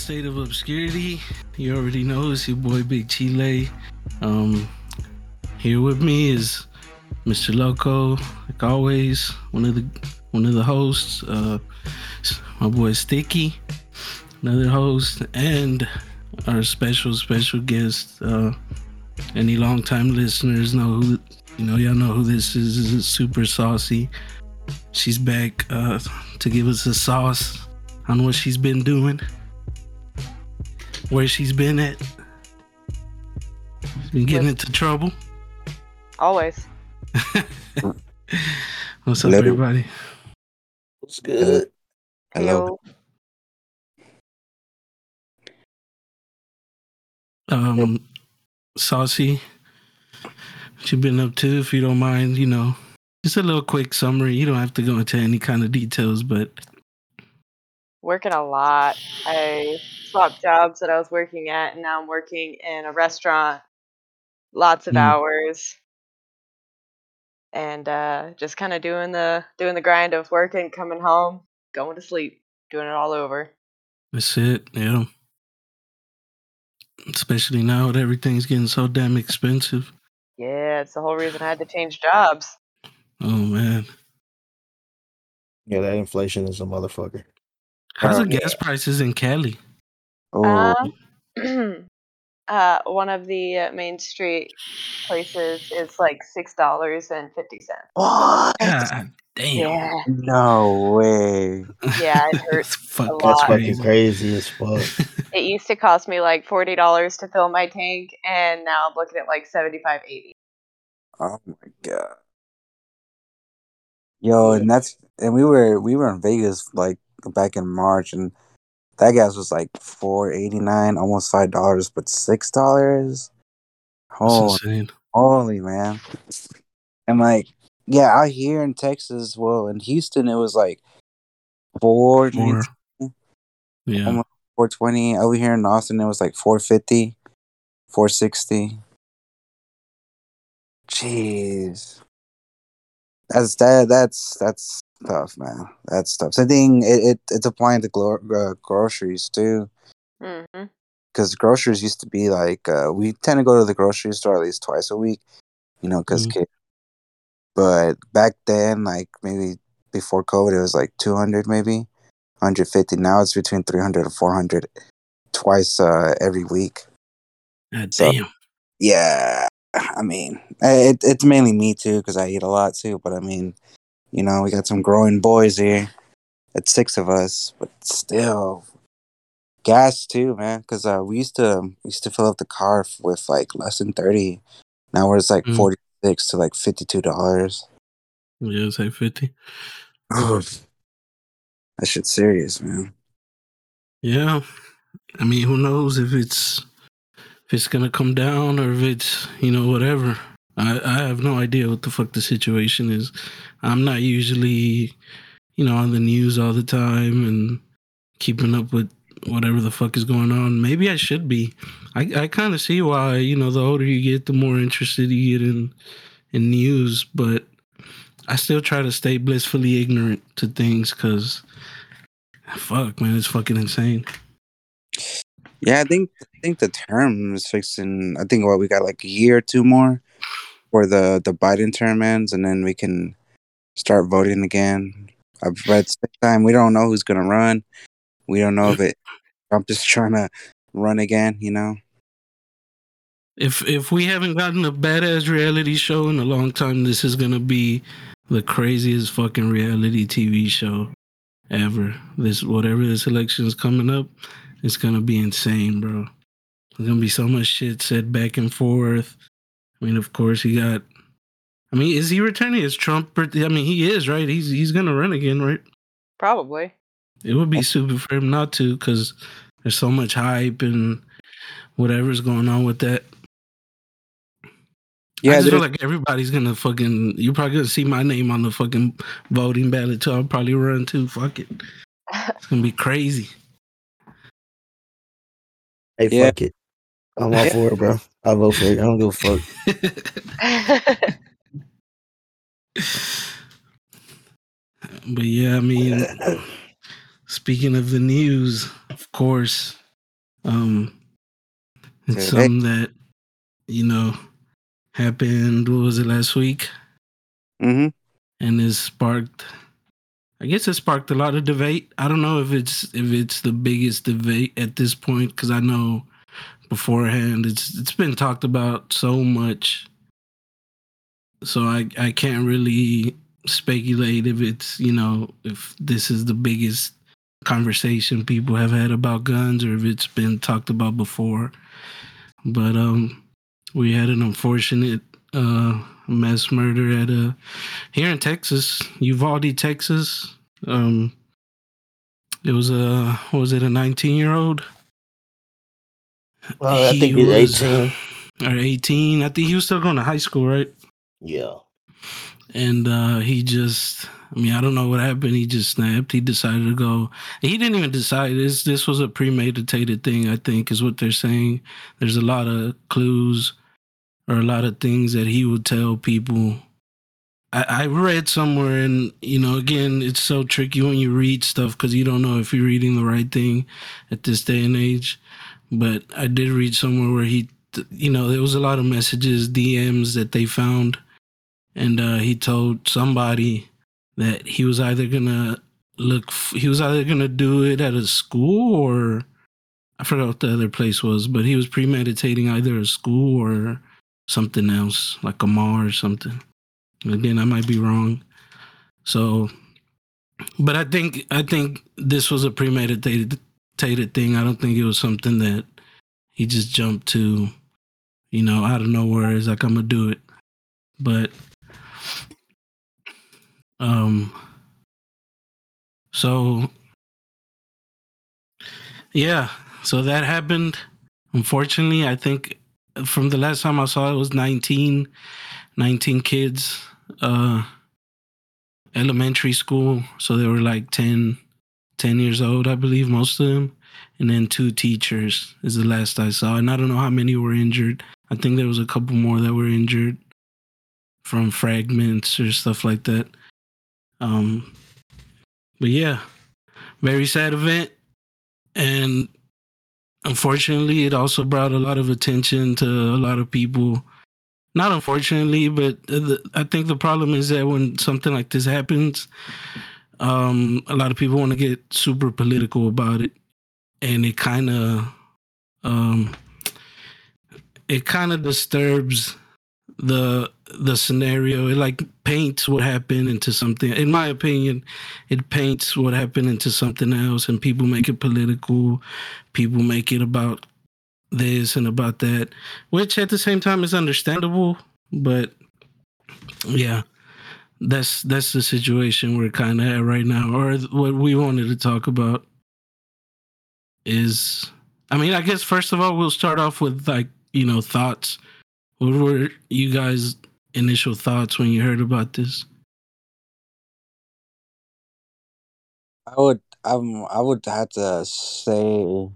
State of Obscurity. You already know it's your boy Big Chile. Um, here with me is Mr. Loco, like always, one of the one of the hosts. Uh, my boy Sticky, another host, and our special special guest. Uh, any longtime listeners know who you know. Y'all know who this is. This is Super Saucy. She's back uh, to give us a sauce on what she's been doing, where she's been at. She's been getting into trouble. Always. What's up, Hello. everybody? What's good? Hello. You- Um, Saucy, what you been up to? If you don't mind, you know, just a little quick summary. You don't have to go into any kind of details, but Working a lot. I swapped jobs that I was working at, and now I'm working in a restaurant. Lots of Mm. hours, and uh, just kind of doing the doing the grind of working, coming home, going to sleep, doing it all over. that's it. Yeah. Especially now that everything's getting so damn expensive. Yeah, it's the whole reason I had to change jobs. Oh man, Yeah, that inflation is a motherfucker. How's the Uh, gas prices in Cali? Oh, Um, uh, one of the uh, main street places is like six dollars and fifty cents. what? God damn. Yeah, No way. yeah, it hurts. That's fucking That's lot. fucking crazy as fuck. It used to cost me like forty dollars to fill my tank, and now I'm looking at like 75 80 Oh my god. Yo, and that's and we were we were in Vegas like back in March and that gas was like four eighty nine, almost five dollars, but six dollars. Holy, holy man. And like yeah, out here in Texas, well in Houston it was like four More. Yeah. almost four twenty. Over here in Austin it was like four fifty, four sixty. Jeez. That's that. That's that's tough, man. That's tough. Same thing. It, it it's applying to glo- uh, groceries too, Mm-hmm. because groceries used to be like uh, we tend to go to the grocery store at least twice a week, you know, because Mhm. kids. But back then, like maybe before COVID, it was like two hundred, maybe hundred fifty. Now it's between 300 and 400 twice uh, every week. God So- damn. Yeah, I mean, it, it's mainly me too because I eat a lot too. But I mean, you know, we got some growing boys here. It's six of us, but still, gas too, man. Because uh, we used to we used to fill up the car with like less than thirty. Now we're it's like Mm. forty six to like fifty two dollars. Yeah, say 50. Oh, that shit's serious, man. Yeah. I mean, who knows if it's if it's gonna come down or if it's you know whatever. I I have no idea what the fuck the situation is. I'm not usually you know on the news all the time and keeping up with whatever the fuck is going on. Maybe I should be. I I kind of see why you know the older you get, the more interested you get in in news, but I still try to stay blissfully ignorant to things because fuck man, it's fucking insane. Yeah, I think I think the term is fixing. I think what we got like a year or two more before the the Biden term ends, and then we can start voting again. The same time, we don't know who's gonna run. We don't know if it Trump is trying to run again. You know. If if we haven't gotten a badass reality show in a long time, this is gonna be the craziest fucking reality TV show ever. This whatever this election is coming up, it's gonna be insane, bro. There's gonna be so much shit said back and forth. I mean, of course, he got. I mean, is he returning? Is Trump? I mean, he is right. He's he's gonna run again, right? Probably. It would be stupid for him not to, because there's so much hype and whatever's going on with that. I Yeah, just feel like everybody's gonna fucking. You're probably gonna see my name on the fucking voting ballot too. I'll probably run too. Fuck it. It's gonna be crazy. Hey, Yeah. fuck it. I'm all for it, bro. I vote for it. I don't give a fuck. but yeah, I mean, speaking of the news, of course, um, it's something that you know happened. What was it last week? Mm-hmm. and it sparked I guess it sparked a lot of debate. I don't know if it's if it's the biggest debate at this point because I know beforehand it's it's been talked about so much. So I I can't really speculate if it's you know if this is the biggest conversation people have had about guns or if it's been talked about before. But um we had an unfortunate uh mass murder at a here in Texas, Uvalde, Texas. Um, it was a was it a nineteen year old Well, I He think he's was- 18. or eighteen? I think he was still going to high school, right? Yeah. And uh, he just, I mean, I don't know what happened. He just snapped. He decided to go. He didn't even decide. This this was a premeditated thing. I think is what they're saying. There's a lot of clues or a lot of things that he would tell people. I, I read somewhere, and you know, again, it's so tricky when you read stuff because you don't know if you're reading the right thing at this day and age. But I did read somewhere where he, you know, there was a lot of messages, DMs that they found and uh, he told somebody that he was either gonna look he was either gonna do it at a school or i forgot what the other place was but he was premeditating either a school or something else like a mall or something. Again i might be wrong. So but i think i think this was a premeditated meditated thing i don't think it was something that he just jumped to you know out of nowhere it's like i'm gonna do it. But um so yeah so that happened. Unfortunately i think from the last time i saw it was 19 19 kids uh elementary school. So they were like 10 10 years old i believe most of them. And then two teachers is the last i saw. And i don't know how many were injured. I think there was a couple more that were injured from fragments or stuff like that. Um, but yeah, very sad event, and unfortunately, it also brought a lot of attention to a lot of people. Not unfortunately, but the, I think the problem is that when something like this happens, um, a lot of people want to get super political about it, and it kind of, um, it kind of disturbs the the scenario. It like paints what happened into something. In my opinion it paints what happened into something else and people make it political. People make it about this and about that which at the same time is understandable but yeah that's that's the situation we're kind of at right now or what we wanted to talk about is i mean i guess first of all we'll start off with like you know thoughts what were you guys' initial thoughts when you heard about this? I would um I would have to say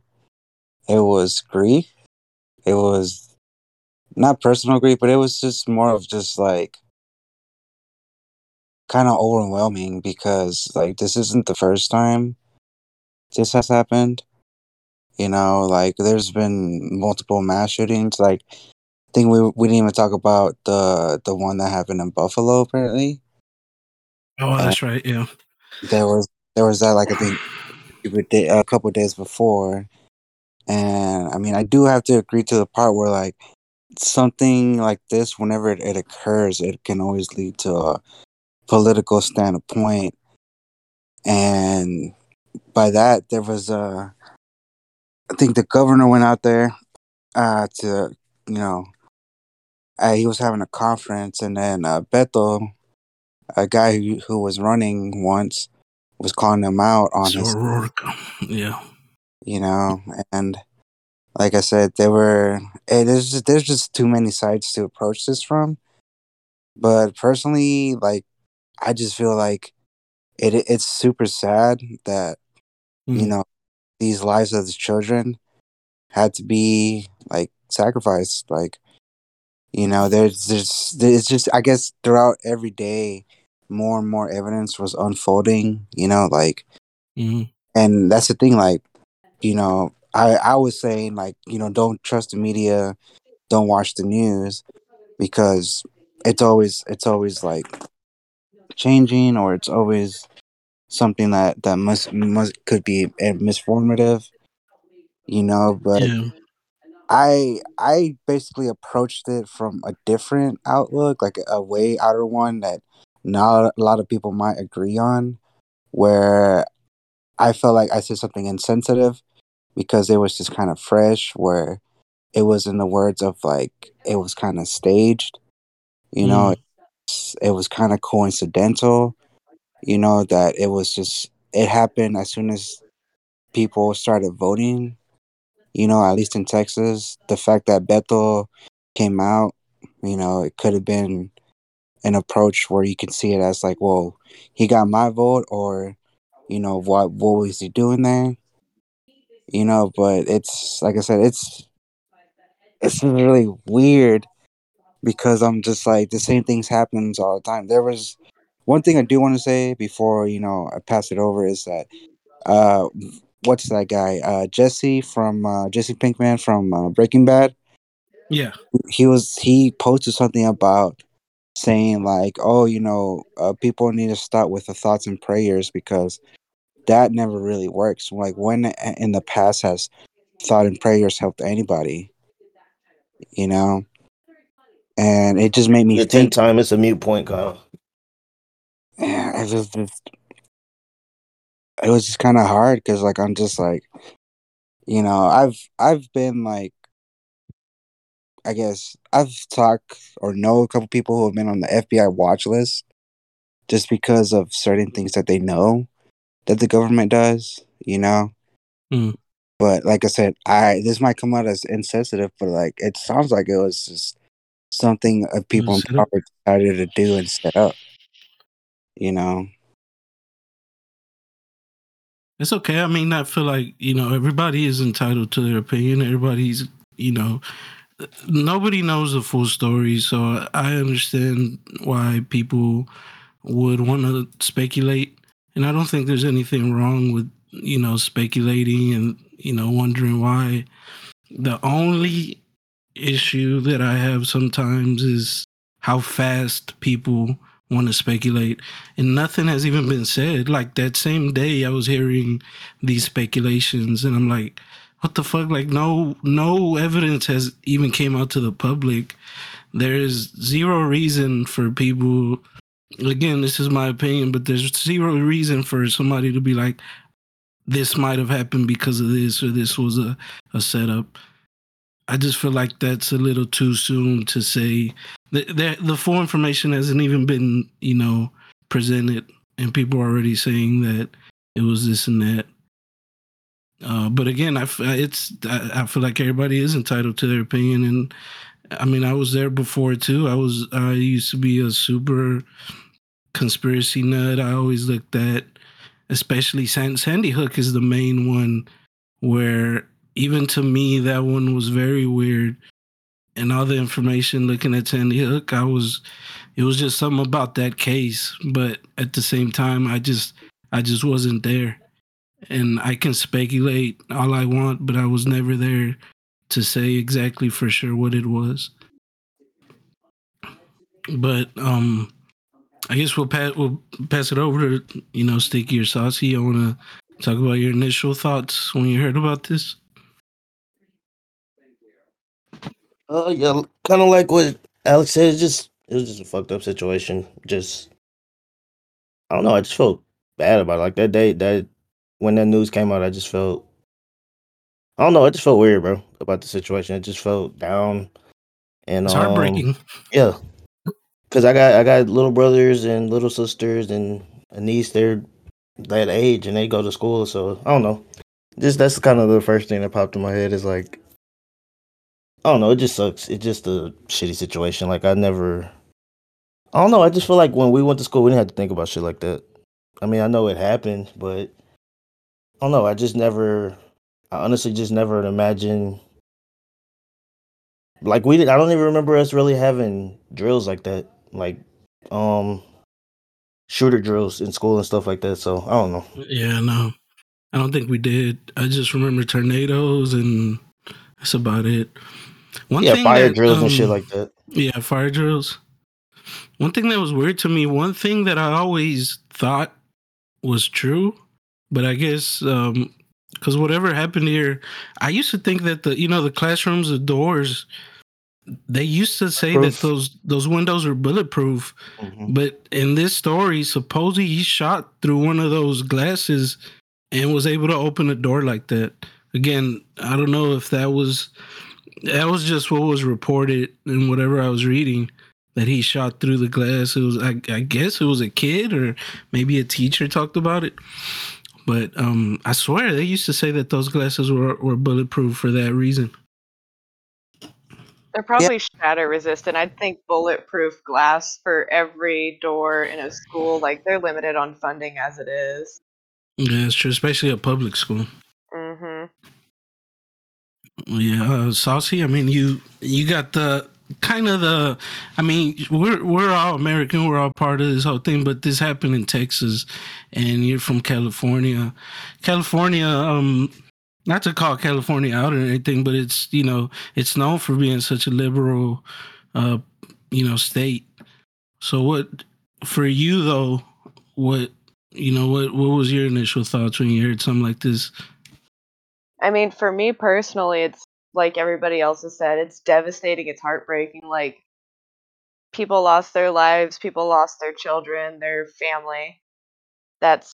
it was grief. It was not personal grief, but it was just more of just like kind of overwhelming because like this isn't the first time this has happened. You know, like there's been multiple mass shootings. Like I think we we didn't even talk about the the one that happened in Buffalo. Apparently, Oh, uh, that's right. Yeah. there was there was that like I think a couple of days before, and I mean I do have to agree to the part where like something like this, whenever it, it occurs, it can always lead to a political standpoint, and by that there was a I think the governor went out there uh, to you know uh, he was having a conference, and then uh, Beto, a guy who who was running once, was calling him out on So his O'Rourke. Yeah. you know, and like I said, there were eh, there's just there's just too many sides to approach this from. But personally, like I just feel like it it's super sad that you Mhm. know these lives of the children had to be like sacrificed. Like you know, there's there's it's just I guess throughout every day, more and more evidence was unfolding. You know, like Mhm. and that's the thing like you know i i was saying like you know don't trust the media don't watch the news because it's always it's always like changing or it's always something that that must must could be misformative you know but Yeah. i i basically approached it from a different outlook like a way outer one that not a lot of people might agree on where I felt like I said something insensitive because it was just kind of fresh, where it was in the words of like it was kind of staged, you know, Mm. It was kind of coincidental, you know, that it was just it happened as soon as people started voting, you know, at least in Texas. The fact that Beto came out, you know, it could have been an approach where you can see it as like, well, he got my vote, or you know, what what was he doing there? You know, but it's like I said, it's it's really weird because I'm just like the same things happens all the time. There was one thing I do want to say before you know I pass it over is that uh, what's that guy? Uh, Jesse from uh, Jesse Pinkman from uh, Breaking Bad. Yeah. He was he posted something about saying like, oh, you know, uh, people need to start with the thoughts and prayers because that never really works. Like when in the past has thought and prayers helped anybody, you know? And it just made me Your ten think. time is a mute point, Kyle. Yeah, it was just, it was just kind of hard because like I'm just like, you know, I've I've been like, I guess I've talked or know a couple people who have been on the FBI watch list just because of certain things that they know that the government does, you know. Mm. But like I said, I this might come out as insensitive, but like it sounds like it was just something of people in mm-hmm. power decided to do and set up. You know, It's okay. I mean, I feel like, you know, everybody is entitled to their opinion. Everybody's, you know, nobody knows the full story. So I understand why people would want to speculate. And I don't think there's anything wrong with, you know, speculating and, you know, wondering why. The only issue that I have sometimes is how fast people want to speculate and nothing has even been said. Like that same day, I was hearing these speculations, and I'm like, "What the fuck?" Like no, no evidence has even came out to the public. There is zero reason for people. Again, this is my opinion, but there's zero reason for somebody to be like, "This might have happened because of this," or "This was a a setup." I just feel like that's a little too soon to say. The, the, the full information hasn't even been, you know, presented, and people are already saying that it was this and that. Uh, but again, I, it's I, I feel like everybody is entitled to their opinion, and I mean, I was there before too. I was I used to be a super conspiracy nut. I always looked at, especially San, Sandy Hook is the main one where even to me that one was very weird and all the information looking at sandy hook i was it was just something about that case but at the same time i just i just wasn't there and i can speculate all i want but i was never there to say exactly for sure what it was but um, I guess we'll pass we'll pass it over to you know Sticky or Saucy. I want to talk about your initial thoughts when you heard about this. Uh, yeah, kind of like what Alex said. It's just it was just a fucked up situation. Just I don't know. I just felt bad about it. Like that day that when that news came out, I just felt I don't know. I just felt weird, bro, about the situation. It just felt down, and It's um, heartbreaking. yeah, because I got I got little brothers and little sisters and a niece. They're that age and they go to school. So I don't know. Just that's kind of the first thing that popped in my head is like I don't know. It just sucks. It's just a shitty situation. Like I never. I don't know. I just feel like when we went to school, we didn't have to think about shit like that. I mean, I know it happened, but I don't know. I just never. I honestly just never imagined. Like we did. I don't even remember us really having drills like that. Like, um, shooter drills in school and stuff like that. So I don't know. Yeah, no, I don't think we did. I just remember tornadoes, and that's about it. One yeah, thing fire that, drills and shit um, like that. Yeah, fire drills. One thing that was weird to me, one thing that I always thought was true, but I guess um because whatever happened here, I used to think that the you know the classrooms, the doors, they used to say Proof. that those those windows were bulletproof, Mhm. but in this story, supposedly he shot through one of those glasses and was able to open a door like that. Again, I don't know if that was that was just what was reported in whatever I was reading that he shot through the glass. It was I, I guess it was a kid or maybe a teacher talked about it. But um I swear they used to say that those glasses were, were bulletproof for that reason. They're probably shatter resistant. I'd think bulletproof glass for every door in a school. Like they're limited on funding as it is. Yeah, it's true, especially a public school. Yeah, uh, saucy. I mean, you you got the kind of the. I mean, we're we're all American. We're all part of this whole thing. But this happened in Texas, and you're from California. California, um, not to call California out or anything, but it's you know it's known for being such a liberal, uh, you know, state. So what for you though? What you know? What what was your initial thoughts when you heard something like this? I mean, for me personally, it's like everybody else has said, it's devastating, it's heartbreaking. Like, people lost their lives, people lost their children, their family. That's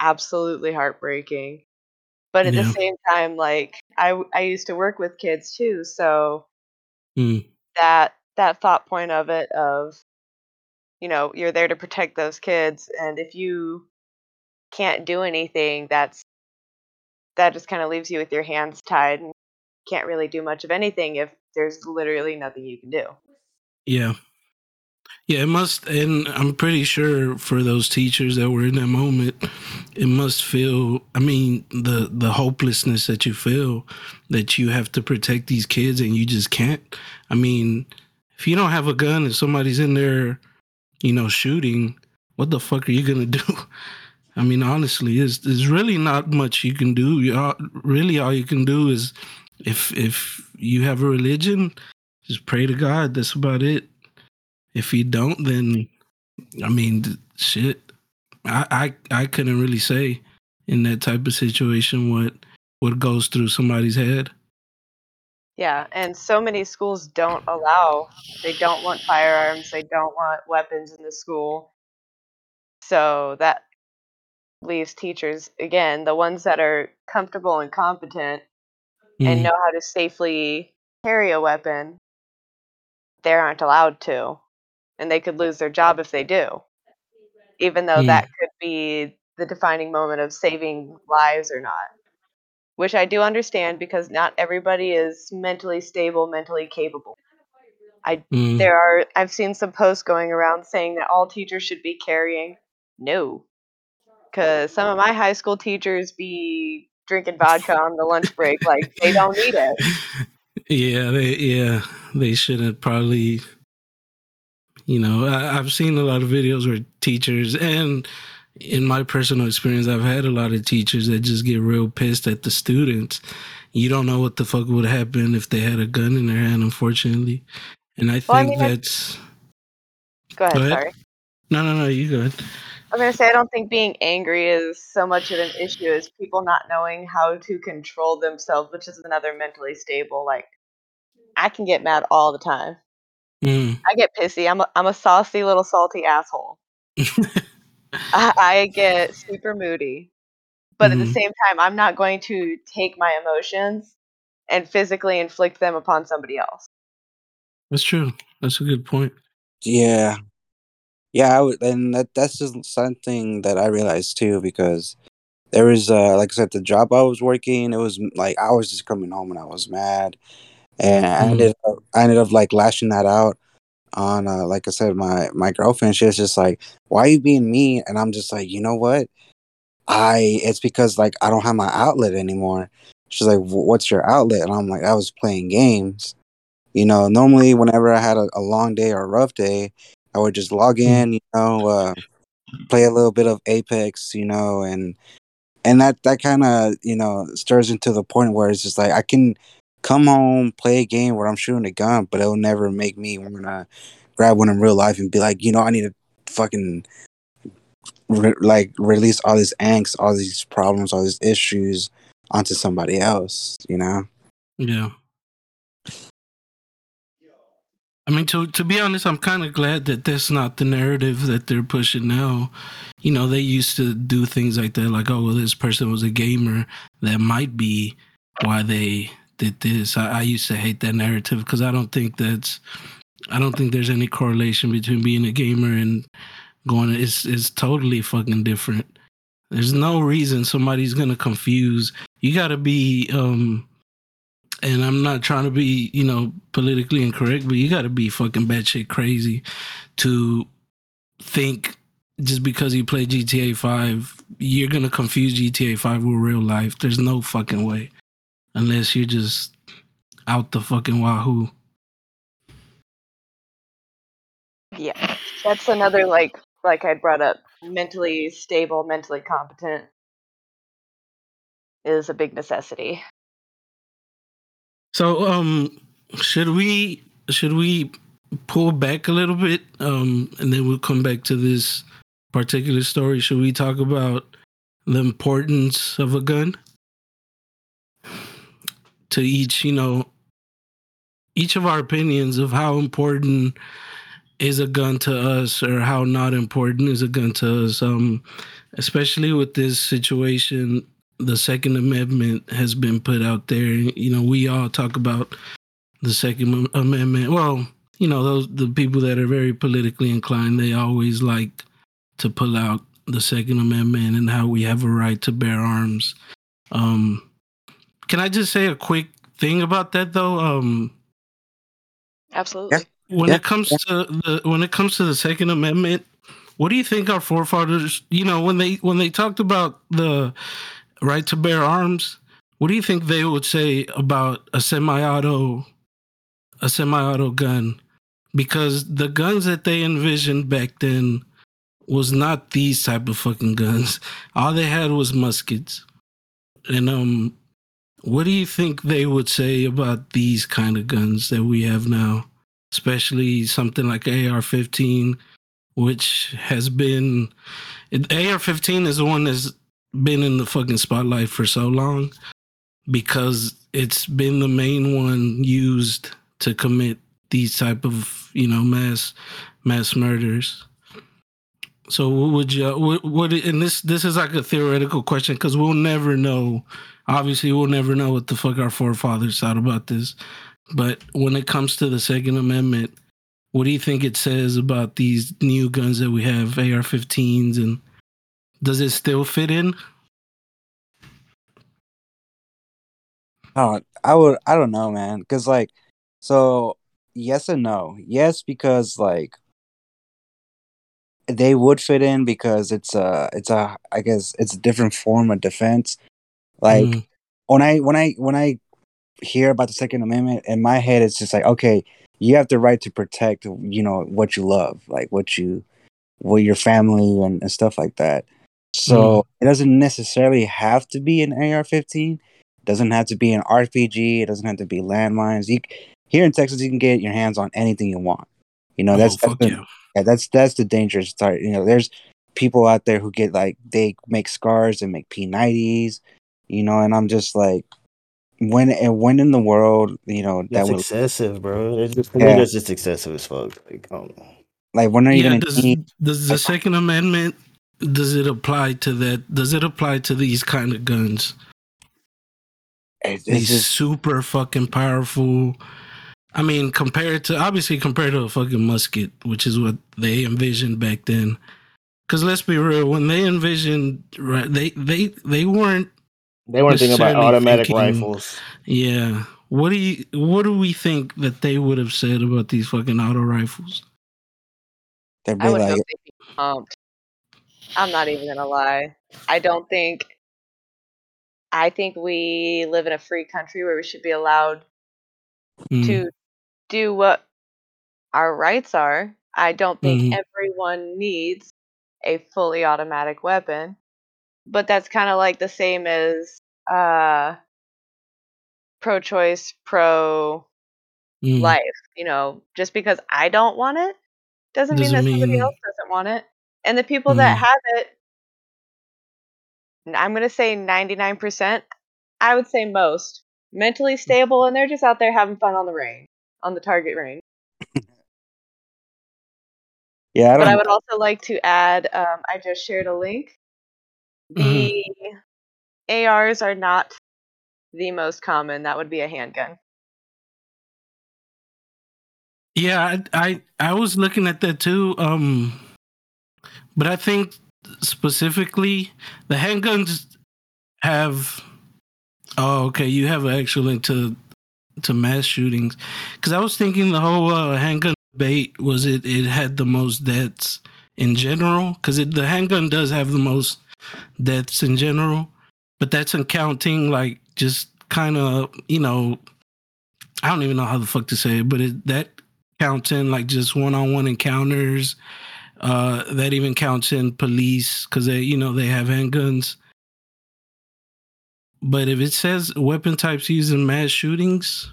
absolutely heartbreaking. But at Yeah. the same time, like, I, I used to work with kids too, so Mm, that that thought point of it of you know you're there to protect those kids and if you can't do anything that's that just kind of leaves you with your hands tied and can't really do much of anything if there's literally nothing you can do Yeah. Yeah, it must, and I'm pretty sure for those teachers that were in that moment, it must feel. I mean, the the hopelessness that you feel that you have to protect these kids and you just can't. I mean, if you don't have a gun and somebody's in there, you know, shooting, what the fuck are you gonna do? I mean, honestly, there's there's really not much you can do. You all, really all you can do is if if you have a religion, just pray to God. That's about it. If you don't, then I mean, shit. I I I couldn't really say in that type of situation what what goes through somebody's head. yeah and so many schools don't allow they don't want firearms they don't want weapons in the school so that leaves teachers again the ones that are comfortable and competent and Mm, know how to safely carry a weapon, they aren't allowed to. And they could lose their job if they do. Even though Mm. that could be the defining moment of saving lives or not. Which I do understand because not everybody is mentally stable, mentally capable. I mm. there are I've seen some posts going around saying that all teachers should be carrying. No. Cuz some of my high school teachers be drinking vodka on the lunch break like they don't need it. yeah, they yeah they shouldn't probably. You know, I, I've seen a lot of videos where teachers and in my personal experience, I've had a lot of teachers that just get real pissed at the students. You don't know what the fuck would happen if they had a gun in their hand, unfortunately. And I think Well, I mean, that's Go ahead. Go ahead. Sorry. No, no, no. You good? I'm gonna say I don't think being angry is so much of an issue as people not knowing how to control themselves, which is another mentally stable. Like I can get mad all the time. Mm. I get pissy. I'm a, I'm a saucy little salty asshole. I, I get super moody, but at Mhm. the same time, I'm not going to take my emotions and physically inflict them upon somebody else. That's true. That's a good point. Yeah, yeah, I would, and that that's just something that I realized too because there was uh like I said, the job I was working, it was like I was just coming home and I was mad, and I Mhm. ended up I ended up like lashing that out on uh like I said, my my girlfriend. She was just like, "Why are you being mean?" And I'm just like, you know what? I it's because like I don't have my outlet anymore. She's like, "What's your outlet?" And I'm like, "I was playing games." You know, normally whenever I had a, a long day or a rough day, I would just log in, you know, uh, play a little bit of Apex, you know, and and that that kind of you know stirs into the point where it's just like I can come home, play a game where I'm shooting a gun, but it'll never make me want to grab one in real life and be like, you know, I need to fucking re- like release all this angst, all these problems, all these issues onto somebody else, you know? Yeah. I mean, to to be honest, I'm kind of glad that that's not the narrative that they're pushing now. You know, they used to do things like that, like, oh, well, this person was a gamer. That might be why they did this. I, I used to hate that narrative because I don't think that's, I don't think there's any correlation between being a gamer and going. It's it's totally fucking different. There's no reason somebody's gonna confuse. You got to be um and I'm not trying to be, you know, politically incorrect, but you got to be fucking batshit crazy to think just because you play GTA 5, you're going to confuse GTA 5 with real life. There's no fucking way. Unless you're just out the fucking wahoo. Yeah, that's another like like I brought up. Mentally stable, mentally competent is a big necessity. So, um, should we should we pull back a little bit, um, and then we'll come back to this particular story? Should we talk about the importance of a gun to each? You know, each of our opinions of how important is a gun to us, or how not important is a gun to us. Um, especially with this situation the Second Amendment has been put out there. You know, we all talk about the Second Amendment. Well, you know, those the people that are very politically inclined, they always like to pull out the Second Amendment and how we have a right to bear arms. Um, can I just say a quick thing about that though? Um, Absolutely. when Yeah, it comes to the when it comes to the Second Amendment, what do you think our forefathers? You know, when they when they talked about the right to bear arms, what do you think they would say about a semi-auto a semi-auto gun? Because the guns that they envisioned back then was not these type of fucking guns. All they had was muskets. And um what do you think they would say about these kind of guns that we have now? Especially something like AR-15 which has been AR-15 is the one that's been in the fucking spotlight for so long because it's been the main one used to commit these type of you know mass mass murders. So what would you what, what and this this is like a theoretical question because we'll never know. Obviously we'll never know what the fuck our forefathers thought about this. But when it comes to the second amendment what do you think it says about these new guns that we have ar-15s and does it still fit in Oh, I would. I don't know, man. Because like, so yes and no. Yes, because like they would fit in because it's a, it's a, I guess it's a different form of defense. Like Mm, when I when I when I hear about the Second Amendment in my head, it's just like okay, you have the right to protect, you know, what you love, like what you, what your family and, and stuff like that. So mm. it doesn't necessarily have to be an AR-15. It doesn't have to be an RPG. It doesn't have to be landmines. You here in Texas, you can get your hands on anything you want. You know, oh, that's, that's fuck the, yeah. yeah, that's that's the dangerous part. You know, there's people out there who get like they make scars and make P90s, you know, and I'm just like, when and when in the world, you know, that That's would excessive, bro. It's just, to Yeah. me, that's just excessive as fuck. Like, I don't know. like when are you Yeah, gonna does need? does the Second Amendment does it apply to that? Does it apply to these kind of guns? It's, it's These just super fucking powerful. I mean, compared to obviously compared to a fucking musket, which is what they envisioned back then. Because let's be real, when they envisioned, right, they they they weren't. They weren't thinking about automatic thinking- rifles. Yeah, what do you what do we think that they would have said about these fucking auto rifles? they'd I would like, hope they'd be pumped. I'm not even gonna lie. I don't think. I think we live in a free country where we should be allowed Mm, to do what our rights are. I don't think Mhm. everyone needs a fully automatic weapon, but that's kind of like the same as uh, pro-choice, pro mm. life. You know, just because I don't want it doesn't mean Doesn't that somebody else doesn't want it. And the people that Mhm. have it, I'm going to say 99%, I would say most, mentally stable and they're just out there having fun on the range, on the target range. yeah, I But I would also like to add um, I just shared a link. The ARs are not the most common. That would be a handgun. Yeah, I, I I was looking at that too. Um, but I think specifically the handguns have. Oh, okay. You have an actual link to to mass shootings because I was thinking the whole uh, handgun debate was it it had the most deaths in general because the handgun does have the most deaths in general, but that's in counting like just kind of you know I don't even know how the fuck to say it, but it, that counts in like just one-on-one encounters. Uh, that even counts in police because they, you know, they have handguns. But if it says weapon types used in mass shootings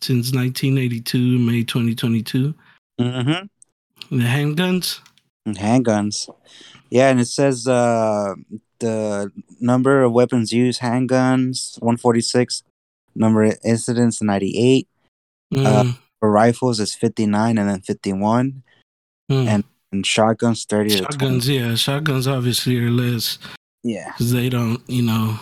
since 1982, May 2022, Mm-hmm. the handguns, Handguns. Yeah, and it says uh, the number of weapons used handguns 146, number of incidents 98, Uh, mm, for rifles is 59 and then 51, mm. and- and shotguns 30 to 20. shotguns, yeah, shotguns obviously are less Yeah. because they don't, you know.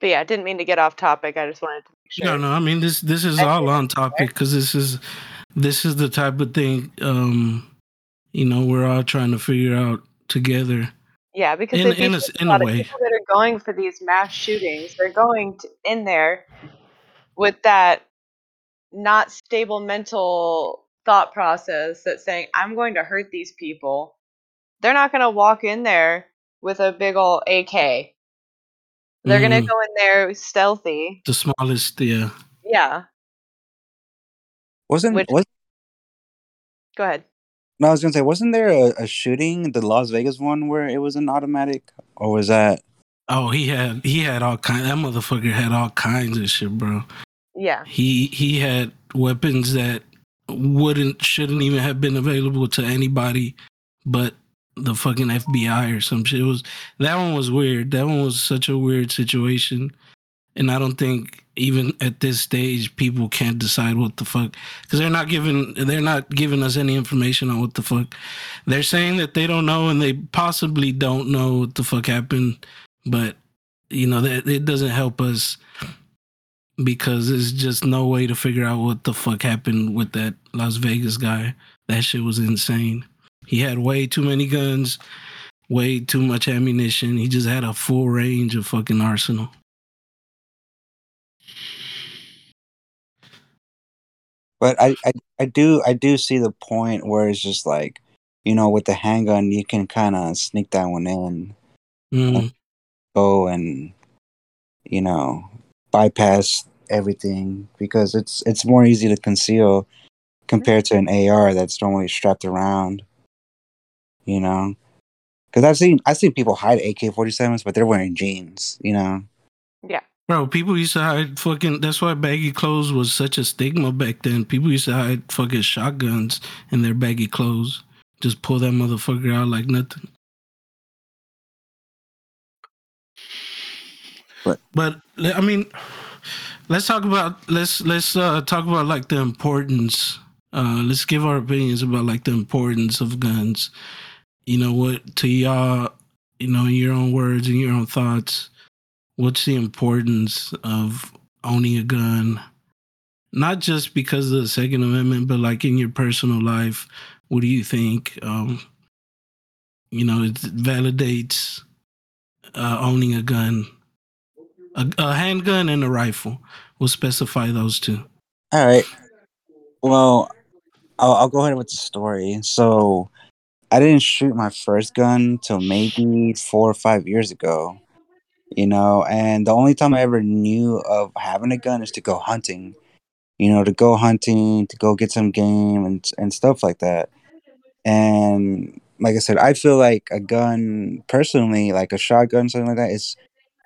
But yeah, I didn't mean to get off topic. I just wanted to make sure. No, no. I mean this. This is I all on topic because this is this is the type of thing. Um, you know, we're all trying to figure out together. Yeah, because In- in a think s- in a about it, way. people that are going for these mass shootings, they're going to, in there with that not stable mental thought process that's saying, "I'm going to hurt these people." They're not going to walk in there with a big old AK. They're going Mhm. to go in there stealthy. The smallest, yeah. Yeah, Wasn't Which- was go ahead. no? I was gonna say, wasn't there a, a shooting, the Las Vegas one, where it was an automatic, or was that? Oh, he had he had all kind. That motherfucker had all kinds of shit, bro. Yeah, He he had weapons that wouldn't shouldn't even have been available to anybody, but the fucking FBI or some shit. It was that one was weird. That one was such a weird situation, and I don't think even at this stage people can't decide what the fuck because they're not giving they're not giving us any information on what the fuck. They're saying that they don't know and they possibly don't know what the fuck happened, but you know that it doesn't help us because there's just no way to figure out what the fuck happened with that Las Vegas guy. That shit was insane. He had way too many guns, way too much ammunition. He just had a full range of fucking arsenal. But I, I I do I do see the point where it's just like, you know, with the handgun, you can kind of sneak that one in, Mm, go and, you know, bypass everything because it's it's more easy to conceal compared to an AR that's normally strapped around. You know, because I've seen I've seen people hide AK forty sevens, but they're wearing jeans. You know, yeah. Bro, people used to hide fucking. That's why baggy clothes was such a stigma back then. People used to hide fucking shotguns in their baggy clothes. Just pull that motherfucker out like nothing. But- but I mean, let's talk about let's let's uh, talk about like the importance. Uh, let's give our opinions about like the importance of guns. You know what to y'all. You know, in your own words and your own thoughts what's the importance of owning a gun not just because of the second amendment but like in your personal life what do you think um you know it validates uh owning a gun a, a handgun and a rifle we'll specify those two All right. Well, I'll, I'll go ahead with the story. So, I didn't shoot my first gun till maybe four or five years ago. You know, and the only time I ever knew of having a gun is to go hunting. You know, to go hunting, to go get some game and and stuff like that. And like I said, I feel like a gun, personally, like a shotgun, something like that, is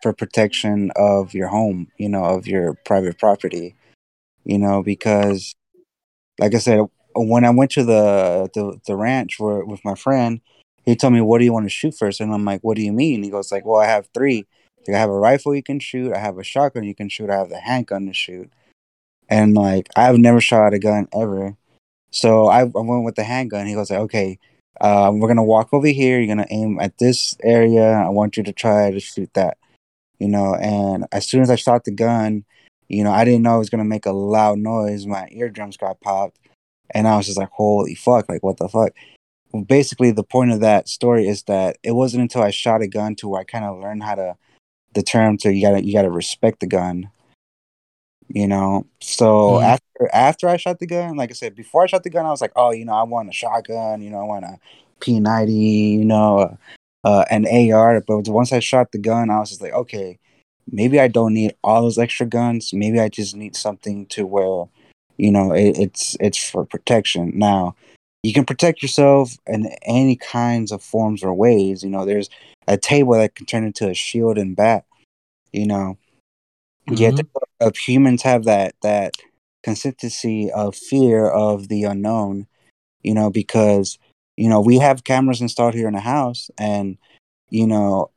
for protection of your home. You know, of your private property. You know, because like I said, when I went to the the, the ranch where, with my friend, he told me, "What do you want to shoot first? And I'm like, "What do you mean?" He goes, "Like, well, I have three. Like, I have a rifle you can shoot. I have a shotgun you can shoot. I have the handgun to shoot." And like, I've never shot a gun ever, so I, I went with the handgun. He goes, like, "Okay, uh, we're gonna walk over here. You're gonna aim at this area. I want you to try to shoot that." You know, and as soon as I shot the gun, you know, I didn't know it was gonna make a loud noise. My eardrums got popped, and I was just like, "Holy fuck! Like, what the fuck?" Basically, the point of that story is that it wasn't until I shot a gun to where I kind of learned how to the term to you gotta you gotta respect the gun. You know, so Mhm. after after I shot the gun, like I said, before I shot the gun, I was like, oh, you know, I want a shotgun, you know, I want a P ninety, you know, uh, an AR. But once I shot the gun, I was just like, okay, maybe I don't need all those extra guns. Maybe I just need something to where, you know, it, it's it's for protection. Now, you can protect yourself in any kinds of forms or ways. You know, there's a table that can turn into a shield and bat. You know, yet Mhm. of humans have that that consistency of fear of the unknown. You know, because you know we have cameras installed here in the house, and you know,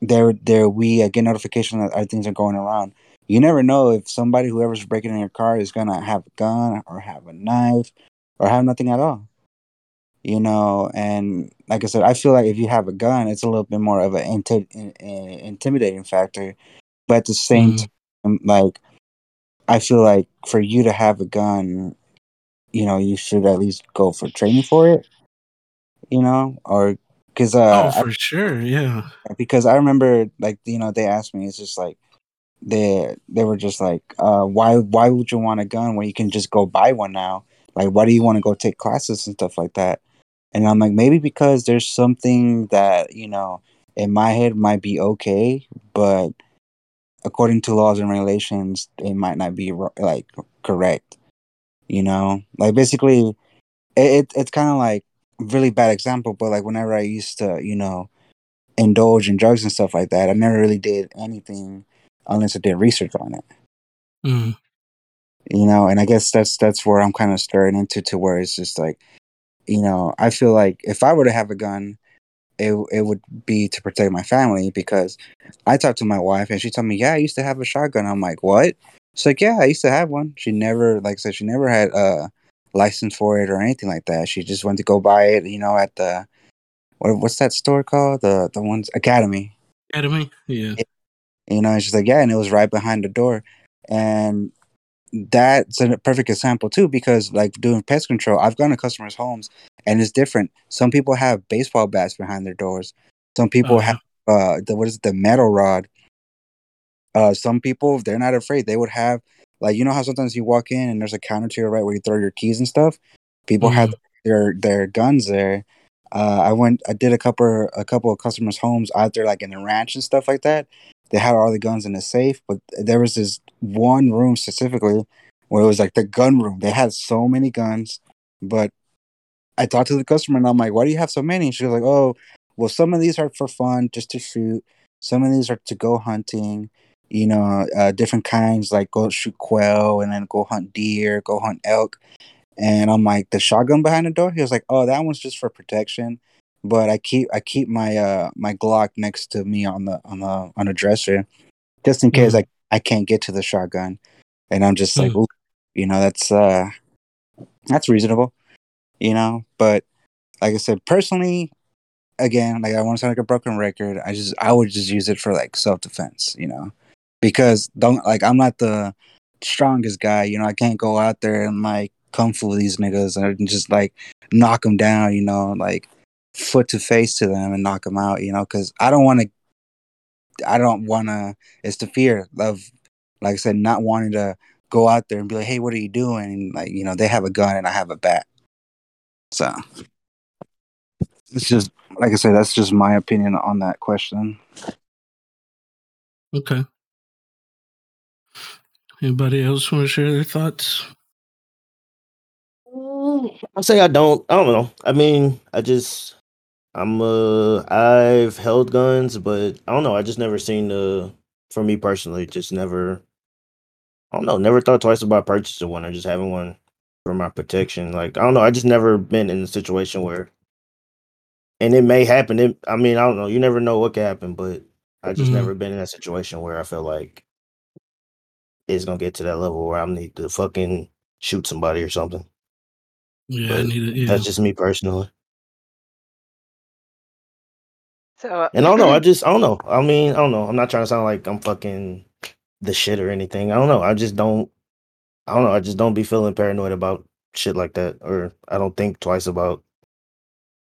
there there we uh, get notification that our things are going around. You never know if somebody whoever's breaking in your car is gonna have a gun or have a knife or have nothing at all. You know, and like I said, I feel like if you have a gun, it's a little bit more of an inti- in- in- intimidating factor. But at the same Mhm. time, like I feel like for you to have a gun, you know, you should at least go for training for it. You know, or because uh, oh for sure yeah because I remember like you know they asked me, it's just like they they were just like, uh, why why would you want a gun when you can just go buy one now? Like, why do you want to go take classes and stuff like that? And I'm like, maybe because there's something that you know in my head might be okay, but according to laws and regulations, it might not be like correct. You know, like basically, it, it it's kind of like really bad example, but like whenever I used to, you know, indulge in drugs and stuff like that, I never really did anything unless I did research on it. Mhm. You know, and I guess that's that's where I'm kind of stirring into to where it's just like, you know, I feel like if I were to have a gun, it it would be to protect my family because I talked to my wife and she told me, yeah, I used to have a shotgun. I'm like, what? She's like, yeah, I used to have one. She never, like I said, she never had a license for it or anything like that. She just went to go buy it, you know, at the what, what's that store called? The the ones Academy. academy yeah You know, and she's like, yeah, and it was right behind the door, and that's a perfect example too because like doing pest control, I've gone to customers' homes and it's different. Some people have baseball bats behind their doors. Some people Oh, have uh the what is it, the metal rod. Uh, some people they're not afraid. They would have like you know how sometimes you walk in and there's a counter to your right where you throw your keys and stuff. People have their their guns there. Uh, I went. I did a couple a couple of customers' homes out there, like in the ranch and stuff like that. They had all the guns in the safe, but there was this one room specifically where it was like the gun room. They had so many guns, but I talked to the customer and I'm like, "Why do you have so many?" She was like, "Oh, well, some of these are for fun, just to shoot. Some of these are to go hunting. You know, uh, different kinds, like go shoot quail and then go hunt deer, go hunt elk. And I'm like, the shotgun behind the door. He was like, oh, that one's just for protection. But I keep I keep my uh my Glock next to me on the on the on the dresser, just in case Mhm. like I can't get to the shotgun. And I'm just like, Mm. Ooh, you know, that's uh that's reasonable, you know. But like I said, personally, again, like I want to sound like a broken record. I just I would just use it for like self defense, you know, because don't like I'm not the strongest guy, you know. I can't go out there and like kung fu these niggas and just like knock them down, you know, like foot to face to them and knock them out, you know, because I don't want to. I don't want to. It's the fear of, like I said, not wanting to go out there and be like, "Hey, what are you doing?" And like, you know, they have a gun and I have a bat, so it's just like I said. That's just my opinion on that question. Okay. Anybody else want to share their thoughts? Mm, I say I don't. I don't know. I mean, I just I'm uh I've held guns, but I don't know. I just never seen the for me personally, just never. I don't know. Never thought twice about purchasing one or just having one for my protection. Like I don't know. I just never been in a situation where, and it may happen. It, I mean, I don't know. You never know what could happen, but I just Mhm. never been in a situation where I feel like it's gonna get to that level where I'm need to fucking shoot somebody or something. Yeah, I need it. Yeah. That's just me personally. So And I don't know. I just I don't know. I mean, I don't know. I'm not trying to sound like I'm fucking the shit or anything. I don't know. I just don't. I don't know. I just don't be feeling paranoid about shit like that, or I don't think twice about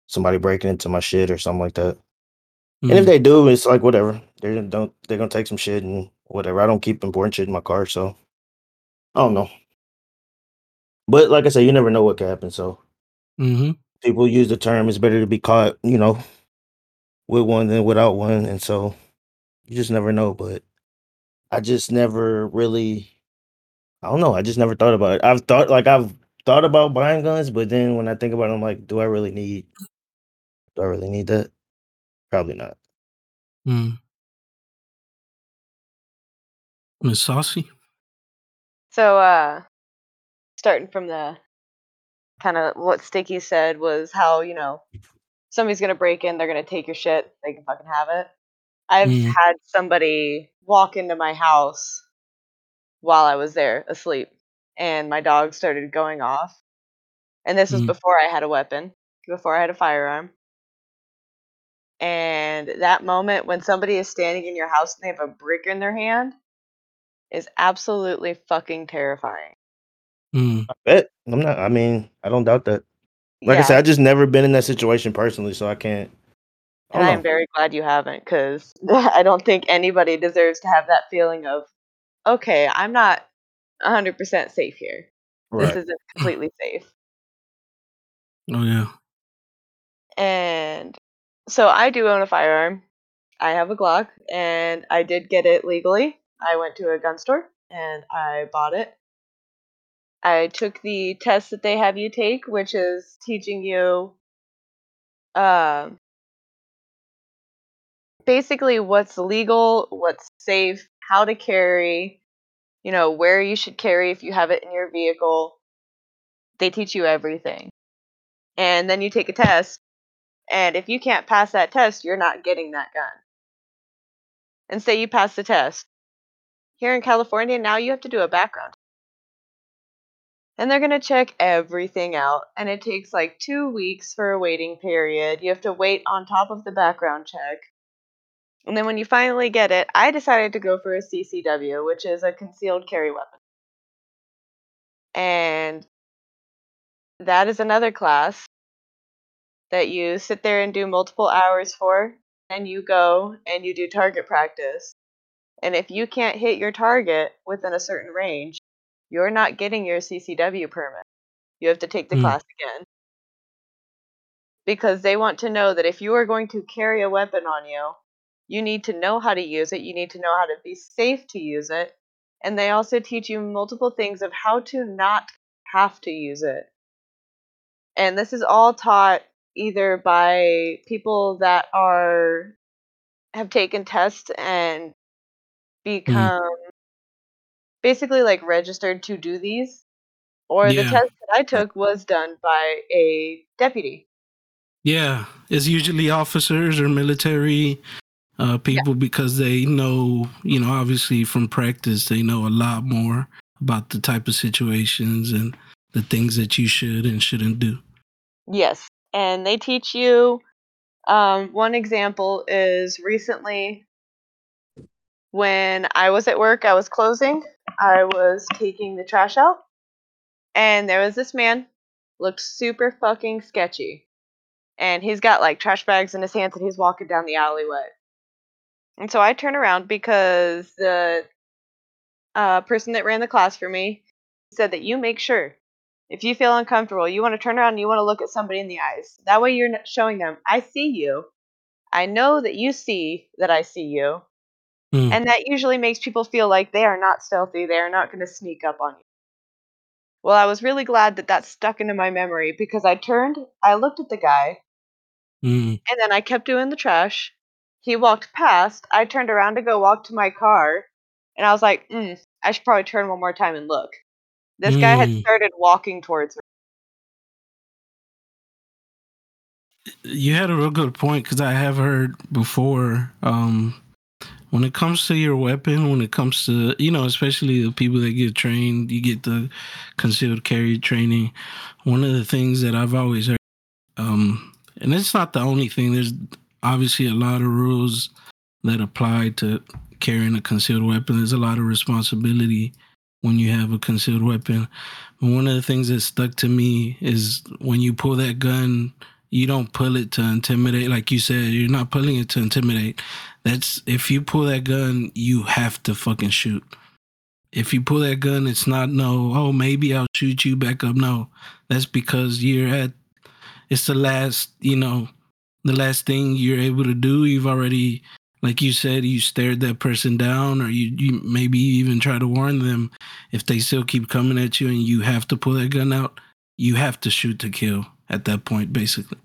somebody breaking into my shit or something like that. And if Mhm. they do, it's like whatever. They're don't. They're gonna take some shit and whatever. I don't keep important shit in my car, so I don't know. But like I said, you never know what could happen. So Mhm. people use the term "it's better to be caught," you know, with one than without one, and so you just never know. But I just never really. I don't know. I just never thought about it. I've thought like I've thought about buying guns, but then when I think about it, I'm like, do I really need? Do I really need that? Probably not. Mm. Miss Saucy. So, uh, starting from the kind of what Sticky said was how, you know, somebody's going to break in, they're going to take your shit, they can fucking have it. I've Mm. had somebody walk into my house while I was there asleep, and my dog started going off. And this was Mm. before I had a weapon, before I had a firearm. And that moment when somebody is standing in your house and they have a brick in their hand is absolutely fucking terrifying. Mm. I bet. I'm not. I mean, I don't doubt that. Like I said, I just never been in that situation personally, so I can't. I And don't I'm know. very glad you haven't, because I don't think anybody deserves to have that feeling of, okay, I'm not 100% safe here. This isn't completely safe. Oh yeah. And so I do own a firearm. I have a Glock, and I did get it legally. I went to a gun store and I bought it. I took the test that they have you take, which is teaching you um, basically what's legal, what's safe, how to carry, you know, where you should carry if you have it in your vehicle. They teach you everything. And then you take a test, and if you can't pass that test, you're not getting that gun. And say you pass the test. Here in California, now you have to do a background. And they're going to check everything out, and it takes like two weeks for a waiting period. You have to wait on top of the background check. And then when you finally get it, I decided to go for a CCW, which is a concealed carry weapon. And that is another class that you sit there and do multiple hours for, and you go and you do target practice. And if you can't hit your target within a certain range, you're not getting your CCW permit. You have to take the Hmm. class again. Because they want to know that if you are going to carry a weapon on you, you need to know how to use it, you need to know how to be safe to use it, and they also teach you multiple things of how to not have to use it. And this is all taught either by people that are have taken tests and become basically like registered to do these. Or the test that I took was done by a deputy. Yeah, it's usually officers or military uh, people because they know, you know, obviously from practice, they know a lot more about the type of situations and the things that you should and shouldn't do. Yes, and they teach you. Um, one example is recently when I was at work, I was closing, I was taking the trash out, and there was this man, looked super fucking sketchy, and he's got like trash bags in his hands, and he's walking down the alleyway. And so I turn around because the uh, person that ran the class for me said that you make sure if you feel uncomfortable, you want to turn around and you want to look at somebody in the eyes. That way you're showing them, I see you. I know that you see that I see you. Mm. And that usually makes people feel like they are not stealthy. They are not going to sneak up on you. Well, I was really glad that that stuck into my memory because I turned, I looked at the guy, Mm. and then I kept doing the trash. He walked past. I turned around to go walk to my car, and I was like, mm, I should probably turn one more time and look. This guy had Mm. started walking towards me. You had a real good point because I have heard before. Um, when it comes to your weapon, when it comes to you know, especially the people that get trained, you get the concealed carry training. One of the things that I've always heard, um, and it's not the only thing. There's obviously a lot of rules that apply to carrying a concealed weapon. There's a lot of responsibility when you have a concealed weapon. But one of the things that stuck to me is when you pull that gun you don't pull it to intimidate like you said you're not pulling it to intimidate. That's if you pull that gun you have to fucking shoot. If you pull that gun it's not no oh maybe i'll shoot you back up. No that's because you're at it's the last you know the last thing you're able to do. You've already like you said you stared that person down or you, you maybe even try to warn them. If they still keep coming at you and you have to pull that gun out you have to shoot to kill at that point basically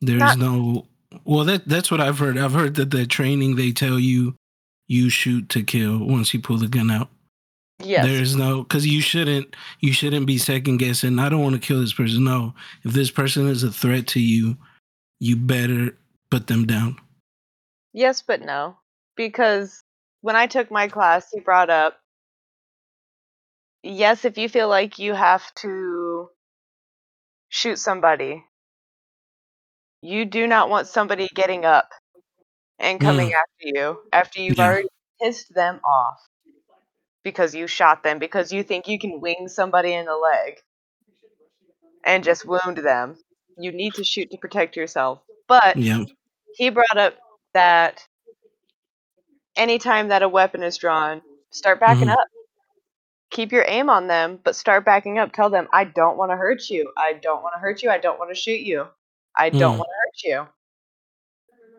there's no well that that's what i've heard i've heard that the training they tell you you shoot to kill once you pull the gun out Yes. there's no because you shouldn't you shouldn't be second guessing i don't want to kill this person no if this person is a threat to you you better put them down Yes, but no. Because when I took my class, he brought up yes, if you feel like you have to shoot somebody, you do not want somebody getting up and coming after you after you've Yeah. already pissed them off because you shot them, because you think you can wing somebody in the leg and just wound them. You need to shoot to protect yourself. But yeah he brought up that anytime that a weapon is drawn, start backing Mhm. up. Keep your aim on them, but start backing up. Tell them, I don't want to hurt you. I don't want to hurt you. I don't want to shoot you. I don't Mm. want to hurt you.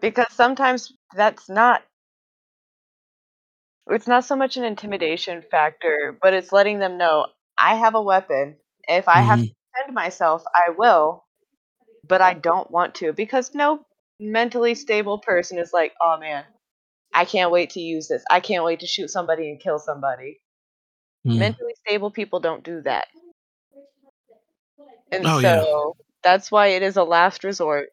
Because sometimes that's not it's not so much an intimidation factor, but it's letting them know I have a weapon. If I have to Mhm. defend myself, I will, but I don't want to because no mentally stable person is like, "Oh man, I can't wait to use this. I can't wait to shoot somebody and kill somebody." Mm. Mentally stable people don't do that. And Oh, yeah. so that's why it is a last resort.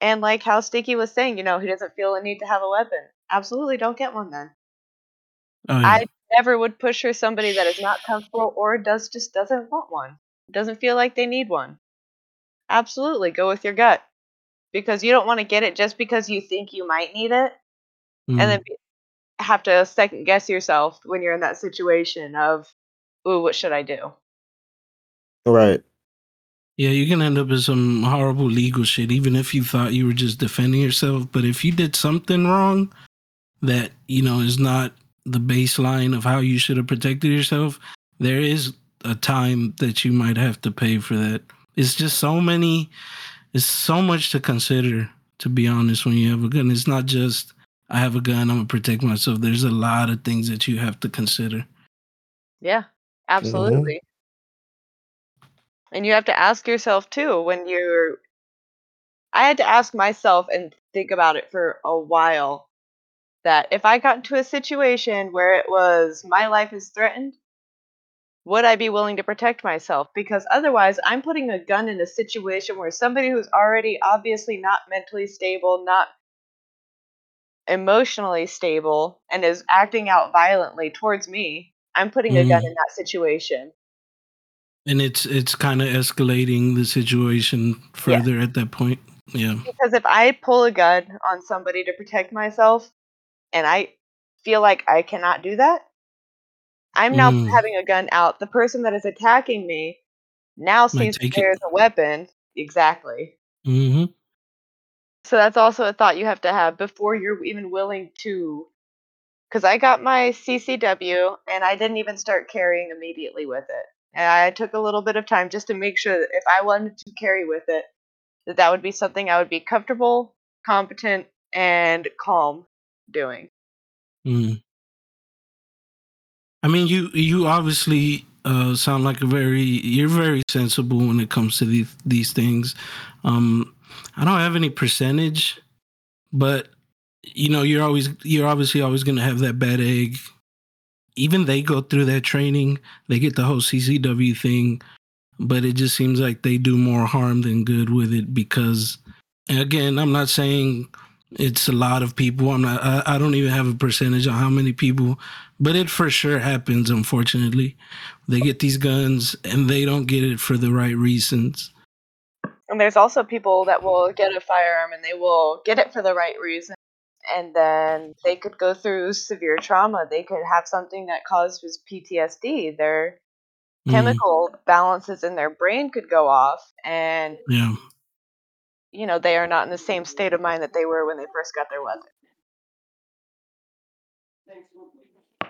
And like how Sticky was saying, you know, he doesn't feel a need to have a weapon. Absolutely don't get one then. oh, yeah. I never would push for somebody that is not comfortable or does just doesn't want one. Doesn't feel like they need one. Absolutely, go with your gut. Because you don't want to get it just because you think you might need it Mm. and then be, have to second guess yourself when you're in that situation of, ooh, what should I do? Right. Yeah, you can end up in some horrible legal shit, even if you thought you were just defending yourself. But if you did something wrong that, you know, is not the baseline of how you should have protected yourself, there is a time that you might have to pay for that. It's just so many, it's so much to consider, to be honest, when you have a gun. It's not just, I have a gun, I'm going to protect myself. There's a lot of things that you have to consider. Yeah, mm-hmm. absolutely. And you have to ask yourself too when you're. I had to ask myself and think about it for a while. that if I got into a situation where it was my life is threatened, would I be willing to protect myself? Because otherwise, I'm putting a gun in a situation where somebody who's already obviously not mentally stable, not emotionally stable, and is acting out violently towards me, I'm putting a gun Mm. in that situation. And it's it's kind of escalating the situation further at that point. Yeah. Because if I pull a gun on somebody to protect myself and I feel like I cannot do that, I'm now Mm. having a gun out. The person that is attacking me now sees that there's a weapon. Exactly. hmm So that's also a thought you have to have before you're even willing to. Because I got my CCW and I didn't even start carrying immediately with it. And I took a little bit of time just to make sure that if I wanted to carry with it, that that would be something I would be comfortable, competent, and calm doing. Mm. I mean, you you obviously uh, sound like a very you're very sensible when it comes to these these things. Um, I don't have any percentage, but you know, you're always you're obviously always to have that bad egg. Even they go through that training, they get the whole CCW thing, but it just seems like they do more harm than good with it because, again, I'm not saying it's a lot of people. I'm not. I, I don't even have a percentage on how many people, but it for sure happens. Unfortunately, they get these guns and they don't get it for the right reasons. And there's also people that will get a firearm and they will get it for the right reason. And then they could go through severe trauma. They could have something that causes PTSD. Their Mm, chemical balances in their brain could go off. And, yeah. you know, they are not in the same state of mind that they were when they first got their weapon.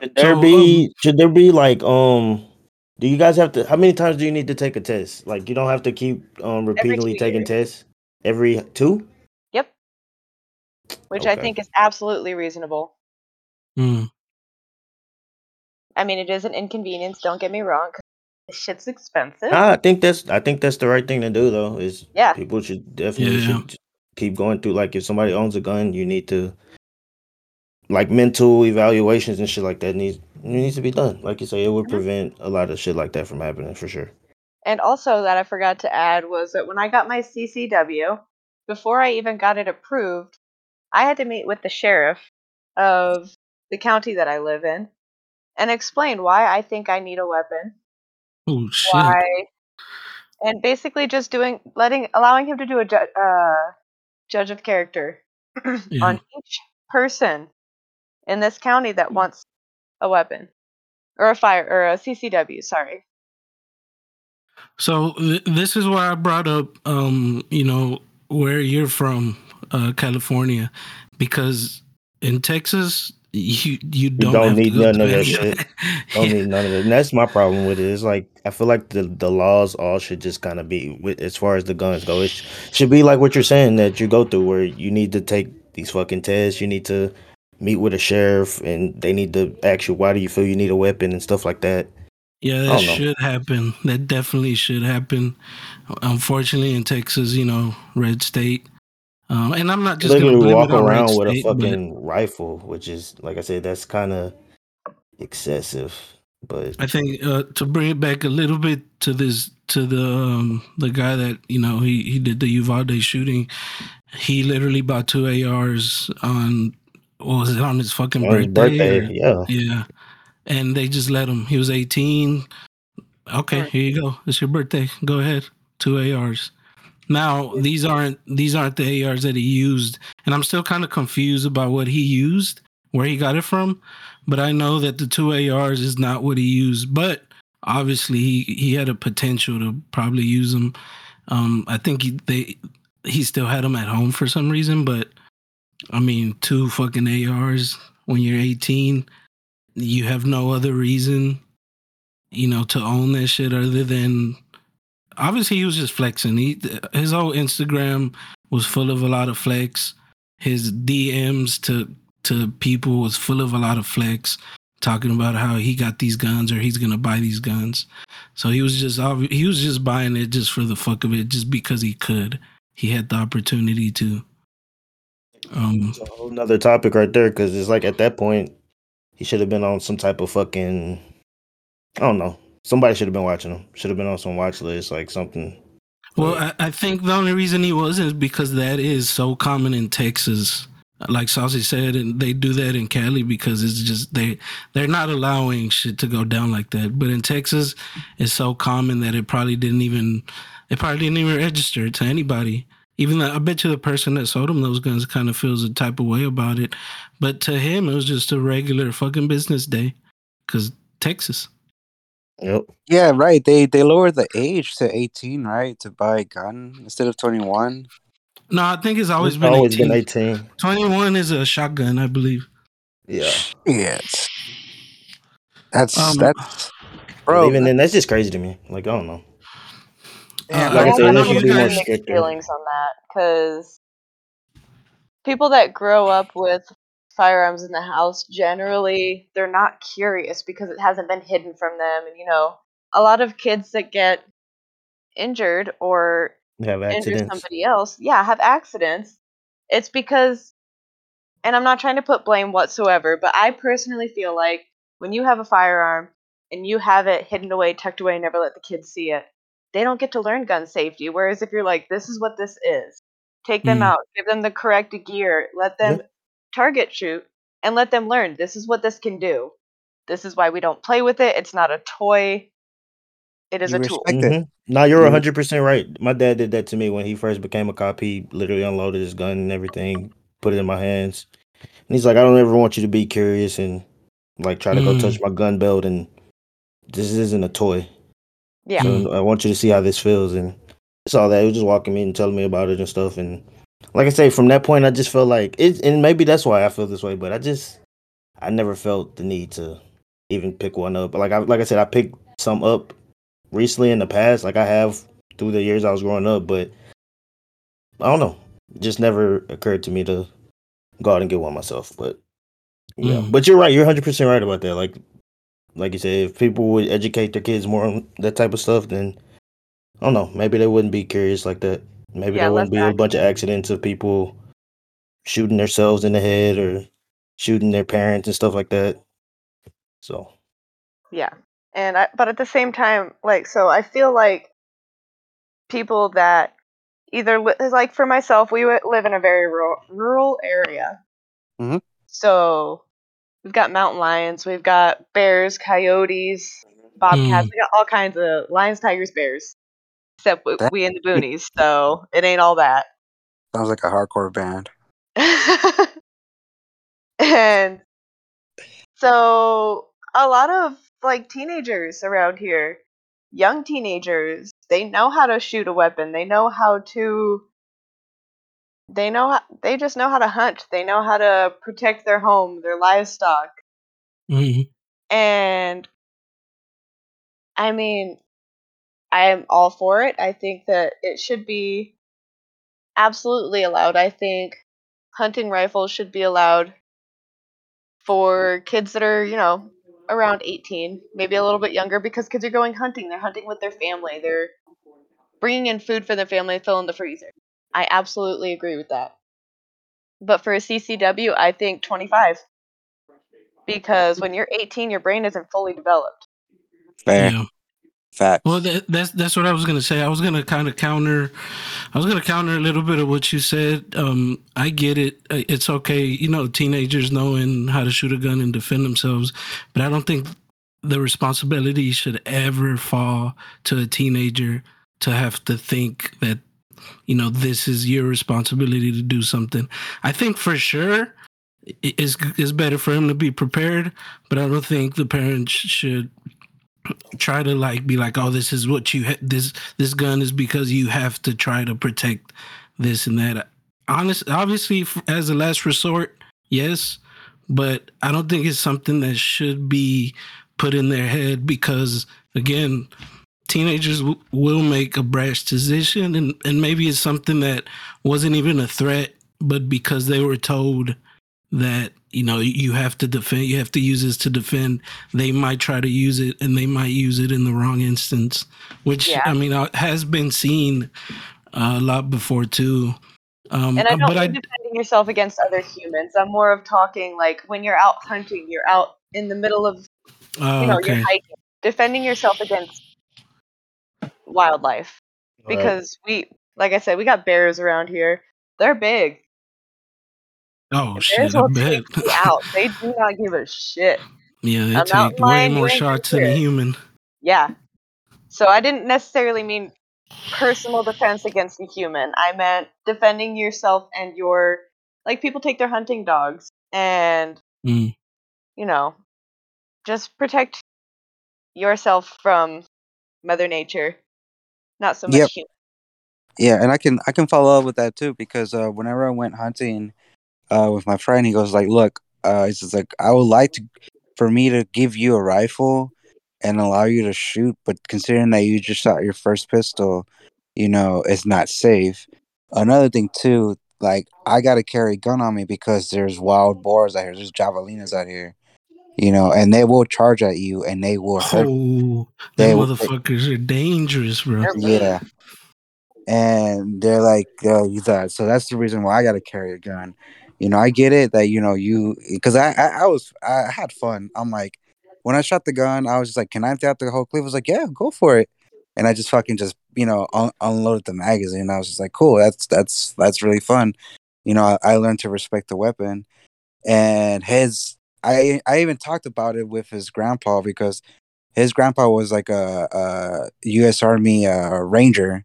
Should there be should there be like um do you guys have to how many times do you need to take a test? Like you don't have to keep um repeatedly taking years. tests? Every two? Yep. Which I think is absolutely reasonable. Hmm. I mean, it is an inconvenience, don't get me wrong. 'cause This shit's expensive. Nah, I think that's I think that's the right thing to do though. Is Yeah. people should definitely Yeah. should keep going through like if somebody owns a gun, you need to like mental evaluations and shit like that needs it needs to be done. Like you say, it would prevent a lot of shit like that from happening for sure. And also that I forgot to add was that when I got my CCW, before I even got it approved, I had to meet with the sheriff of the county that I live in and explain why I think I need a weapon, oh shit. why, and basically just doing letting allowing him to do a ju- uh, judge of character Yeah. on each person in this county that wants a weapon or a fire or a CCW. Sorry. So th- this is why I brought up, um, you know, where you're from, uh, California, because in Texas you you don't, don't need none of that shit. Don't Yeah. need none of it. And that's my problem with it. It's like I feel like the the laws all should just kind of be with as far as the guns go. It sh- should be like what you're saying that you go through where you need to take these fucking tests. You need to meet with a sheriff and they need to ask you why do you feel you need a weapon and stuff like that. Yeah, that should happen. That definitely should happen. Unfortunately, in Texas, you know, red state. Um, and I'm not just Literally walk it on red around with a state, but fucking rifle, which is like I said, that's kind of excessive. But I think uh, to bring it back a little bit to this to the um, the guy that you know he he did the Uvalde shooting. He literally bought two ARs on what was it on his fucking on his birthday? birthday, or- yeah, yeah, and they just let him. He was 18. Okay, Right. here you go. It's your birthday. Go ahead. Two ARs. Now these aren't these aren't the ARs that he used, and I'm still kind of confused about what he used, where he got it from. But I know that the two ARs is not what he used. But obviously, he he had a potential to probably use them. Um, I think he they he still had them at home for some reason. But I mean, two fucking ARs when you're 18, you have no other reason, you know, to own that shit other than obviously he was just flexing. He his whole Instagram was full of a lot of flex. His DMs to to people was full of a lot of flex, talking about how he got these guns or he's gonna buy these guns. So he was just he was just buying it just for the fuck of it, just because he could. He had the opportunity to. Um, It's a whole nother topic right there because it's like at that point he should have been on some type of fucking I don't know. Somebody should have been watching him. Should have been on some watch list, like something. well, I, I think the only reason he wasn't is because that is so common in Texas. Like Saucy said, and they do that in Cali because it's just they they're not allowing shit to go down like that. But in Texas, it's so common that it probably didn't even it probably didn't even register to anybody. Even though I bet you the person that sold him those guns kind of feels a type of way about it. But to him, it was just a regular fucking business day because Texas. Yep. Yeah, right. They they lowered the age to 18, right, to buy a gun instead of 21. No, I think it's always It's been always 18. been 18. 21 is a shotgun, I believe. Yeah. Yes. That's Um, that's bro. even then, that's just crazy to me. Like, I don't know. Uh, Like I have said, don't know should if be you more mixed stricter. feelings on that because people that grow up with firearms in the house generally they're not curious because it hasn't been hidden from them and you know a lot of kids that get injured or have injure somebody else yeah have accidents it's because and i'm not trying to put blame whatsoever but i personally feel like when you have a firearm and you have it hidden away tucked away never let the kids see it they don't get to learn gun safety whereas if you're like this is what this is take them Mm. out give them the correct gear let them target shoot and let them learn this is what this can do this is why we don't play with it it's not a toy it is You a tool respect it. Mhm. No, you're You- 100% right. My dad did that to me when he first became a cop. He literally unloaded his gun and everything, put it in my hands. And he's like, I don't ever want you to be curious and like try to go Mm. touch my gun belt. And this isn't a toy. Yeah. So I want you to see how this feels. And it's all that. He was just walking me and telling me about it and stuff. And like I say, from that point, I just felt like it. And maybe that's why I feel this way. But I just, I never felt the need to even pick one up. Like I, like I said, I picked some up recently in the past. Like I have through the years I was growing up. But I don't know. It just never occurred to me to go out and get one myself. But yeah. Mm. But you're right. You're 100 percent right about that. Like, like you said, if people would educate their kids more on that type of stuff, then I don't know. Maybe they wouldn't be curious like that. Maybe Yeah, there wouldn't be less a bunch of accidents of people shooting themselves in the head or shooting their parents and stuff like that. So Yeah. And I, but at the same time, like, so I feel like people that either, li- like for myself, we would live in a very rural, rural area. Mhm. So we've got mountain lions, we've got bears, coyotes, bobcats, Mm. we got all kinds of lions, tigers, bears. Except we, we in the boonies, so it ain't all that. Sounds like a hardcore band. and so a lot of like teenagers around here, young teenagers, they know how to shoot a weapon. They know how to they know how, they just know how to hunt. They know how to protect their home, their livestock. Mhm. And I mean, I am all for it. I think that it should be absolutely allowed. I think hunting rifles should be allowed for kids that are, you know, around 18, maybe a little bit younger because kids are going hunting. They're hunting with their family. They're bringing in food for their family, filling the freezer. I absolutely agree with that. But for a CCW, I think 25 because when you're 18, your brain isn't fully developed. Fair. Yeah. Facts. Well, that, that's that's what I was gonna say. I was gonna kind of counter. I was gonna counter a little bit of what you said. Um, I get it. It's okay. You know, teenagers knowing how to shoot a gun and defend themselves, but I don't think the responsibility should ever fall to a teenager to have to think that you know this is your responsibility to do something. I think for sure it's it's better for him to be prepared, but I don't think the parents should try to like be like, oh, this is what you ha- this this gun is because you have to try to protect this and that. Honest, obviously, as a last resort, yes, but I don't think it's something that should be put in their head because again, teenagers w- will make a brash decision, and and maybe it's something that wasn't even a threat, but because they were told that you know you have to defend you have to use this to defend they might try to use it and they might use it in the wrong instance which Yeah. i mean uh, has been seen a lot before too Um, And I don't but I defending yourself against other humans. I'm more of talking like when you're out hunting, you're out in the middle of oh, you know, okay. you're hiking, defending yourself against wildlife. Right. Because we, like I said, we got bears around here. They're big. Oh The shit! I bet. out. They do not give a shit. yeah, they mountain take way more shots than a human. Yeah. So I didn't necessarily mean personal defense against a human. I meant defending yourself and your like people take their hunting dogs and Mm. you know just protect yourself from mother nature. Not so much Yep. human. Yeah, and I can I can follow up with that too because uh, whenever I went hunting uh, with my friend, he goes like, "Look, uh, he's just like I would like to for me to give you a rifle and allow you to shoot, but considering that you just shot your first pistol, you know, it's not safe. Another thing too, like I got to carry a gun on me because there's wild boars out here, there's javelinas out here, you know, and they will charge at you and they will hurt. Oh, They them will- motherfuckers are dangerous, bro. Yeah. And they're like, uh, you thought so. That's the reason why I got to carry a gun. You know, I get it that you know you because I, I I was I had fun. I'm like, when I shot the gun, I was just like, can I empty out the whole clip? I was like, yeah, go for it. And I just fucking just you know un- unloaded the magazine. I was just like, cool. That's that's that's really fun. You know, I, I learned to respect the weapon. And his I I even talked about it with his grandpa because his grandpa was like a, a U.S. Army uh, Ranger.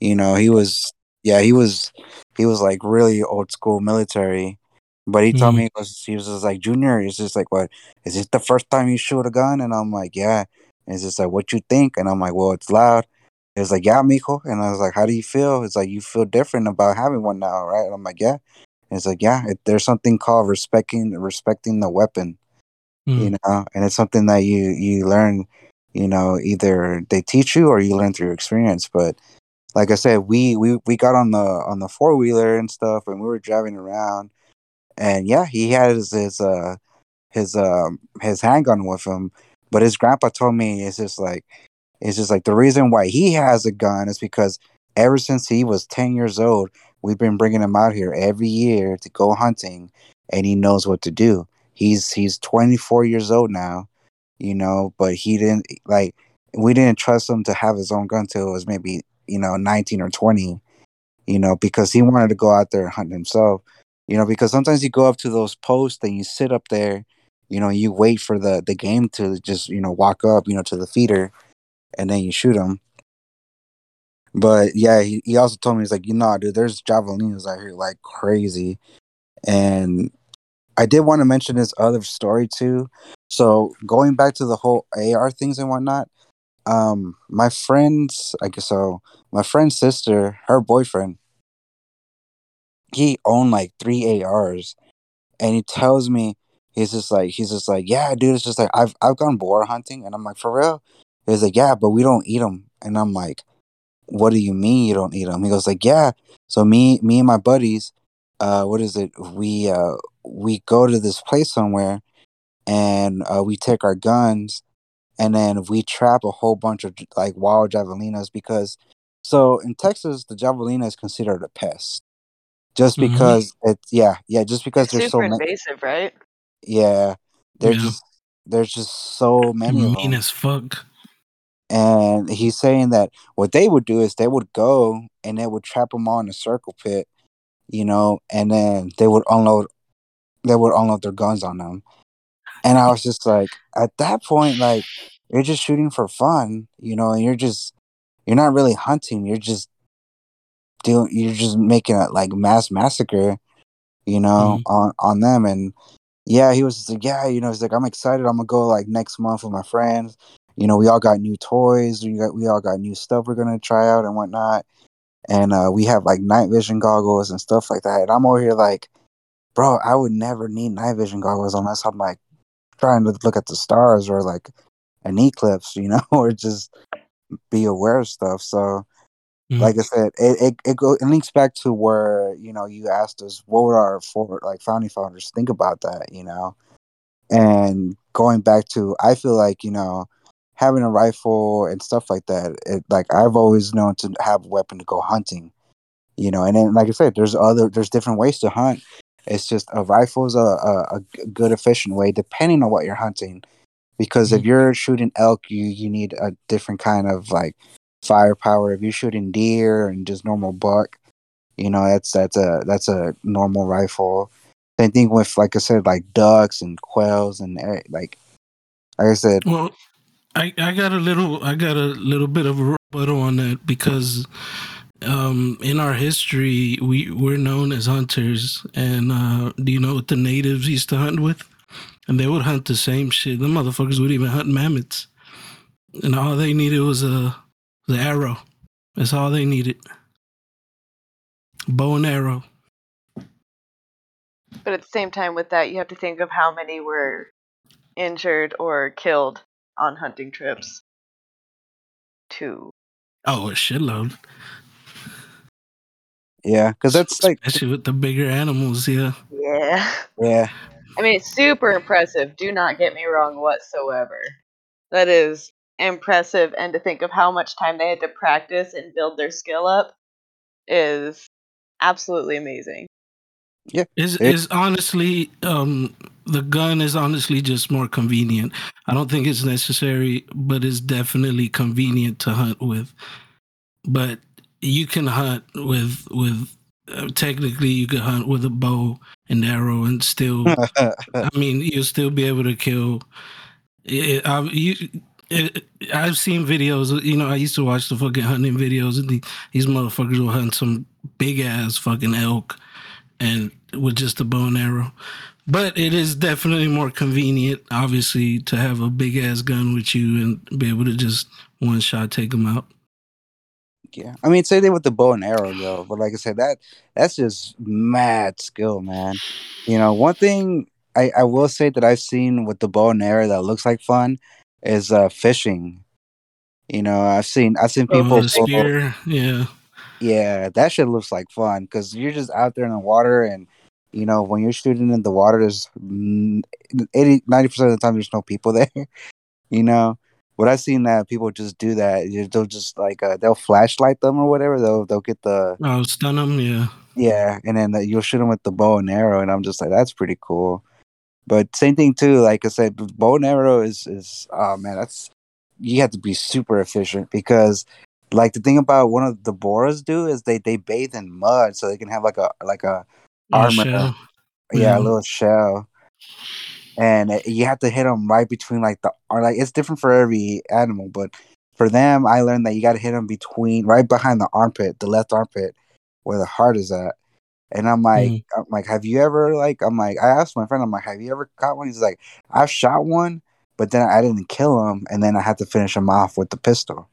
You know, he was yeah, he was he was like really old school military. But he told Mhm. me he was, he was just like Junior. He's just like, what is this the first time you shoot a gun? And I'm like, yeah. And it's just like, what you think? And I'm like, well, it's loud. He was like, yeah, mijo. And I was like, how do you feel? It's like you feel different about having one now, right? And I'm like, yeah. And it's like, yeah. It, there's something called respecting respecting the weapon you Mm. know and it's something that you you learn you know either they teach you or you learn through experience but like i said we we we got on the on the four-wheeler and stuff and we were driving around and yeah he had his his uh his um his handgun with him but his grandpa told me it's just like it's just like the reason why he has a gun is because ever since he was 10 years old we've been bringing him out here every year to go hunting and he knows what to do. He's he's 24 years old now you know but he didn't like we didn't trust him to have his own gun till it was maybe you know 19 or 20 you know because he wanted to go out there and hunt himself you know because sometimes you go up to those posts and you sit up there you know you wait for the the game to just you know walk up you know to the feeder and then you shoot him but yeah he, he also told me he's like you know dude there's javelinas out here like crazy and I did want to mention this other story too. So going back to the whole AR things and whatnot, um, my friend's I guess so. My friend's sister, her boyfriend, he owned like three ARs, and he tells me he's just like he's just like yeah, dude. It's just like I've I've gone boar hunting, and I'm like for real. He's like yeah, but we don't eat them, and I'm like, what do you mean you don't eat them? He goes like yeah. So me me and my buddies, uh, what is it? We uh we go to this place somewhere and uh, we take our guns and then we trap a whole bunch of like wild javelinas because so in Texas the javelina is considered a pest just Mhm. because it's yeah yeah just because They're there's so super many invasive, right? yeah there's Yeah. just there's just so many of Mean them as fuck. And he's saying that what they would do is they would go and they would trap them all in a circle pit you know and then they would unload they would unload their guns on them and i was just like at that point like you're just shooting for fun you know and you're just you're not really hunting. You're just doing you're just making a like mass massacre you know mm-hmm. on on them. And yeah he was just like yeah you know he's like i'm excited. I'm gonna go like next month with my friends you know we all got new toys we got we all got new stuff we're gonna try out and whatnot. And uh we have like night vision goggles and stuff like that. And i'm over here like bro i would never need night vision goggles unless i'm like trying to look at the stars or like an eclipse you know or just be aware of stuff. So Mhm. like I said, it it it, go, it links back to where you know you asked us what would our for like founding founders think about that, you know, and going back to I feel like you know having a rifle and stuff like that. It, like I've always known to have a weapon to go hunting, You know, and then like I said, there's other there's different ways to hunt. It's just a rifle is a a good efficient way depending on what you're hunting. Because if Mhm. you're shooting elk, you you need a different kind of like firepower. If you're shooting deer and just normal buck, you know that's that's a that's a normal rifle. Same thing with like I said, like ducks and quails and eh, like like I said, Well, I, I got a little I got a little bit of a rebuttal on that because um, in our history we we're known as hunters, and uh, do you know what the natives used to hunt with? And they would hunt the same shit. The motherfuckers would even hunt mammoths, and all they needed was a the arrow. That's all they needed. Bow and arrow. But at the same time, with that, you have to think of how many were injured or killed on hunting trips. Too. Oh, a shitload. yeah, because that's like especially with the bigger animals. Yeah. Yeah. yeah, I mean, it's super impressive. Do not get me wrong whatsoever. That is impressive, and to think of how much time they had to practice and build their skill up is absolutely amazing. Is It- is honestly um the gun is honestly just more convenient. I don't think it's necessary, but it's definitely convenient to hunt with. But you can hunt with with uh, technically you could hunt with a bow and arrow and still I mean you'll still be able to kill it, I, you, it, I've seen videos, you know, I used to watch the fucking hunting videos and the, these motherfuckers will hunt some big ass fucking elk and with just a bow and arrow. But it is definitely more convenient, obviously, to have a big ass gun with you and be able to just one shot take them out. yeah. I mean, say they with the bow and arrow though, but like I said, that that's just mad skill, man. You know, one thing I I will say that I've seen with the bow and arrow that looks like fun is uh fishing. You know, I've seen I've seen people Oh, the pull- spear, yeah. Yeah, that shit looks like fun because you're just out there in the water, and you know when you're shooting in the water, there's mm, 80, 90 percent of the time there's no people there. You know, but I've seen that people just do that. They'll just like uh, they'll flashlight them or whatever. They'll they'll get the Oh, stun them, yeah. yeah, and then the, you'll shoot them with the bow and arrow, and I'm just like that's pretty cool. But same thing too. Like I said, bow and arrow is is oh man, that's you have to be super efficient because like the thing about one of the boras do is they they bathe in mud so they can have like a like a armor shell. yeah, Yeah. a little shell and it- you have to hit them right between like the or like it's different for every animal but for them i learned that you got to hit them between right behind the armpit the left armpit where the heart is at and i'm like Mm. i'm like have you ever like i'm like i asked my friend i'm like have you ever caught one he's like i've shot one but then i didn't kill him and then i had to finish him off with the pistol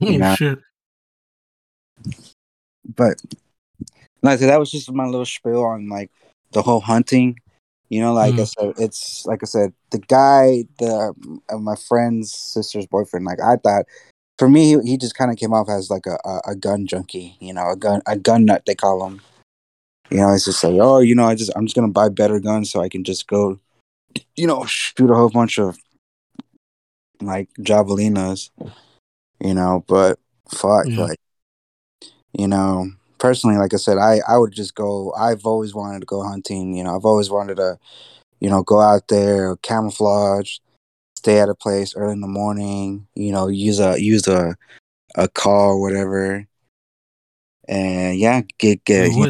Oh, Yeah. shit. but like I said, that was just my little spiel on like the whole hunting. You know, like I Mm. said, it's like I said, the guy, the uh, my friend's sister's boyfriend. Like I thought, for me, he, he just kind of came off as like a, a, a gun junkie. You know, a gun a gun nut they call him. You know, it's just like, oh, you know, I just I'm just gonna buy better guns so I can just go, you know, shoot a whole bunch of like javelinas. You know, but fuck, Yeah. like you know personally like i said i i would just go i've always wanted to go hunting you know i've always wanted to you know go out there camouflage stay at a place early in the morning you know use a use a a car or whatever and yeah get get you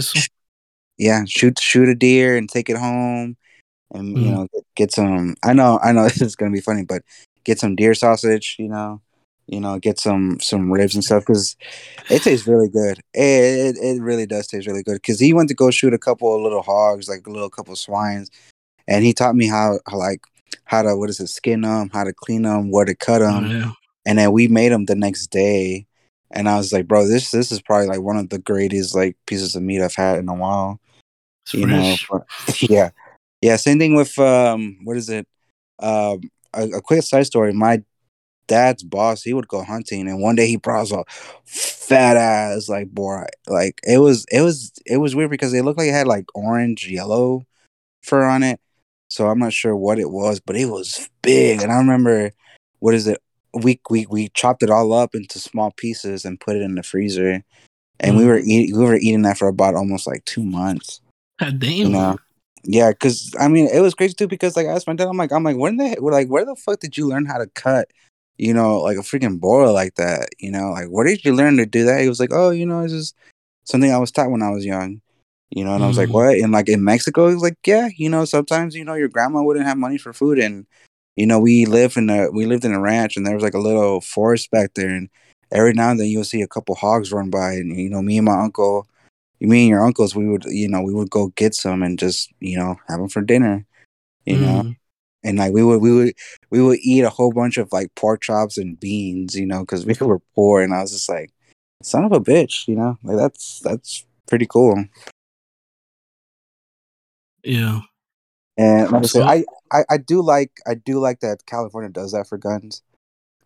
yeah shoot shoot a deer and take it home and you Mhm. know get, get some i know i know this is gonna be funny but get some deer sausage you know you know get some some ribs and stuff because it tastes really good. It, it it really does taste really good. Because he went to go shoot a couple of little hogs, like a little couple of swines, and he taught me how, how like how to what is it, skin them, how to clean them, where to cut Oh, them, yeah. and then we made them the next day. And I was like, bro, this this is probably like one of the greatest like pieces of meat I've had in a while. It's You know, but- yeah, yeah. Same thing with um, what is it? Um, a, a quick side story. My dad's boss, he would go hunting, and one day he brought us a fat ass like boar. Like it was, it was, it was weird because it looked like it had like orange, yellow fur on it. So I'm not sure what it was, but it was big. And I remember, what is it? We we we chopped it all up into small pieces and put it in the freezer. and we Mm. were eat, we were eating that for about almost like two months. God damn. You know, yeah, because I mean, it was crazy too. Because like I asked my dad, I'm like, I'm like, when the like, where the fuck did you learn how to cut? You know, like a freaking boiler like that. You know, like where did you learn to do that? He was like, oh, you know, it's just something I was taught when I was young. You know, and I was like, Mm. what? And like in Mexico, he was like, yeah, you know, sometimes you know your grandma wouldn't have money for food, and you know we live in a we lived in a ranch, and there was like a little forest back there, and every now and then you'll see a couple hogs run by, and you know, me and my uncle, me and your uncles, we would you know we would go get some and just you know have them for dinner, you know, Mm. And like we would we would we would eat a whole bunch of like pork chops and beans, you know, because we were poor, and I was just like, son of a bitch, you know, like that's that's pretty cool. Yeah. And like I said, I, I I do like I do like that California does that for guns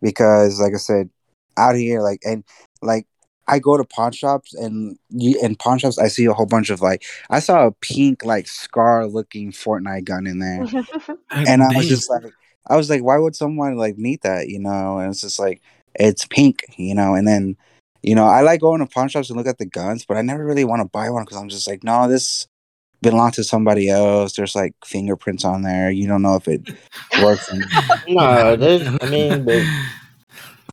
because like I said, out here like and like I go to pawn shops and you in pawn shops I see a whole bunch of like I saw a pink like scar looking Fortnite gun in there. And I was just like I was like why would someone like need that you know? And it's just like it's pink you know? And then you know I like going to pawn shops and look at the guns but I never really want to buy one because I'm just like no this belongs to somebody else. There's like fingerprints on there. You don't know if it works or not. I mean, but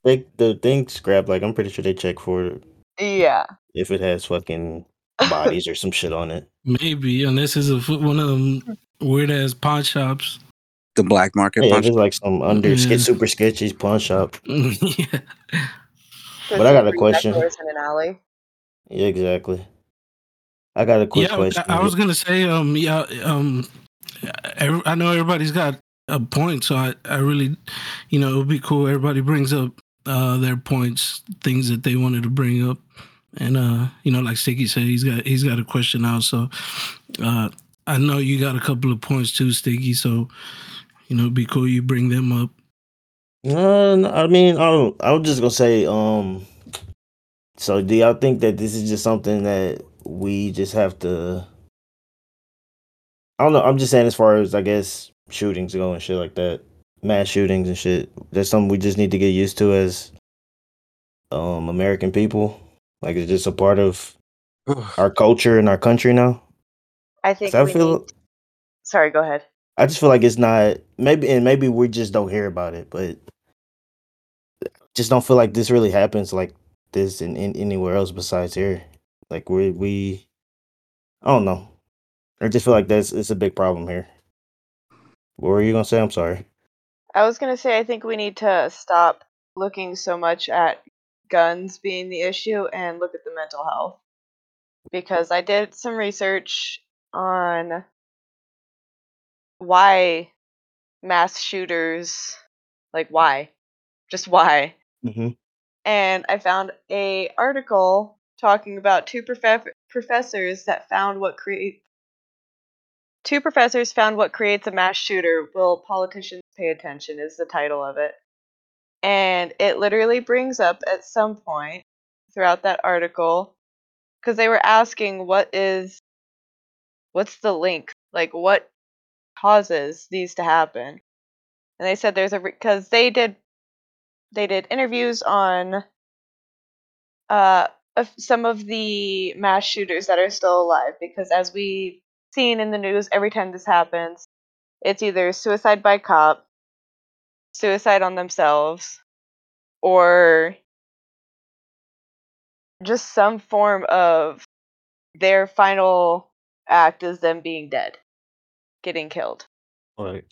they the thing scrap. Like I'm pretty sure they check for it yeah. if it has fucking bodies or some shit on it. Maybe unless it's a one of them weird ass pawn shops. the black market Yeah, pawn if it's like some under Yeah. skit super sketchy pawn shop. yeah. But I got a question. in an alley. Yeah, exactly. I got a quick yeah, question. I, I was gonna say, um, yeah, um, I, I know everybody's got a point, so I, I really, you know, it would be cool. Everybody brings up uh their points, things that they wanted to bring up, and uh, you know, like Sticky said, he's got he's got a question out. so uh, I know you got a couple of points too, Sticky. So, you know, it'd be cool you bring them up. No, I mean, I I was just gonna say, um, so do y'all think that this is just something that we just have to? I don't know. I'm just saying, as far as I guess shootings go and shit like that, mass shootings and shit. That's something we just need to get used to as um American people. Like it's just a part of our culture and our country now. I think 'Cause I feel, need... Sorry, go ahead. I just feel like it's not maybe, and maybe we just don't hear about it, but just don't feel like this really happens like this in, in anywhere else besides here. Like we we, I don't know. I just feel like that's it's a big problem here. What were you gonna say? I'm sorry. I was gonna say I think we need to stop looking so much at guns being the issue and look at the mental health. Because I did some research on why mass shooters like why? Just why? Mm-hmm. and I found a article talking about two prof- professors that found what create two professors found what creates a mass shooter. Will politicians pay attention? Is the title of it, and it literally brings up at some point throughout that article because they were asking what is what's the link like what causes these to happen and they said there's a because they did they did interviews on uh some of the mass shooters that are still alive because as we seen in the news every time this happens it's either suicide by cop suicide on themselves or just some form of their final act is them being dead getting killed Right.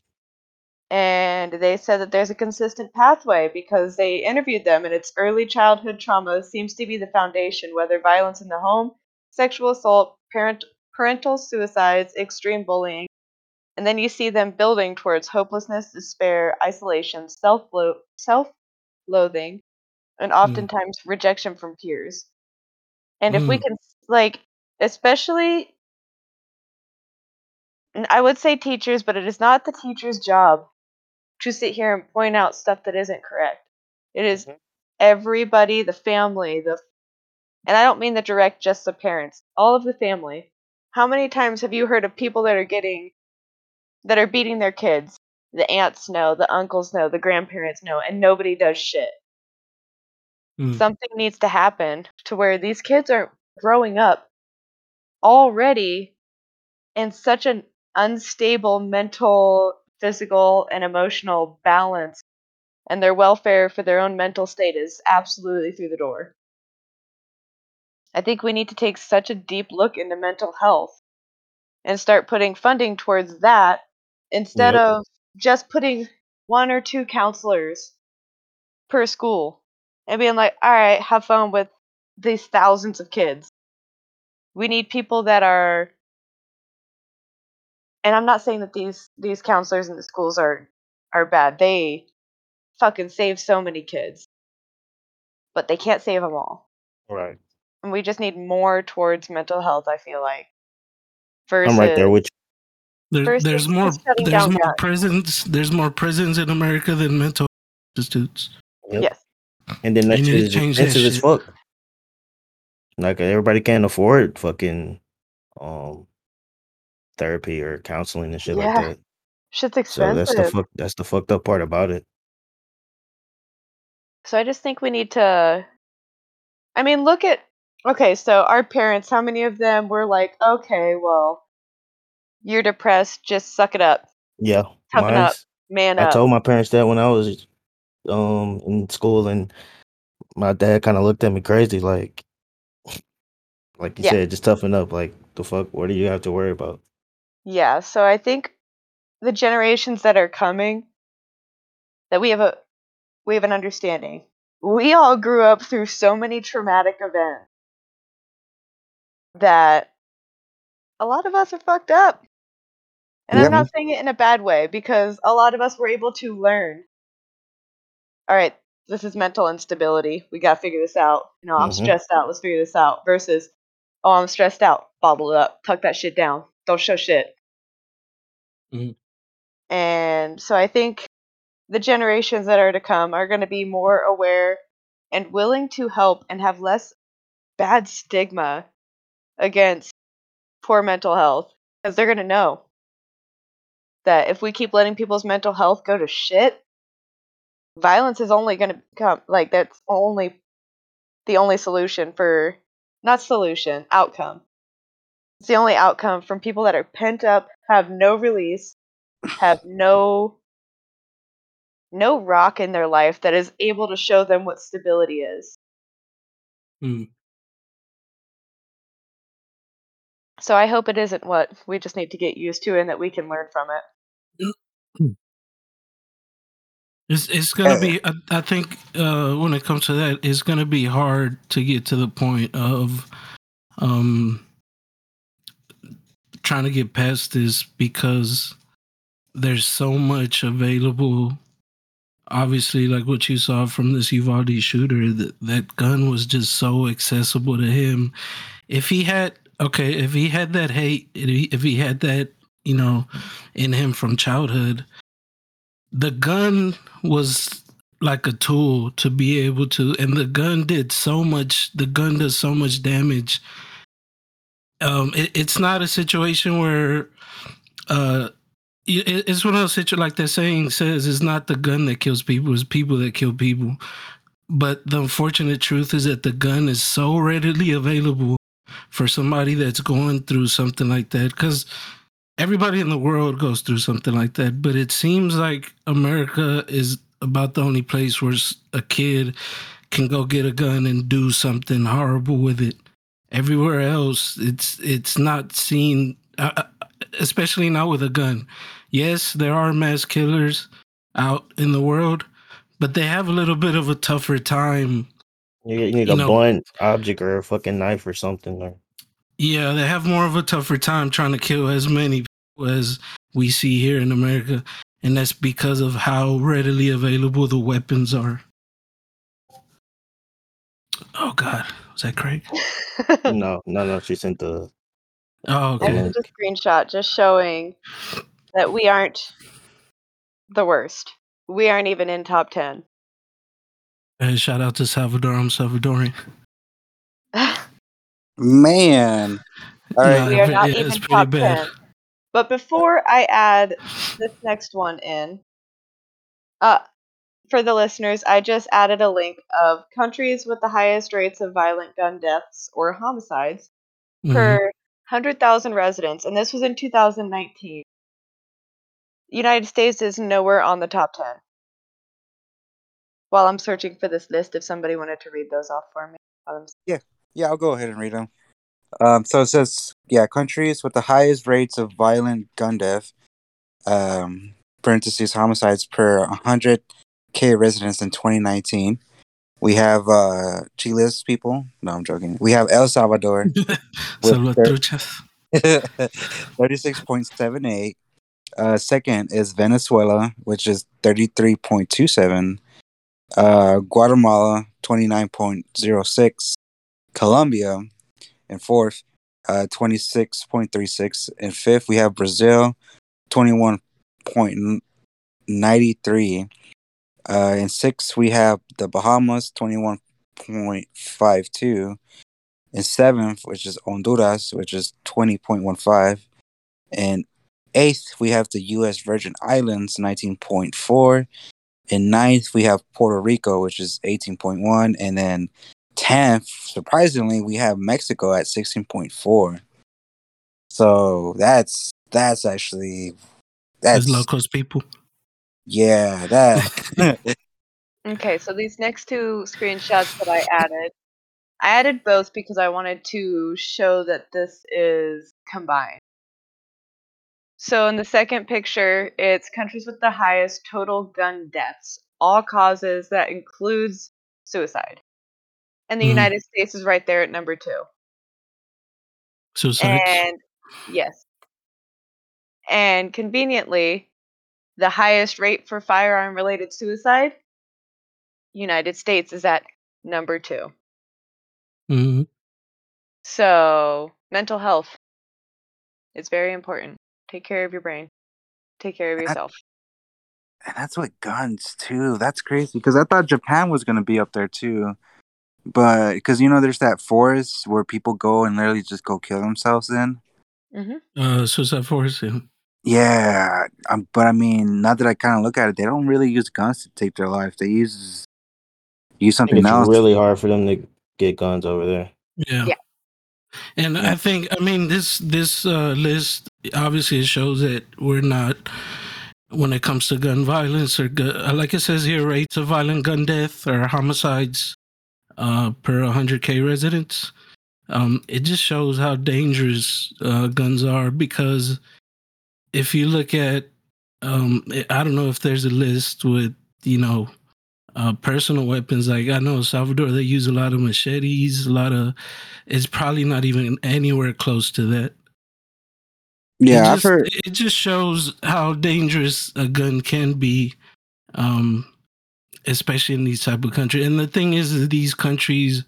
and they said that there's a consistent pathway because they interviewed them and it's early childhood trauma seems to be the foundation whether violence in the home sexual assault parent parental suicides extreme bullying and then you see them building towards hopelessness despair isolation self self loathing and oftentimes rejection from peers and if we Mm. can like especially and I would say teachers, but it is not the teacher's job to sit here and point out stuff that isn't correct. It is Mhm. everybody, the family, the and I don't mean the direct just the parents, all of the family. How many times have you heard of people that are getting that are beating their kids? The aunts know, the uncles know, the grandparents know, and nobody does shit. Mm. Something needs to happen to where these kids are growing up already in such an unstable mental, physical, and emotional balance, and their welfare for their own mental state is absolutely through the door. I think we need to take such a deep look into mental health and start putting funding towards that instead Yep. of just putting one or two counselors per school and being like, all right, have fun with these thousands of kids. We need people that are and I'm not saying that these these counselors in the schools are are bad. They fucking save so many kids. But they can't save them all. Right. And we just need more towards mental health, I feel like. Versus I'm right there with There, there's more. There's more guns. prisons. There's more prisons in America than mental institutes. you. Yep. Yes. And then that You shit to is change that expensive as fuck. Like everybody can't afford fucking um therapy or counseling and shit Yeah, like that. Shit's expensive. So that's the fuck that's the fucked up part about it. So I just think we need to. I mean, look at. Okay, so our parents, how many of them were like, okay, well, you're depressed, just suck it up, Yeah. toughen up, man I up. told my parents that when I was um in school and my dad kind of looked at me crazy like like you Yeah. said just toughen up like the fuck what do you have to worry about? Yeah, so I think the generations that are coming, that we have a we have an understanding. We all grew up through so many traumatic events that a lot of us are fucked up. And Yep. I'm not saying it in a bad way because a lot of us were able to learn. All right, this is mental instability. We got to figure this out. You know, I'm Mhm. stressed out. Let's figure this out. Versus, oh, I'm stressed out. Bottle it up. Tuck that shit down. Don't show shit. Mhm. And so I think the generations that are to come are going to be more aware and willing to help and have less bad stigma against poor mental health because they're going to know that if we keep letting people's mental health go to shit, violence is only going to come like that's only the only solution for not solution, outcome. It's the only outcome from people that are pent up, have no release, have no no rock in their life that is able to show them what stability is. Mm. So I hope it isn't what we just need to get used to and that we can learn from it. It's it's gonna Uh, be. I, I think uh, when it comes to that, it's gonna be hard to get to the point of um trying to get past this because there's so much available. Obviously, like what you saw from this Uvalde shooter, that that gun was just so accessible to him. If he had okay, if he had that hate, if he, had that, you know, in him from childhood, the gun was like a tool to be able to and the gun did so much the gun does so much damage. Um it, it's not a situation where uh it, it's one of those situations like that saying says it's not the gun that kills people it's people that kill people. But the unfortunate truth is that the gun is so readily available for somebody that's going through something like that because everybody in the world goes through something like that. But it seems like america is about the only place where a kid can go get a gun and do something horrible with it. Everywhere else it's it's not seen uh, uh, especially not with a gun. Yes there are mass killers out in the world but they have a little bit of a tougher time You, you need You a know- blunt object or a fucking knife or something. Or, Yeah, they have more of a tougher time trying to kill as many people as we see here in America. And that's because of how readily available the weapons are. Oh God, was that Craig? no, no, no. She sent the Oh, I okay. sent a screenshot just showing that we aren't the worst. We aren't even in top 10. Hey, shout out to Salvador. I'm Salvadorian. Man. All right. Yeah, we are not yeah, even it's pretty top bad. 10. But before I add this next one in, uh, for the listeners, I just added a link of countries with the highest rates of violent gun deaths or homicides Mhm. per 100,000 residents, and this was in 2019. United States is nowhere on the top 10. While I'm searching for this list, if somebody wanted to read those off for me. while I'm- Yeah, I'll go ahead and read them. Um, so it says, yeah, countries with the highest rates of violent gun death, um, parentheses homicides per 100k residents in 2019. We have uh, Chile's people. No, I'm joking. We have El Salvador, Salvatruchas. 36.78. Uh, second is Venezuela, which is 33.27. Uh, Guatemala, 29.06. Colombia, and fourth, uh, 26.36. And fifth, we have Brazil, 21.93. Uh, and sixth, we have the Bahamas, 21.52. And seventh, which is Honduras, which is 20.15. And eighth, we have the U.S. Virgin Islands, 19.4. And ninth, we have Puerto Rico, which is 18.1. And then 10th, surprisingly, we have Mexico at 16.4. So that's that's actually Those that's low cost people. yeah that Okay, so these next two screenshots that I added, I added both because I wanted to show that this is combined. So in the second picture, it's countries with the highest total gun deaths, all causes that includes suicide. And the Mhm. United States is right there at number two. Suicides. And yes. And conveniently, the highest rate for firearm related suicide, United States is at number two. Mm-hmm. So, mental health is very important. Take care of your brain. Take care of That- yourself. and that's with guns too. That's crazy because I thought Japan was gonna be up there too, but because you know there's that forest where people go and literally just go kill themselves in. hmm Uh, Suicide Forest. Yeah. Yeah, um, but I mean, now that I kind of look at it, they don't really use guns to take their life. They use use something it's else. It's really hard for them to get guns over there. Yeah. Yeah. And. I think I mean this this uh, list obviously shows that we're not when it comes to gun violence or uh, like it says here rates of violent gun death or homicides uh, per 100k residents. Um, it just shows how dangerous uh, guns are because if you look at um, I don't know if there's a list with you know uh, personal weapons. Like I know Salvador, they use a lot of machetes, a lot of. It's probably not even anywhere close to that. Yeah, it I've just, heard. It just shows how dangerous a gun can be, um, especially in these type of countries. And the thing is, these countries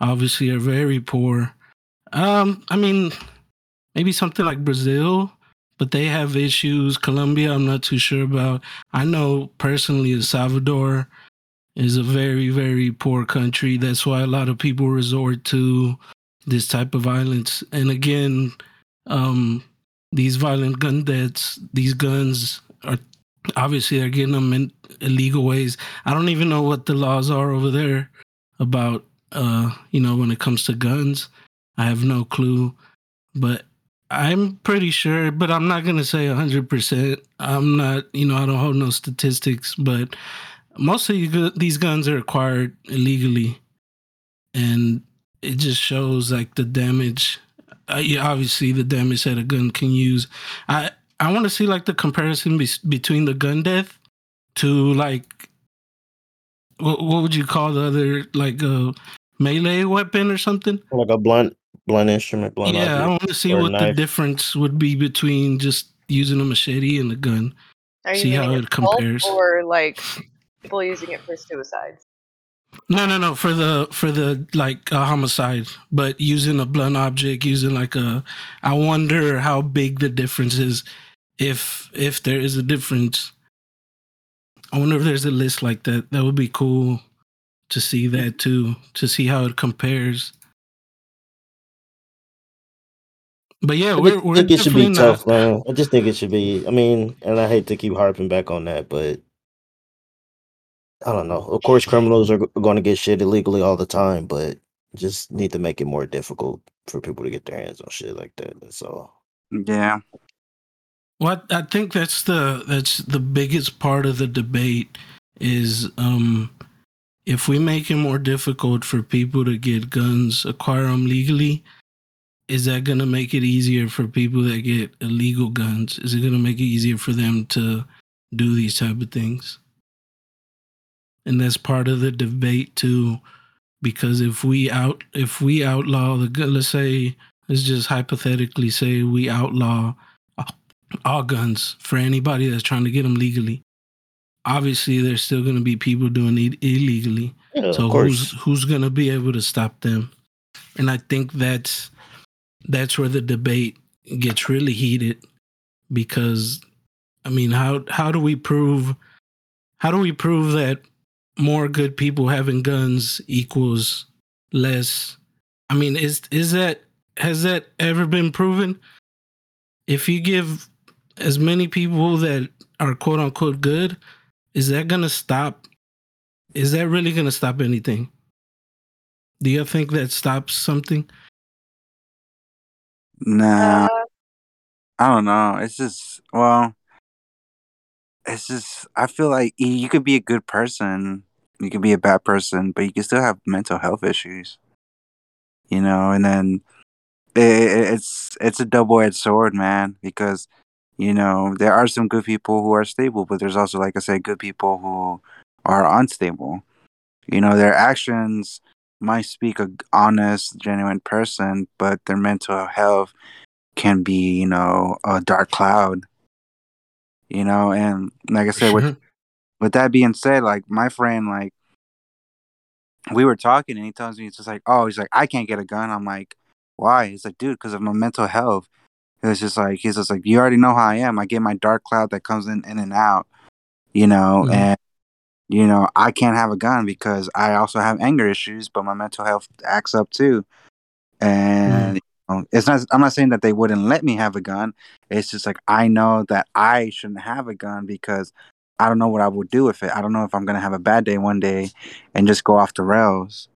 obviously are very poor. Um, I mean, maybe something like Brazil, but they have issues. Colombia, I'm not too sure about. I know personally, El Salvador is a very, very poor country. That's why a lot of people resort to this type of violence. And again, um, these violent gun deaths, these guns are obviously they're getting them in illegal ways. I don't even know what the laws are over there about, uh, you know, when it comes to guns. I have no clue, but I'm pretty sure, but I'm not gonna say 100%. I'm not, you know, I don't hold no statistics, but most of these guns are acquired illegally, and it just shows like the damage. Uh, yeah, obviously the damage that a gun can use. I I want to see like the comparison be- between the gun death to like what what would you call the other like a melee weapon or something? Like a blunt, blunt instrument, blunt yeah, I want to see or a what the difference would be between just using a machete and a gun. Are See how it compares. or like people using it for suicides? No, no, no. For the for the like uh, homicide, but using a blunt object, using like a. I wonder how big the difference is, if if there is a difference. I wonder if there's a list like that. That would be cool to see that too, to see how it compares. But yeah, we're we're think it should be definitely not. tough, man. I just think it should be. I mean, and I hate to keep harping back on that, but I don't know. Of course, criminals are going to get shit illegally all the time, but just need to make it more difficult for people to get their hands on shit like that. That's all. Yeah. Well, I I think that's the that's the biggest part of the debate is um if we make it more difficult for people to get guns, acquire them legally, is that going to make it easier for people that get illegal guns? Is it going to make it easier for them to do these type of things? And that's part of the debate too, because if we out if we outlaw the gun, let's say let's just hypothetically say we outlaw all guns for anybody that's trying to get them legally. Obviously, there's still going to be people doing it illegally. Yeah, so who's who's going to be able to stop them? And I think that's that's where the debate gets really heated because I mean, how how do we prove how do we prove that more good people having guns equals less? I mean, is is that has that ever been proven? If you give as many people that are quote unquote good, is that gonna stop? Is that really gonna stop anything? Do you think that stops something? Nah, Uh, I don't know. It's just well, it's just I feel like you could be a good person, you could be a bad person, but you can still have mental health issues. You know, and then it, it- it's it's a double edged sword, man, because you know there are some good people who are stable, but there's also, like I said, good people who are unstable. You know, their actions might speak a honest, genuine person, but their mental health can be, you know, a dark cloud. You know, and like I said, with Sure. with that being said, like my friend, like we were talking, and he tells me it's just like, oh, he's like, I can't get a gun. I'm like, why? He's like, dude, because of my mental health. It's just like he's just like, you already know how I am. I get my dark cloud that comes in in and out. You know, Mhm. and you know, I can't have a gun because I also have anger issues, but my mental health acts up too. And you know, it's not. I'm not saying that they wouldn't let me have a gun. It's just like I know that I shouldn't have a gun because I don't know what I would do with it. I don't know if I'm gonna have a bad day one day and just go off the rails.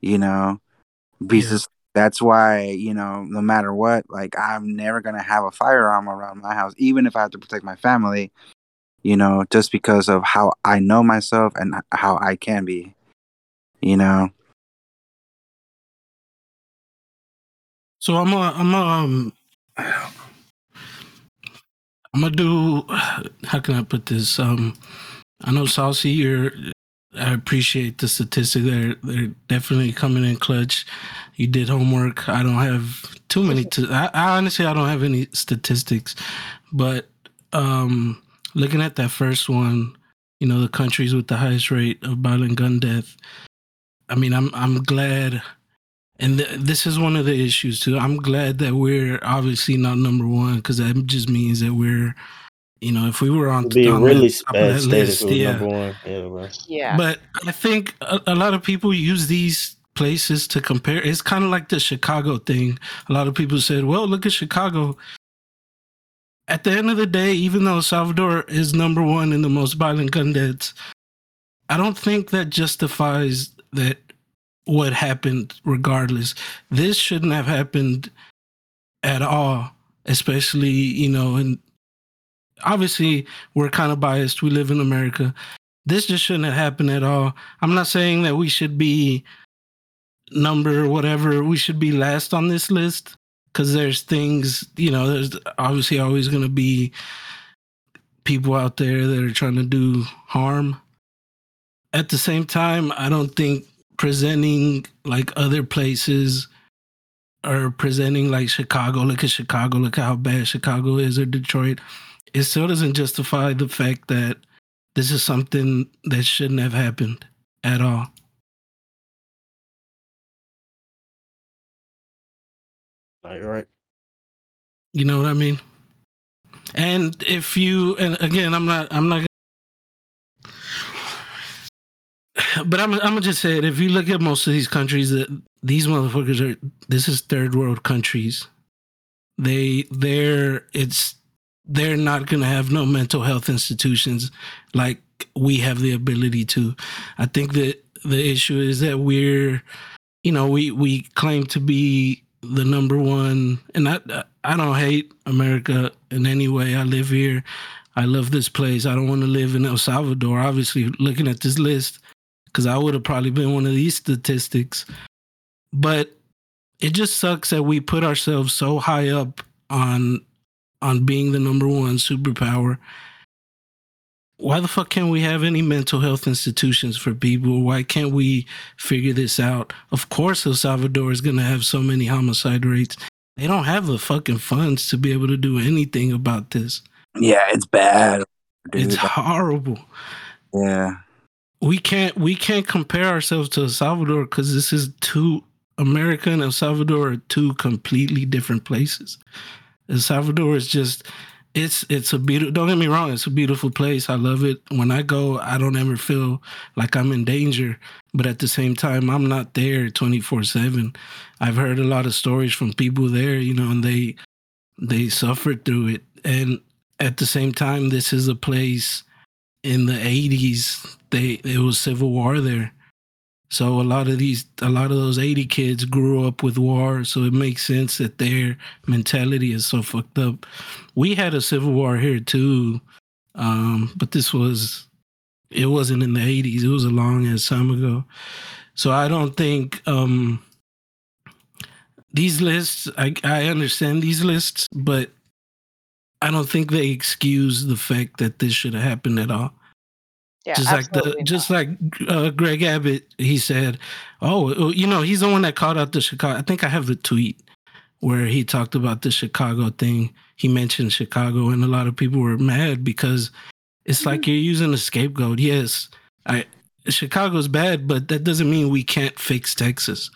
You know, because that's why you know, no matter what, like I'm never gonna have a firearm around my house, even if I have to protect my family. You know, just because of how I know myself and how I can be. You know. So I'm a, I'm a, um, I'm gonna do. How can I put this? Um, I know Saucy, you're. I appreciate the statistic. They're they're definitely coming in clutch. You did homework. I don't have too many. To, I, I honestly I don't have any statistics, but um, looking at that first one, you know, the countries with the highest rate of violent gun death. I mean, I'm I'm glad and th- this is one of the issues too. I'm glad that we're obviously not number one because that just means that we're, you know, if we were on, It'd be on really that, top of bad that state list, if it was yeah. number one. Yeah, yeah. But I think a, a lot of people use these places to compare. It's kind of like the Chicago thing. A lot of people said, "Well, look at Chicago." At the end of the day, even though Salvador is number one in the most violent gun deaths, I don't think that justifies that what happened regardless. This shouldn't have happened at all, especially, you know, and obviously we're kind of biased. We live in America. This just shouldn't have happened at all. I'm not saying that we should be number whatever, we should be last on this list because there's things, you know, there's obviously always going to be people out there that are trying to do harm. At the same time, I don't think presenting like other places or presenting like Chicago, look at Chicago, look at how bad Chicago is or Detroit, it still doesn't justify the fact that this is something that shouldn't have happened at all. All right, right. You know what I mean? And if you and again, I'm not I'm not but I'm I'm gonna just say it. If you look at most of these countries, that these motherfuckers are this is third world countries. They they're it's they're not gonna have no mental health institutions like we have the ability to. I think that the issue is that we're, you know, we we claim to be the number one, and I I don't hate America in any way. I live here. I love this place. I don't want to live in El Salvador. Obviously, looking at this list, because I would have probably been one of these statistics. But it just sucks that we put ourselves so high up on on being the number one superpower. Why the fuck can't we have any mental health institutions for people? Why can't we figure this out? Of course, El Salvador is going to have so many homicide rates. They don't have the fucking funds to be able to do anything about this. Yeah, it's bad. Dude. It's horrible. yeah. We can't we can't compare ourselves to El Salvador because this is two America and El Salvador are two completely different places. El Salvador is just it's it's a beautiful don't get me wrong, it's a beautiful place. I love it. When I go, I don't ever feel like I'm in danger. But at the same time, I'm not there 24-7. I've heard a lot of stories from people there, you know, and they they suffered through it. And at the same time, this is a place in the 80s they it was civil war there. So a lot of these a lot of those 80 kids grew up with war so it makes sense that their mentality is so fucked up. We had a civil war here too um but this was it wasn't in the 80s it was a long ass time ago. So i don't think um these lists i i understand these lists but i don't think they excuse the fact that this should have happened at all Yeah, just like the absolutely just like uh, Greg Abbott, he said, "Oh, you know, he's the one that called out the Chicago." I think I have the tweet where he talked about the Chicago thing. He mentioned Chicago, and a lot of people were mad because it's like Mm-hmm. you're using a scapegoat. Yes, I Chicago's bad, but that doesn't mean we can't fix Texas.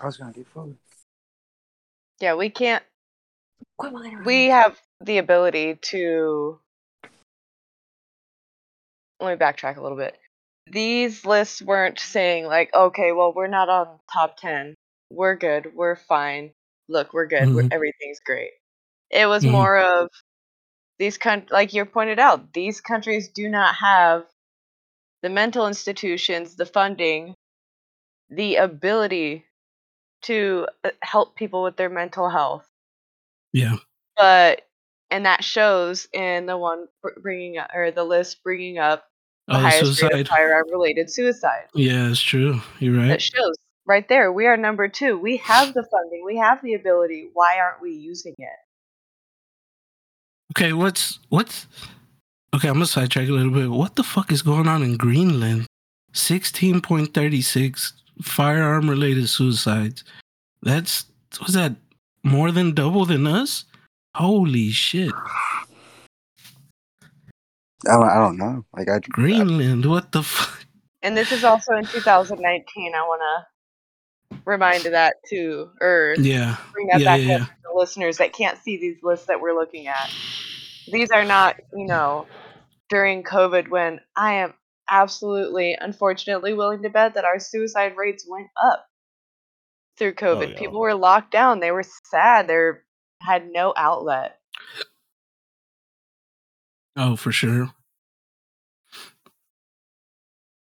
I was gonna get food. yeah, we can't. We have the ability to. Let me backtrack a little bit. These lists weren't saying like, okay, well, we're not on top ten. We're good. We're fine. Look, we're good. We're, Mhm. everything's great. It was Mhm. more of these coun like you pointed out. These countries do not have the mental institutions, the funding, the ability to uh, help people with their mental health Yeah, but and that shows in the one bringing up, or the list bringing up the oh, highest rate of firearm related suicide. Yeah, it's true. You're That right. shows right there we are number two. We have the funding, we have the ability. Why aren't we using it? Okay, what's what's okay? I'm gonna sidetrack a little bit. What the fuck is going on in Greenland? Sixteen point thirty six firearm related suicides. That's was that more than double than us? Holy shit! I don't, I don't know. Like I, Greenland, what the fuck? And this is also in 2019. I want to remind that too, or Yeah, bring that yeah, back yeah, up yeah. to the listeners that can't see these lists that we're looking at. These are not, you know, during COVID when I am absolutely, unfortunately, willing to bet that our suicide rates went up through oh, COVID. yeah. People were locked down. They were sad. They had no outlet. Oh, for sure.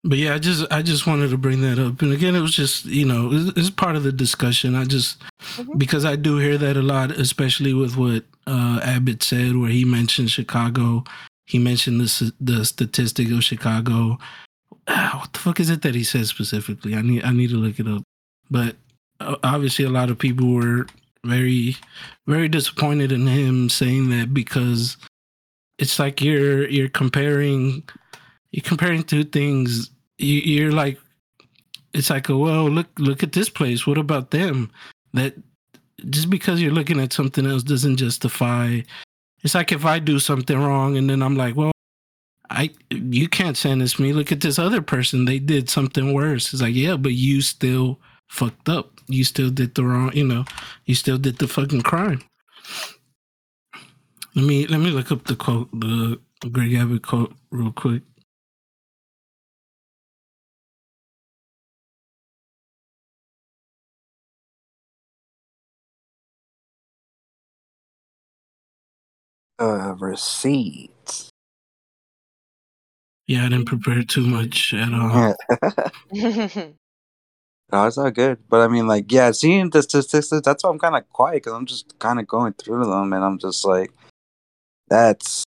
But yeah, I just I just wanted to bring that up, and again, it was just you know it's, it's part of the discussion. I just Mhm. because I do hear that a lot, especially with what uh, Abbott said, where he mentioned Chicago. He mentioned the the statistic of Chicago. Ah, what the fuck is it that he said specifically? I need I need to look it up. But uh, obviously, a lot of people were very very disappointed in him saying that because it's like you're you're comparing you're comparing two things. You, you're like it's like oh, well look look at this place. What about them? That just because you're looking at something else doesn't justify. It's like if I do something wrong and then I'm like, well, I you can't sentence me. Look at this other person; they did something worse. It's like, yeah, but you still fucked up. You still did the wrong. You know, you still did the fucking crime. Let me let me look up the quote, the Greg Abbott quote, real quick. uh, receipts. Yeah, I didn't prepare too much at all. No, it's all good. But I mean, like, yeah, seeing the statistics, that's why I'm kind of quiet because I'm just kind of going through them, and I'm just like, that's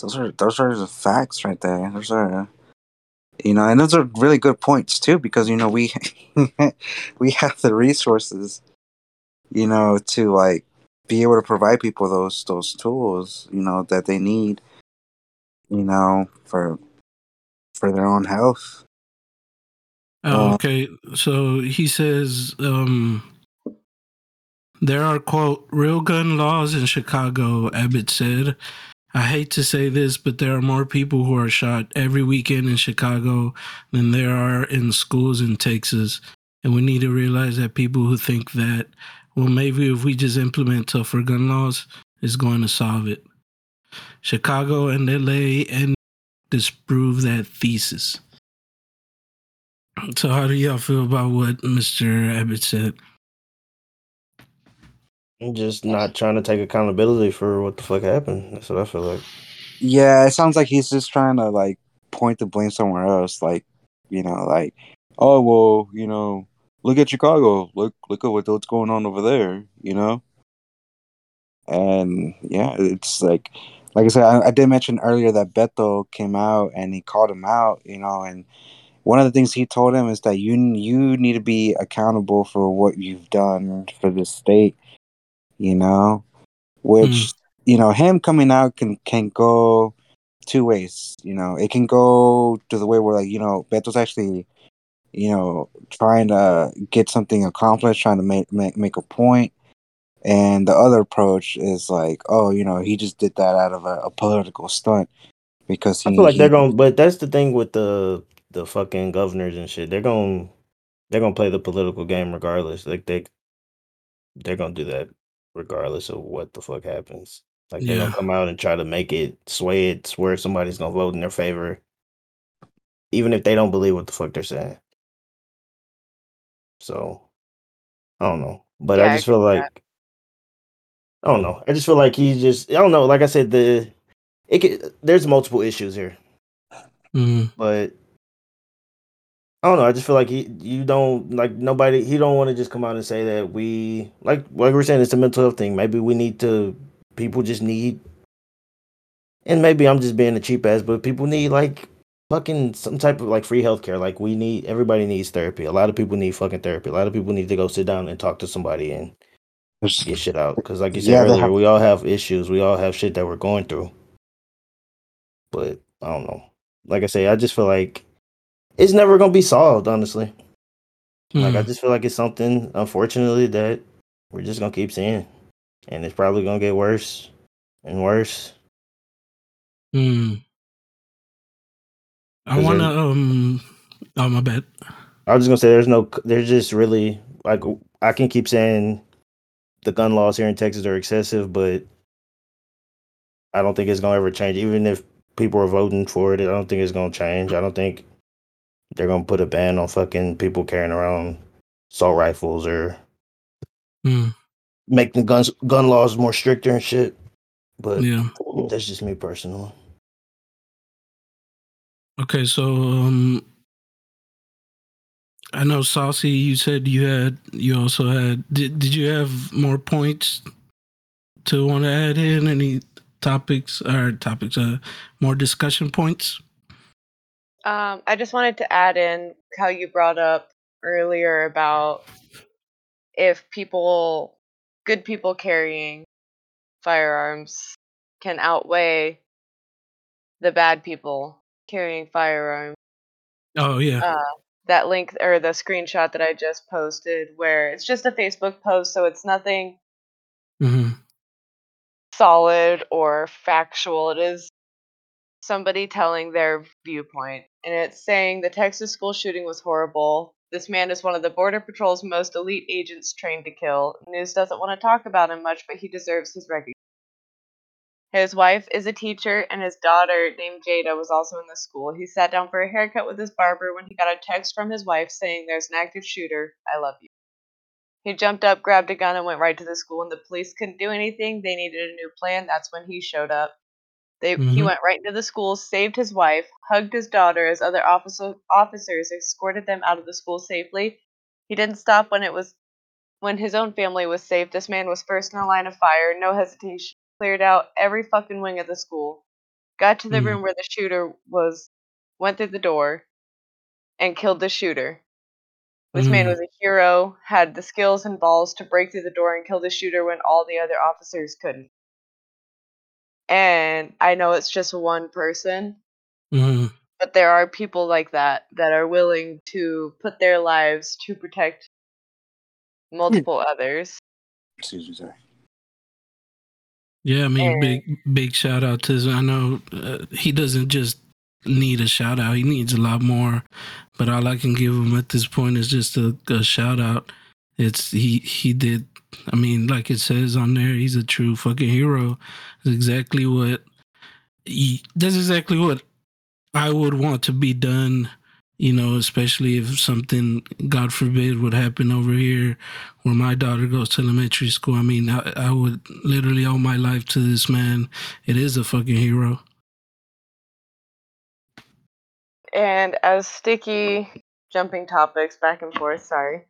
those are those are the facts right there. Those are, you know, and those are really good points too because you know we we have the resources, you know, to like be able to provide people those those tools, you know, that they need, you know, for for their own health. Oh, Uh, okay. So he says um, there are quote real gun laws in Chicago. Abbott said, "I hate to say this, but there are more people who are shot every weekend in Chicago than there are in schools in Texas, and we need to realize that people who think that, well, maybe if we just implement tougher gun laws, is going to solve it. Chicago and LA and disprove that thesis." So, how do y'all feel about what Mr. Abbott said? I'm just not trying to take accountability for what the fuck happened. That's what I feel like. Yeah, it sounds like he's just trying to like point the blame somewhere else. Like, you know, like, oh well, you know, look at Chicago. Look, look at what, what's going on over there. You know, and yeah, it's like, like I said, I, I did mention earlier that Beto came out and he called him out. You know, and one of the things he told him is that you you need to be accountable for what you've done for the state. You know, which hmm. you know him coming out can can go two ways. You know, it can go to the way where like you know Beto's actually you know trying to get something accomplished, trying to make make make a point. And the other approach is like, oh, you know, he just did that out of a, a political stunt because he. I feel like he- they're going, but that's the thing with the the fucking governors and shit. They're going to they're gonna play the political game regardless. Like they, they're gonna do that regardless of what the fuck happens. Like they're Yeah. gonna come out and try to make it sway it, swear somebody's gonna vote in their favor, even if they don't believe what the fuck they're saying. So, I don't know, but Yeah, I I just feel agree with like, I don't know. I just feel like he's just, I don't know. Like I said, the it could, there's multiple issues here. Mm, but I don't know. I just feel like he, you don't like nobody. He don't want to just come out and say that we like like we we're saying it's a mental health thing. Maybe we need to. People just need, and maybe I'm just being a cheap ass, but people need like fucking some type of like free healthcare. Like we need. Everybody needs therapy. A lot of people need fucking therapy. A lot of people need to go sit down and talk to somebody and get shit out. Because like you said Yeah, earlier, have- we all have issues. We all have shit that we're going through. But I don't know. Like I say, I just feel like it's never gonna be solved. Honestly, like I mm. just feel like it's something, unfortunately, that we're just gonna keep seeing, and it's probably gonna get worse and worse. Mm. I 'Cause want to. there- Um. Oh my bad. I was just gonna say there's no, there's just really like I can keep saying the gun laws here in Texas are excessive, but I don't think it's gonna ever change. Even if people are voting for it, I don't think it's gonna change. I don't think they're gonna put a ban on fucking people carrying around assault rifles or Mm. make the guns gun laws more stricter and shit. But Yeah. that's just me personally. Okay. So um. I know, Saucy. You said you had. You also had. Did Did you have more points to want to add in? Any topics or topics? Uh, more discussion points. Um, I just wanted to add in how you brought up earlier about if people, good people carrying firearms, can outweigh the bad people carrying firearms. Oh yeah. Uh, that link or the screenshot that I just posted, where it's just a Facebook post, so it's nothing hmm solid or factual. It is somebody telling their viewpoint. And it's saying the Texas school shooting was horrible. This man is one of the Border Patrol's most elite agents trained to kill. News doesn't want to talk about him much, but he deserves his recognition. His wife is a teacher, and his daughter, named Jada, was also in the school. He sat down for a haircut with his barber when he got a text from his wife saying, There's an active shooter. I love you. He jumped up, grabbed a gun, and went right to the school. And the police couldn't do anything. They needed a new plan. That's when he showed up. They he Mhm. went right into the school, saved his wife, hugged his daughter as other officer, officers escorted them out of the school safely. He didn't stop when it was when his own family was saved. This man was first in the line of fire, no hesitation, cleared out every fucking wing of the school, got to the Mhm. room where the shooter was, went through the door, and killed the shooter. This man Mhm. was a hero, had the skills and balls to break through the door and kill the shooter when all the other officers couldn't. And I know it's just one person, Mhm. but there are people like that that are willing to put their lives to protect multiple others. Excuse me, sorry. Yeah, I mean, And- big big shout out to. I know uh, he doesn't just need a shout out; he needs a lot more. But all I can give him at this point is just a, a shout out. It's he he did. I mean, like it says on there, he's a true fucking hero. That's exactly what. He, that's exactly what I would want to be done. You know, especially if something, God forbid, would happen over here where my daughter goes to elementary school. I mean, I, I would literally owe my life to this man. It is a fucking hero. And as Sticky, jumping topics back and forth, sorry.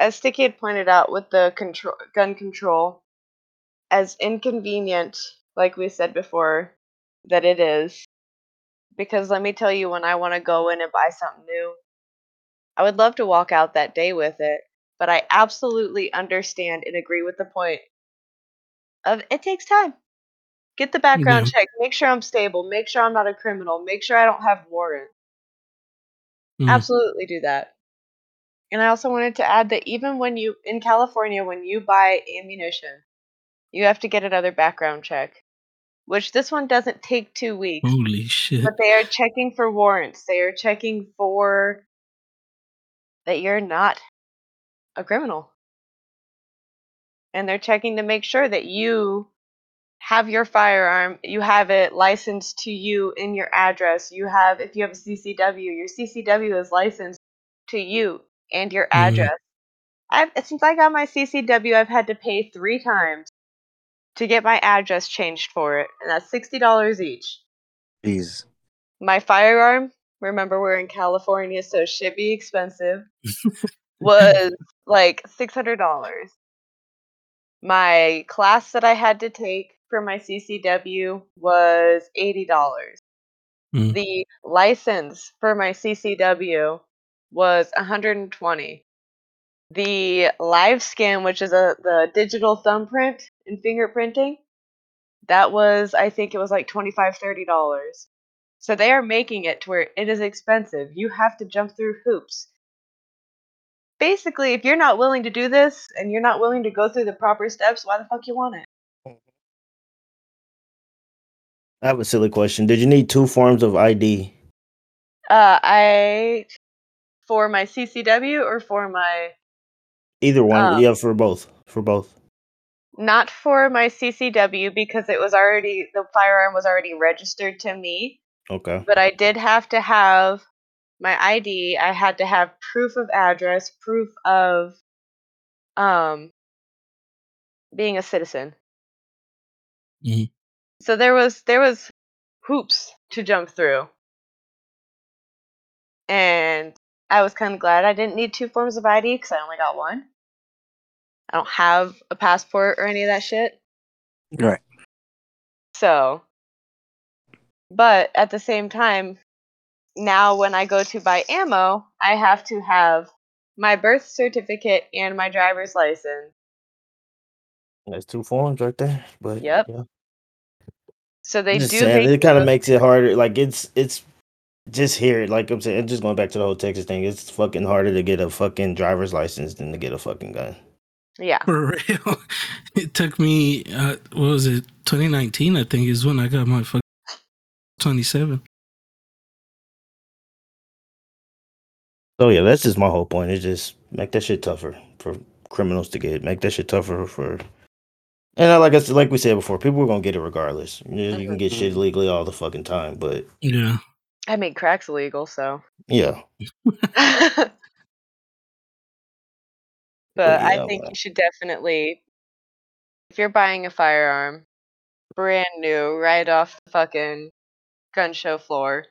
As Sticky had pointed out with the control, gun control, as inconvenient, like we said before, that it is, because let me tell you, when I want to go in and buy something new, I would love to walk out that day with it, but I absolutely understand and agree with the point of it takes time. Get the background Yeah. check, make sure I'm stable, make sure I'm not a criminal, make sure I don't have warrants. Mm. Absolutely do that. And I also wanted to add that even when you in California when you buy ammunition, you have to get another background check, which this one doesn't take 2 weeks. Holy shit. But they are checking for warrants. They are checking for that you're not a criminal. And they're checking to make sure that you have your firearm, you have it licensed to you in your address. You have if you have a CCW, your CCW is licensed to you and your Mhm. address. I've since I got my CCW, I've had to pay 3 times to get my address changed for it, and that's $60 each. Jeez. My firearm, remember we're in California, so it should be expensive, was like $600. My class that I had to take for my CCW was $80. Mm. The license for my CCW was 120. The live scan, which is a the digital thumbprint and fingerprinting, that was I think it was like 25 30 dollars. So they are making it to where it is expensive. You have to jump through hoops. Basically, if you're not willing to do this and you're not willing to go through the proper steps, why the fuck you want it? I have a silly question. Did you need two forms of ID? Uh I for my CCW or for my Either one. Um, yeah, for both. For both. not for my CCW because it was already the firearm was already registered to me. Okay. but I did have to have my ID. I had to have proof of address, proof of um being a citizen. Mhm. So there was there was hoops to jump through. And I was kind of glad I didn't need two forms of ID cuz I only got one. I don't have a passport or any of that shit. Right. So, but at the same time, now when I go to buy ammo, I have to have my birth certificate and my driver's license. That's two forms right there. But Yep. yeah. So they do it kind of makes it harder. Like it's it's just here. Like I'm saying, just going back to the whole Texas thing. It's fucking harder to get a fucking driver's license than to get a fucking gun. yeah. For real. It took me, uh, what was it, 2019, I think, is when I got my fucking 27. So yeah, that's just my whole point. It's just make that shit tougher for criminals to get. Make that shit tougher for. And uh, like I said, like we said before, people are gonna get it regardless. You, know, you can get shit illegally all the fucking time, but Yeah. I mean, crack's illegal, so. yeah, but I think well. you should definitely, if you're buying a firearm, brand new, right off the fucking gun show floor.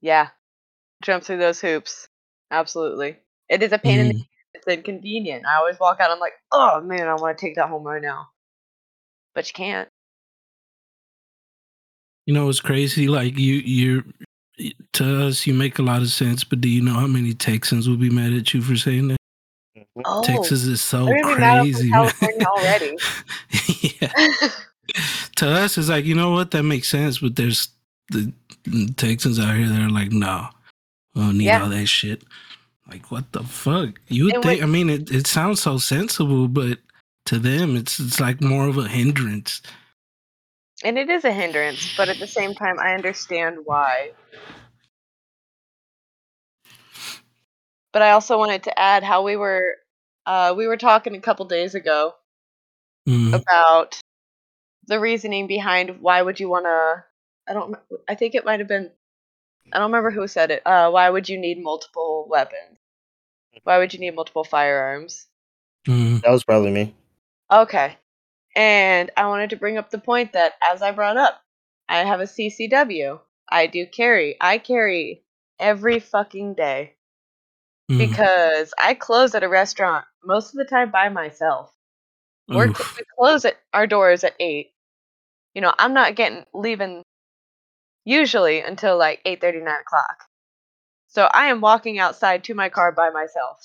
Yeah, jump through those hoops. Absolutely, it is a pain in the. Mm. It's inconvenient. I always walk out. I'm like, oh man, I want to take that home right now, but you can't. You know, it's crazy. Like you, you're to us, you make a lot of sense. But do you know how many Texans will be mad at you for saying that? Mm-hmm. Oh, Texas is so they're gonna be mad at crazy, man. California already. yeah. To us, it's like you know what that makes sense, but there's the Texans out here that are like, no, we don't need Yeah. all that shit. Like, what the fuck? You would And think? what- I mean, it, it sounds so sensible, but to them, it's it's like more of a hindrance. And it is a hindrance, but at the same time, I understand why. But I also wanted to add how we were, uh, we were talking a couple days ago Mm. about the reasoning behind why would you want to. I don't. I think it might have been. I don't remember who said it. Uh, why would you need multiple weapons? Why would you need multiple firearms? Mm. That was probably me. Okay. And I wanted to bring up the point that, as I brought up, I have a CCW. I do carry. I carry every fucking day Mm. because I close at a restaurant most of the time by myself. We're Oof. we close at our doors at eight. You know, I'm not getting leaving usually until like eight thirty, nine o'clock. So I am walking outside to my car by myself.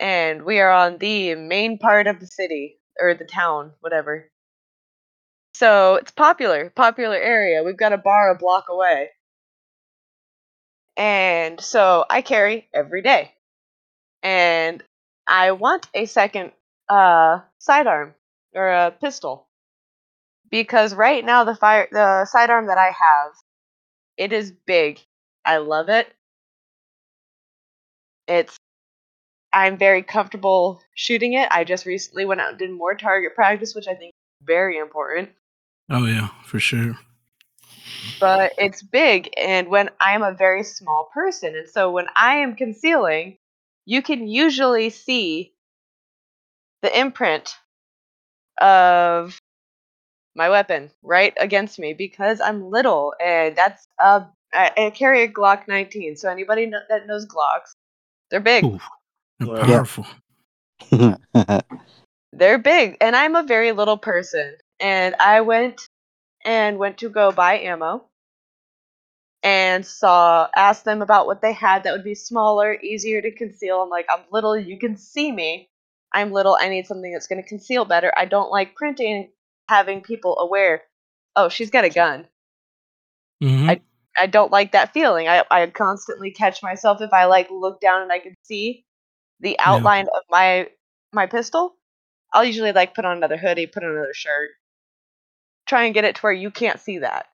And we are on the main part of the city or the town, whatever. So it's popular, popular area. We've got a bar a block away. And so I carry every day. And I want a second uh sidearm or a pistol. Because right now the fire the sidearm that I have, it is big. I love it. It's I'm very comfortable shooting it. I just recently went out and did more target practice, which I think is very important. Oh yeah, for sure. But it's big and when I am a very small person and so when I am concealing, you can usually see the imprint of my weapon right against me because I'm little and that's uh I, I carry a Glock 19. So anybody that knows Glocks, they're big. They're powerful. They're big and I'm a very little person and I went and went to go buy ammo and saw asked them about what they had that would be smaller, easier to conceal. I'm like, I'm little, you can see me. I'm little, I need something that's going to conceal better. I don't like printing having people aware, oh, she's got a gun. hmm I- I don't like that feeling. I I constantly catch myself if I like look down and I can see the outline of my my pistol. I'll usually like put on another hoodie, put on another shirt, try and get it to where you can't see that.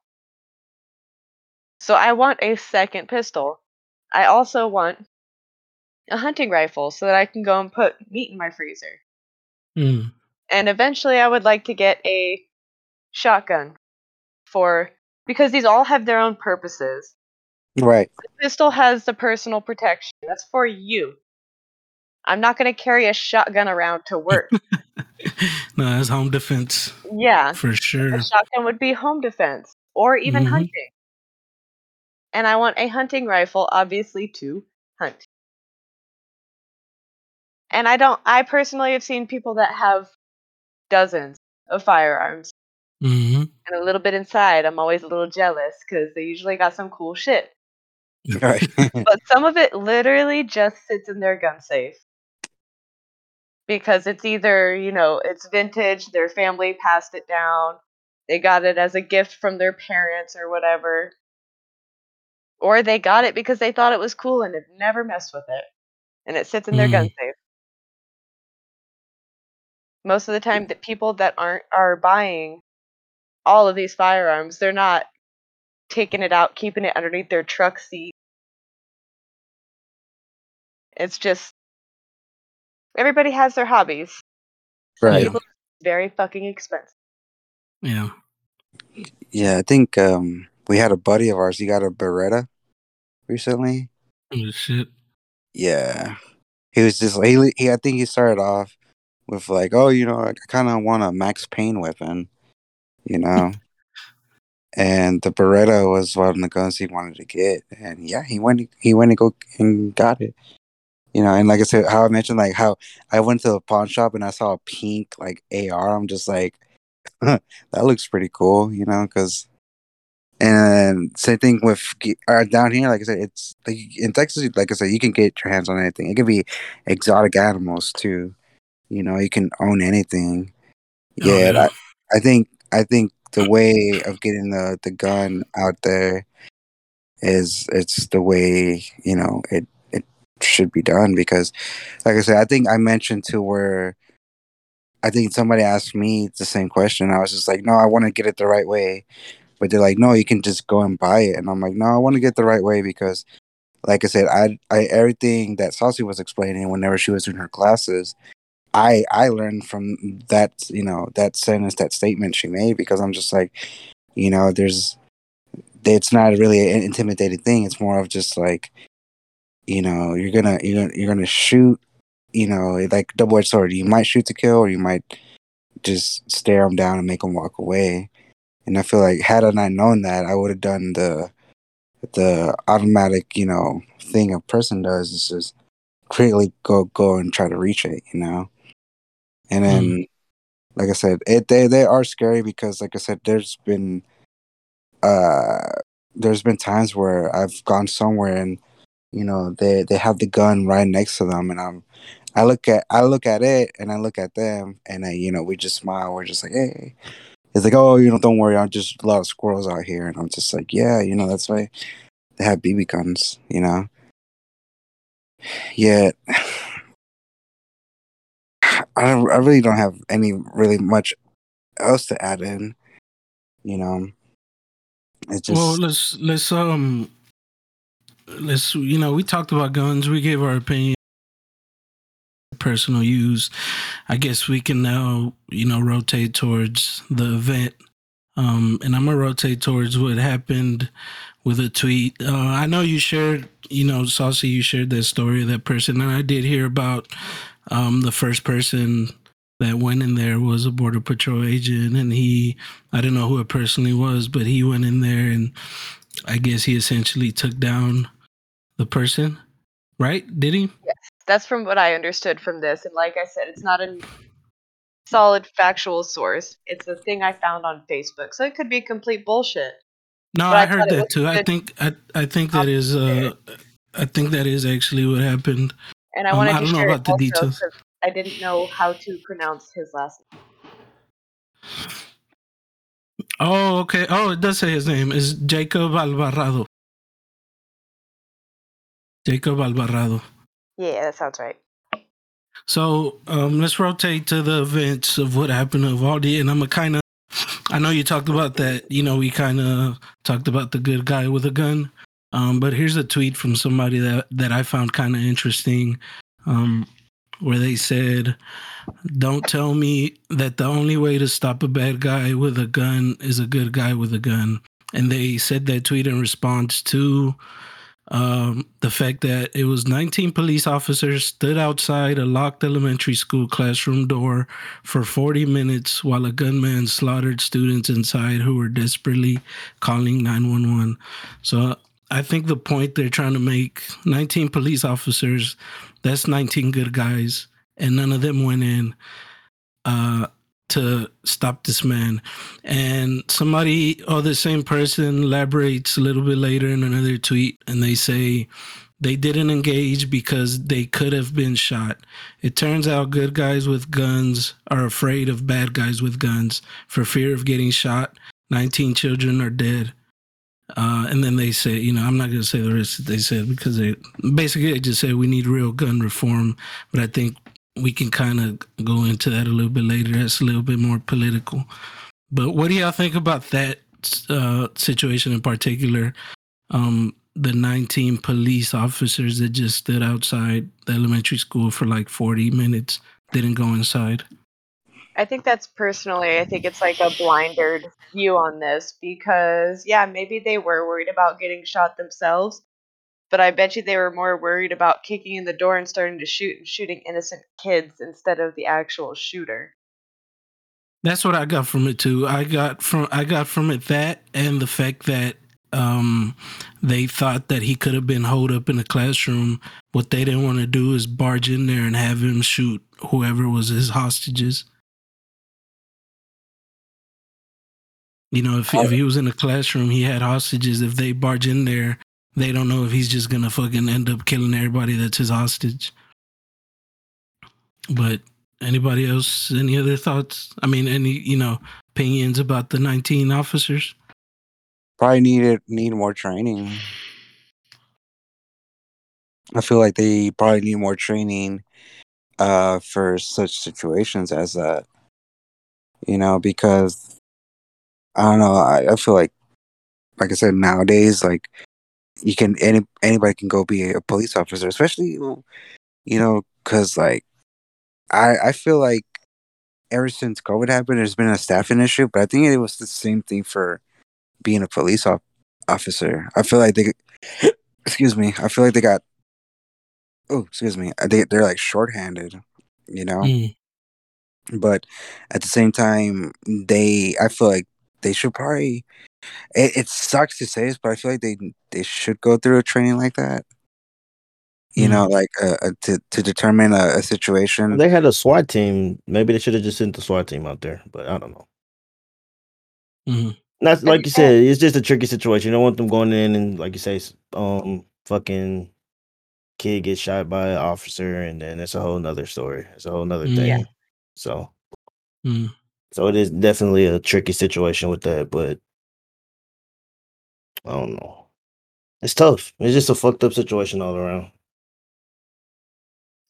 So I want a second pistol. I also want a hunting rifle so that I can go and put meat in my freezer. Mm. And eventually I would like to get a shotgun for because these all have their own purposes. right. pistol has the personal protection. That's for you. I'm not going to carry a shotgun around to work. no, that's home defense yeah, for sure. a shotgun would be home defense or even Mhm. hunting. And I want a hunting rifle, obviously, to hunt. And I don't, I personally have seen people that have dozens of firearms. hmm And a little bit inside, I'm always a little jealous because they usually got some cool shit. Right. but some of it literally just sits in their gun safe because it's either you know it's vintage their family passed it down they got it as a gift from their parents or whatever. Or they got it because they thought it was cool and have never messed with it and it sits in their gun mm-hmm. safe. Most of the time the people that aren't are buying all of these firearms they're not taking it out keeping it underneath their truck seat. It's just everybody has their hobbies. Right. people it's very fucking expensive. Yeah. Yeah, I think um we had a buddy of ours. He got a Beretta recently. Oh, shit. Yeah, he was just he, he I think he started off with like, oh, you know, I kind of want a Max Payne weapon, you know. and the Beretta was one of the guns he wanted to get, and yeah, he went he went and go and got it. You know, and like I said, how I mentioned, like how I went to the pawn shop and I saw a pink like AR. I'm just like, that looks pretty cool, you know, because. And same thing with uh, down here, like I said, it's like in Texas. Like I said, you can get your hands on anything. It can be exotic animals too. You know, you can own anything. Oh, Yeah, yeah. I, I think I think the way of getting the the gun out there is it's the way you know it should be done because, like I said, I think I mentioned to where I think somebody asked me the same question. I was just like, no, I want to get it the right way, but they're like, no, you can just go and buy it, and I'm like, no, I want to get the right way because. Like I said, I, I everything that Saucy was explaining whenever she was in her classes, I I learned from that you know that sentence that statement she made because I'm just like you know there's it's not really an intimidating thing it's more of just like you know you're gonna you're gonna, you're gonna shoot you know like double edged sword you might shoot to kill or you might just stare them down and make them walk away. And I feel like had I not known that I would have done the the automatic you know thing a person does is just quickly go go and try to reach it you know? And then like i said it they, they are scary because like i said there's been uh there's been times where i've gone somewhere and you know they they have the gun right next to them and i'm i look at i look at it and i look at them and I, you know we just smile we're just like hey it's like oh you know don't worry i'm just a lot of squirrels out here and i'm just like yeah you know that's why they have bb guns you know yet I, don't- I really don't have any really much else to add in. You know, it's just well, let's let's um let's you know we talked about guns. We gave our opinion, personal use. I guess we can now you know rotate towards the event. Um, and I'm gonna rotate towards what happened with a tweet. Uh, I know you shared, you know, Saucy, you shared that story of that person, and I did hear about um, the first person that went in there was a border patrol agent, and he, I don't know who it personally was, but he went in there, and I guess he essentially took down the person, right? Did he? Yes, That's from what I understood from this. And like I said, it's not a solid factual source. It's a thing I found on Facebook. So it could be complete bullshit. No, I I heard that too. I think I I think that is uh I think that is actually what happened. And I Um, wanted I to don't know about the details. I didn't know how to pronounce his last name. Oh, okay. Oh, it does say his name is Jacob Alvarado. Jacob Alvarado. Yeah, that sounds right. So um, let's rotate to the events of what happened to Uvalde, and I'm a kind of. I know you talked about that. You know, we kind of talked about the good guy with a gun. Um, but here's a tweet from somebody that that I found kind of interesting, um, where they said, "Don't tell me that the only way to stop a bad guy with a gun is a good guy with a gun." And they said that tweet in response to um, the fact that it was 19 police officers stood outside a locked elementary school classroom door for 40 minutes while a gunman slaughtered students inside who were desperately calling 911. So I think the point they're trying to make 19 police officers, that's 19 good guys, and none of them went in uh, to stop this man. And somebody or the same person elaborates a little bit later in another tweet and they say they didn't engage because they could have been shot. It turns out good guys with guns are afraid of bad guys with guns for fear of getting shot. 19 children are dead. Uh, and then they say, you know, I'm not going to say the rest that they said because they basically they just say we need real gun reform. But I think we can kind of go into that a little bit later. That's a little bit more political. But what do y'all think about that uh, situation in particular? Um, the 19 police officers that just stood outside the elementary school for like 40 minutes didn't go inside. I think that's personally, I think it's like a blindered view on this because, yeah, maybe they were worried about getting shot themselves, but I bet you they were more worried about kicking in the door and starting to shoot and shooting innocent kids instead of the actual shooter. That's what I got from it too. I got from I got from it that and the fact that um they thought that he could have been holed up in the classroom. What they didn't want to do is barge in there and have him shoot whoever was his hostages. You know, if if he was in a classroom, he had hostages. If they barge in there, they don't know if he's just gonna fucking end up killing everybody that's his hostage. But anybody else, any other thoughts? I mean, any you know opinions about the nineteen officers? Probably needed need more training. I feel like they probably need more training uh for such situations as that. You know, because I don't know, I, I feel like like I said, nowadays like you can any anybody can go be a police officer, especially you know, because like I I feel like ever since COVID happened, there's been a staffing issue, but I think it was the same thing for being a police op- officer. I feel like they, excuse me, I feel like they got, oh, excuse me, they they're like shorthanded, you know. Mm. But at the same time, they I feel like they should probably. It, it sucks to say this, but I feel like they they should go through a training like that. You Mm. know, like uh, uh, to to determine a, a situation. They had a SWAT team. Maybe they should have just sent the SWAT team out there, but I don't know. Mhm. That's like you said. It's just a tricky situation. You don't want them going in and like you say, um, fucking kid gets shot by an officer, and then it's a whole nother story. It's a whole nother Mm. thing. Yeah. So, Mm. so it is definitely a tricky situation with that, but I don't know. It's tough. It's just a fucked up situation all around.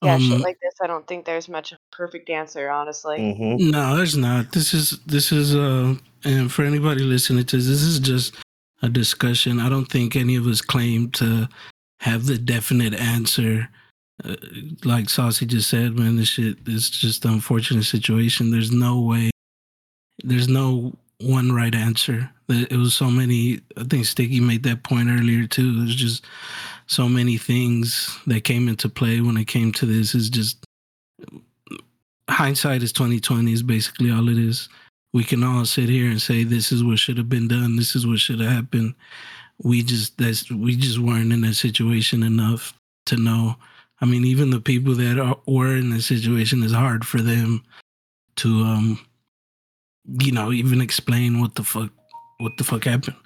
Yeah, shit Um, like this, I don't think there's much of a perfect answer, honestly. hmm No, there's not. This is this is uh and for anybody listening to this, this is just a discussion. I don't think any of us claim to have the definite answer. Uh, like Saucy just said, man, this shit is just an unfortunate situation. There's no way. There's no one right answer. It was so many. I think Sticky made that point earlier too. There's just so many things that came into play when it came to this. Is just hindsight is 2020 is basically all it is we can all sit here and say this is what should have been done this is what should have happened we just that's we just weren't in that situation enough to know i mean even the people that are, were in the situation is hard for them to um you know even explain what the fuck what the fuck happened.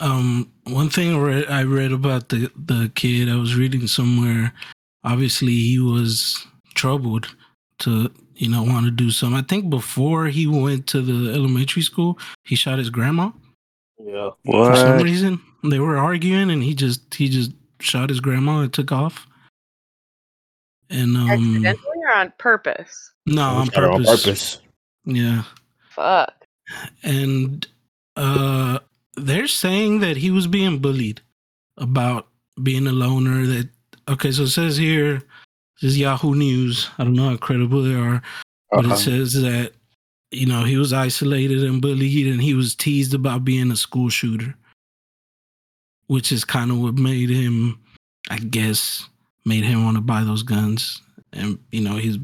Um one thing I read, I read about the the kid i was reading somewhere obviously he was troubled to you know want to do something. I think before he went to the elementary school he shot his grandma. Yeah. What? for some reason they were arguing and he just he just shot his grandma and took off. And um Accidentally or on purpose? no on purpose. On purpose. yeah Fuck. and uh they're saying that he was being bullied about being a loner that okay so it says here this is yahoo news i don't know how credible they are but Uh-huh. it says that you know he was isolated and bullied and he was teased about being a school shooter which is kind of what made him i guess made him want to buy those guns and you know he's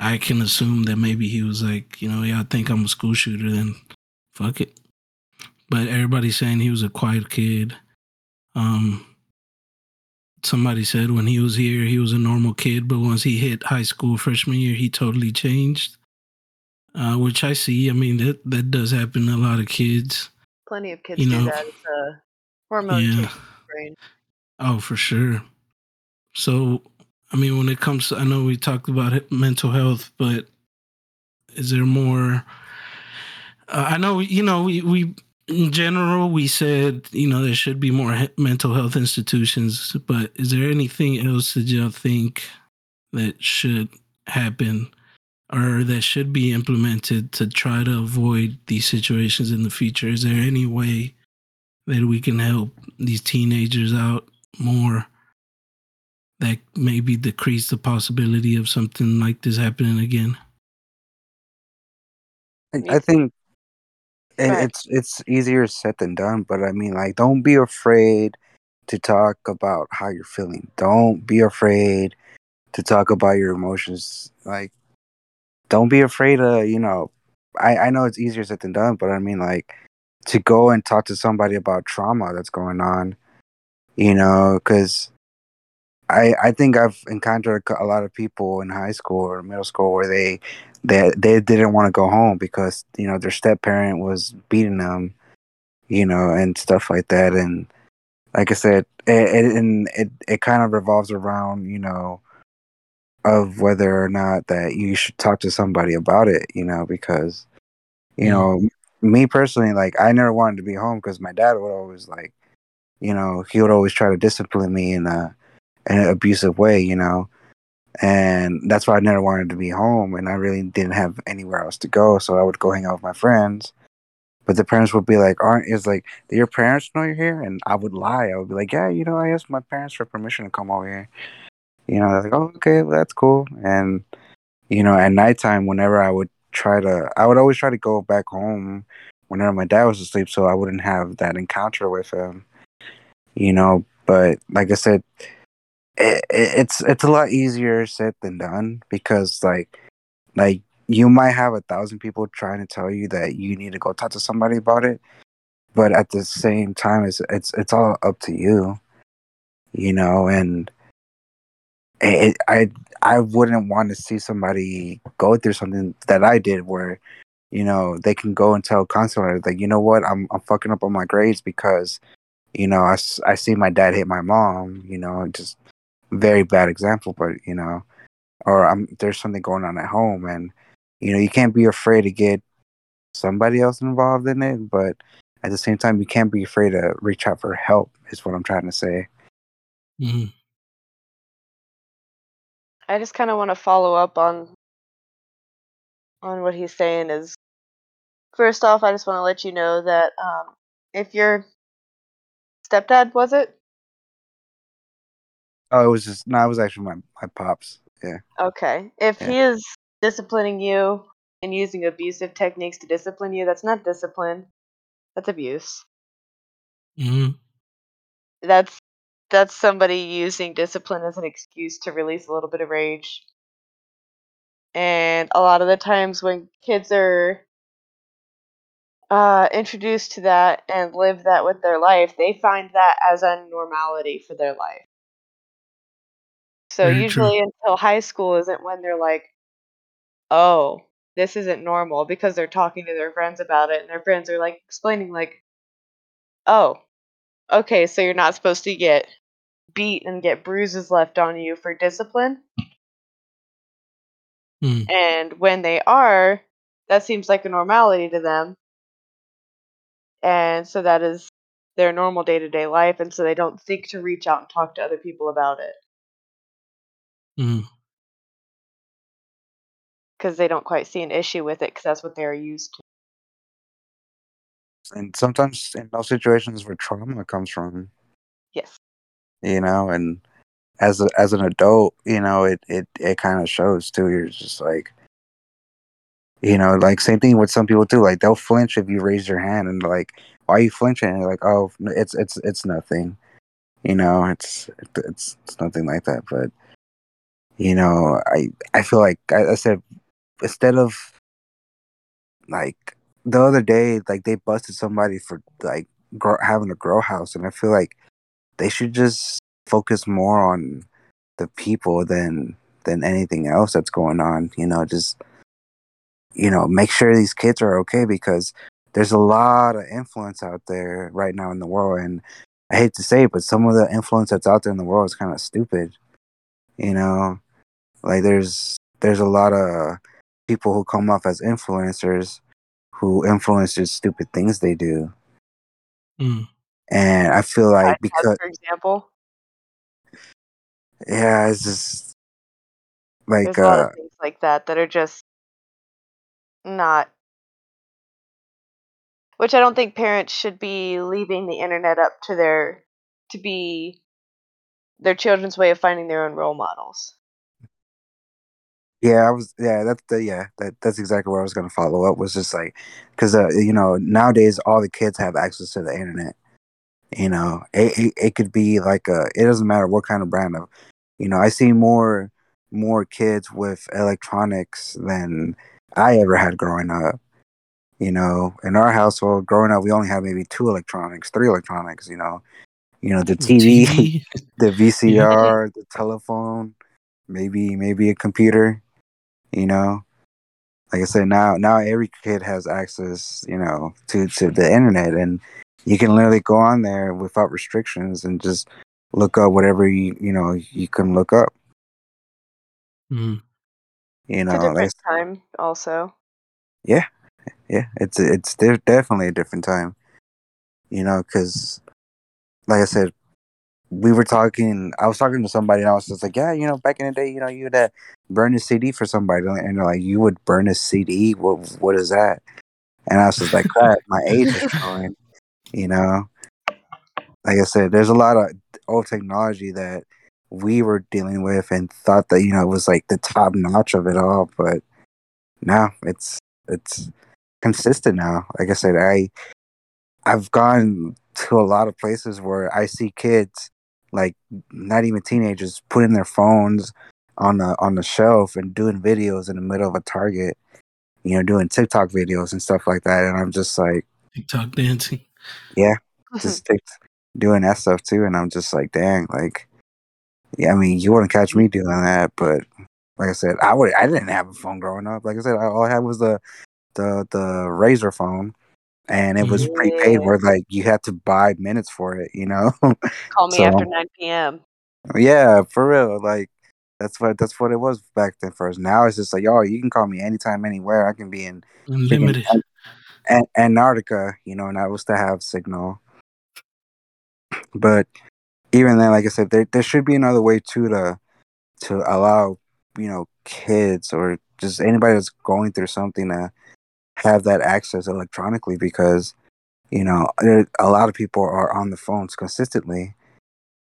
i can assume that maybe he was like you know yeah i think i'm a school shooter then fuck it but everybody's saying he was a quiet kid um somebody said when he was here he was a normal kid but once he hit high school freshman year he totally changed uh, which i see i mean that that does happen to a lot of kids Plenty of kids You do know, that. It's a hormone yeah. change in the brain. Oh, for sure. So, I mean, when it comes to, I know we talked about mental health, but is there more? Uh, I know, you know, we, we, in general, we said, you know, there should be more he- mental health institutions, but is there anything else that y'all think that should happen or that should be implemented to try to avoid these situations in the future? Is there any way that we can help these teenagers out more that maybe decrease the possibility of something like this happening again. I, I think it, it's it's easier said than done. But I mean, like, don't be afraid to talk about how you're feeling. Don't be afraid to talk about your emotions. Like, don't be afraid to, you know. I I know it's easier said than done, but I mean, like, to go and talk to somebody about trauma that's going on. You know, because I I think I've encountered a lot of people in high school or middle school where they they they didn't want to go home because you know their step parent was beating them, you know, and stuff like that. And like I said, it, it and it it kind of revolves around you know of whether or not that you should talk to somebody about it, you know, because you Mm. know me personally, like I never wanted to be home because my dad would always like, you know, he would always try to discipline me and a in an abusive way, you know. And that's why I never wanted to be home and I really didn't have anywhere else to go. So I would go hang out with my friends. But the parents would be like, Aren't is like, do your parents know you're here? And I would lie. I would be like, Yeah, you know, I asked my parents for permission to come over here. You know, they're like, Oh, okay, well, that's cool. And you know, at nighttime whenever I would try to I would always try to go back home whenever my dad was asleep so I wouldn't have that encounter with him. You know, but like I said, it, it, it's it's a lot easier said than done because like like you might have a thousand people trying to tell you that you need to go talk to somebody about it but at the same time it's it's it's all up to you you know and it, i i wouldn't want to see somebody go through something that i did where you know they can go and tell a counselor like you know what? I'm i'm fucking up on my grades because you know I, I see my dad hit my mom you know just very bad example but you know or I'm, there's something going on at home and you know you can't be afraid to get somebody else involved in it but at the same time you can't be afraid to reach out for help is what i'm trying to say Mhm. I just kind of want to follow up on on what he's saying. Is first off, I just want to let you know that um, if your stepdad was it oh it was just no it was actually my, my pops yeah okay, if Yeah. he is disciplining you and using abusive techniques to discipline you, that's not discipline. That's abuse. Mhm. That's that's somebody using discipline as an excuse to release a little bit of rage. And a lot of the times when kids are uh, introduced to that and live that with their life, they find that as a normality for their life. So Very true. usually until high school isn't when they're like, oh, this isn't normal because they're talking to their friends about it and their friends are like explaining like, oh, okay, so you're not supposed to get beat and get bruises left on you for discipline. Mm. And when they are, that seems like a normality to them. And so that is their normal day to day life. And so they don't think to reach out and talk to other people about it Mm. because they don't quite see an issue with it because that's what they're used to. and sometimes in those situations where trauma comes from Yes. you know and as a, as an adult you know it it, it kind of shows too you're just like you know like same thing with some people too like they'll flinch if you raise your hand and like why are you flinching and like oh it's it's it's nothing you know it's it's it's nothing like that but you know i i feel like i, I said instead of like the other day like they busted somebody for like grow, having a grow house and i feel like they should just focus more on the people than than anything else that's going on you know just you know make sure these kids are okay because there's a lot of influence out there right now in the world and i hate to say it but some of the influence that's out there in the world is kind of stupid you know like there's there's a lot of people who come off as influencers who influence just stupid things they do Mm. and i feel like because for example, yeah it's just like there's a lot uh of things like that that are just not. Which I don't think parents should be leaving the internet up to their to be their children's way of finding their own role models. Yeah, I was. Yeah, that's the yeah. That that's exactly where I was gonna follow up. Was just like, because uh, you know nowadays all the kids have access to the internet. You know, it, it it could be like a. It doesn't matter what kind of brand of. You know, I see more more kids with electronics than I ever had growing up. You know, in our household, growing up, we only had maybe two electronics, three electronics. You know, you know the TV, TV. the VCR, the telephone, maybe maybe a computer. You know, like I said, now now every kid has access. You know, to to the internet, and you can literally go on there without restrictions and just look up whatever you you know you can look up. Mm. You It's know, a different like, time, also. yeah, yeah, it's it's de- definitely a different time. You know, because like I said, we were talking. I was talking to somebody, and I was just like, "Yeah, you know, back in the day, you know, you would uh, burn a CD for somebody," and they're like, "You would burn a CD? What what is that?" And I was just like, "Crap, my age is showing." You know, like I said, there's a lot of old technology that we were dealing with and thought that you know it was like the top notch of it all, but now it's it's consistent now. Like I said, I I've gone to a lot of places where I see kids, like not even teenagers, putting their phones on the on the shelf and doing videos in the middle of a Target. You know, doing TikTok videos and stuff like that, and I'm just like, TikTok dancing. Yeah. Just tik- doing that stuff too, and I'm just like, dang, like, yeah, I mean, you wouldn't catch me doing that, but like I said, I would, I didn't have a phone growing up. Like I said, all I had was the the the Razr phone, and it was prepaid, where like you had to buy minutes for it, you know. Call me So- after 9 p.m. yeah, for real, like. That's what that's what it was back then for us. Now it's just like, oh, you can call me anytime, anywhere. I can be in Unlimited. An- Antarctica, you know, and I was to have signal. But even then, like I said, there there should be another way too to to allow you know kids or just anybody that's going through something to have that access electronically because you know there, a lot of people are on the phones consistently.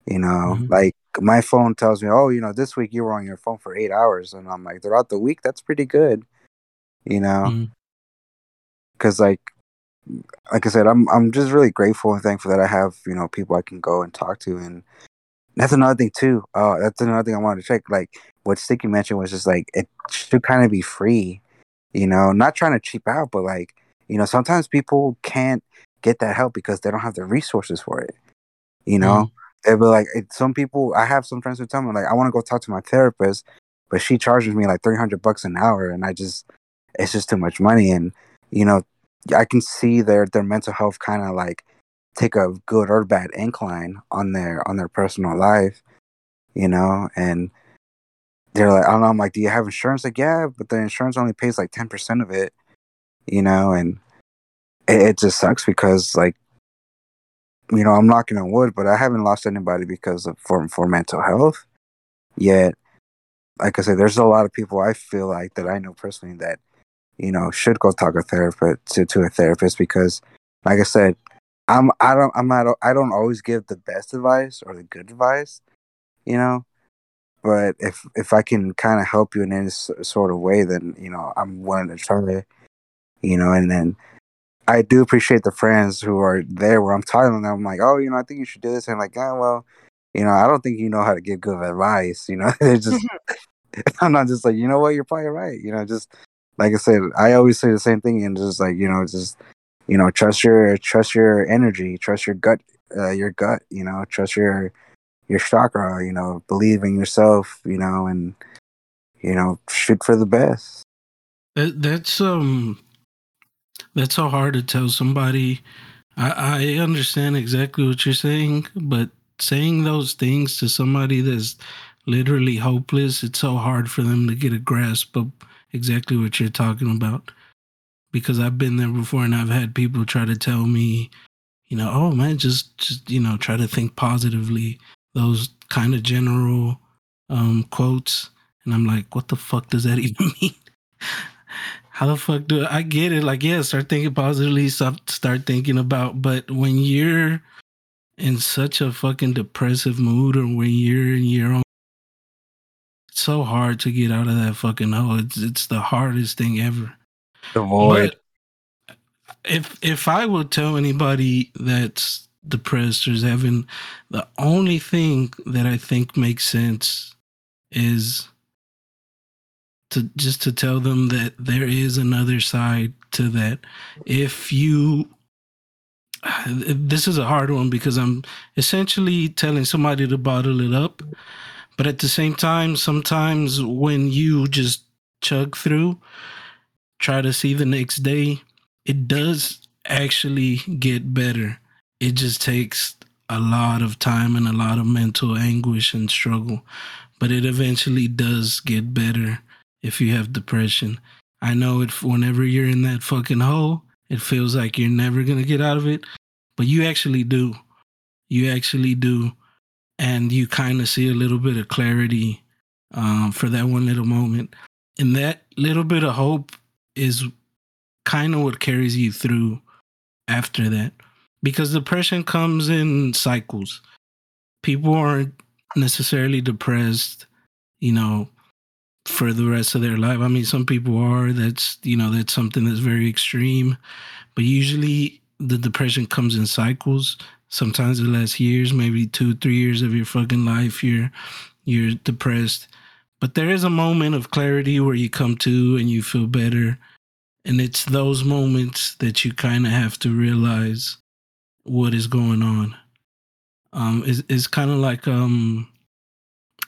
You know, Mhm. like my phone tells me, oh, you know, this week you were on your phone for eight hours, and I'm like, throughout the week, that's pretty good. You know, because like like I said, I'm I'm just really grateful and thankful that I have you know people I can go and talk to, and that's another thing too. Uh, that's another thing I wanted to check. Like what Sticky mentioned was just like it should kind of be free, you know, not trying to cheap out, but like you know sometimes people can't get that help because they don't have the resources for it. You know, mm-hmm. they'll be like it, some people. I have some friends who tell me like I want to go talk to my therapist, but she charges me like three hundred bucks an hour, and I just it's just too much money, and you know I can see their their mental health kind of like take a good or bad incline on their on their personal life, you know, and they're like, I don't know, I'm like, do you have insurance? Like, yeah, but the insurance only pays like ten percent of it, you know, and it, it just sucks because like, you know, I'm knocking on wood, but I haven't lost anybody because of for for mental health yet. Like I said, there's a lot of people I feel like that I know personally that you know should go talk a therapist to, to a therapist because like i said i'm i don't i'm not i don't always give the best advice or the good advice you know but if if i can kind of help you in any sort of way then you know i'm willing to try it you know and then i do appreciate the friends who are there where i'm telling them i'm like oh you know i think you should do this and like oh well you know i don't think you know how to give good advice you know they're just i'm not just like you know what? You're probably right you know just like I said, I always say the same thing, and just like you know, just you know, trust your trust your energy, trust your gut, uh, your gut, you know, trust your your chakra, you know, believe in yourself, you know, and you know, shoot for the best. That, that's um that's so hard to tell somebody. I, I understand exactly what you're saying, but saying those things to somebody that's literally hopeless, it's so hard for them to get a grasp of exactly what you're talking about. Because I've been there before and I've had people try to tell me, you know, oh man, just just you know, try to think positively. Those kind of general um quotes. And I'm like, what the fuck does that even mean? How the fuck do I get it? Like, yeah, start thinking positively, stop, start thinking about, but when you're in such a fucking depressive mood or when you're in your own, it's so hard to get out of that fucking hole. It's it's the hardest thing ever. The void. But if if I would tell anybody that's or is having the only thing that I think makes sense is to just to tell them that there is another side to that. If you this is a hard one because I'm essentially telling somebody to bottle it up, but at the same time, sometimes when you just chug through, try to see the next day, it does actually get better. It just takes a lot of time and a lot of mental anguish and struggle, but it eventually does get better if you have depression. I know it whenever you're in that fucking hole, it feels like you're never going to get out of it, but you actually do. You actually do. And you kind of see a little bit of clarity um, for that one little moment. And that little bit of hope is kind of what carries you through after that. Because depression comes in cycles. People aren't necessarily depressed, you know, for the rest of their life. I mean, some people are. That's, you know, that's something that's very extreme. But usually the depression comes in cycles. Sometimes it lasts years, maybe two, three years of your fucking life. You're you're depressed. But there is a moment of clarity where you come to and you feel better. And it's those moments that you kind of have to realize what is going on. Um, it's, it's kind of like um,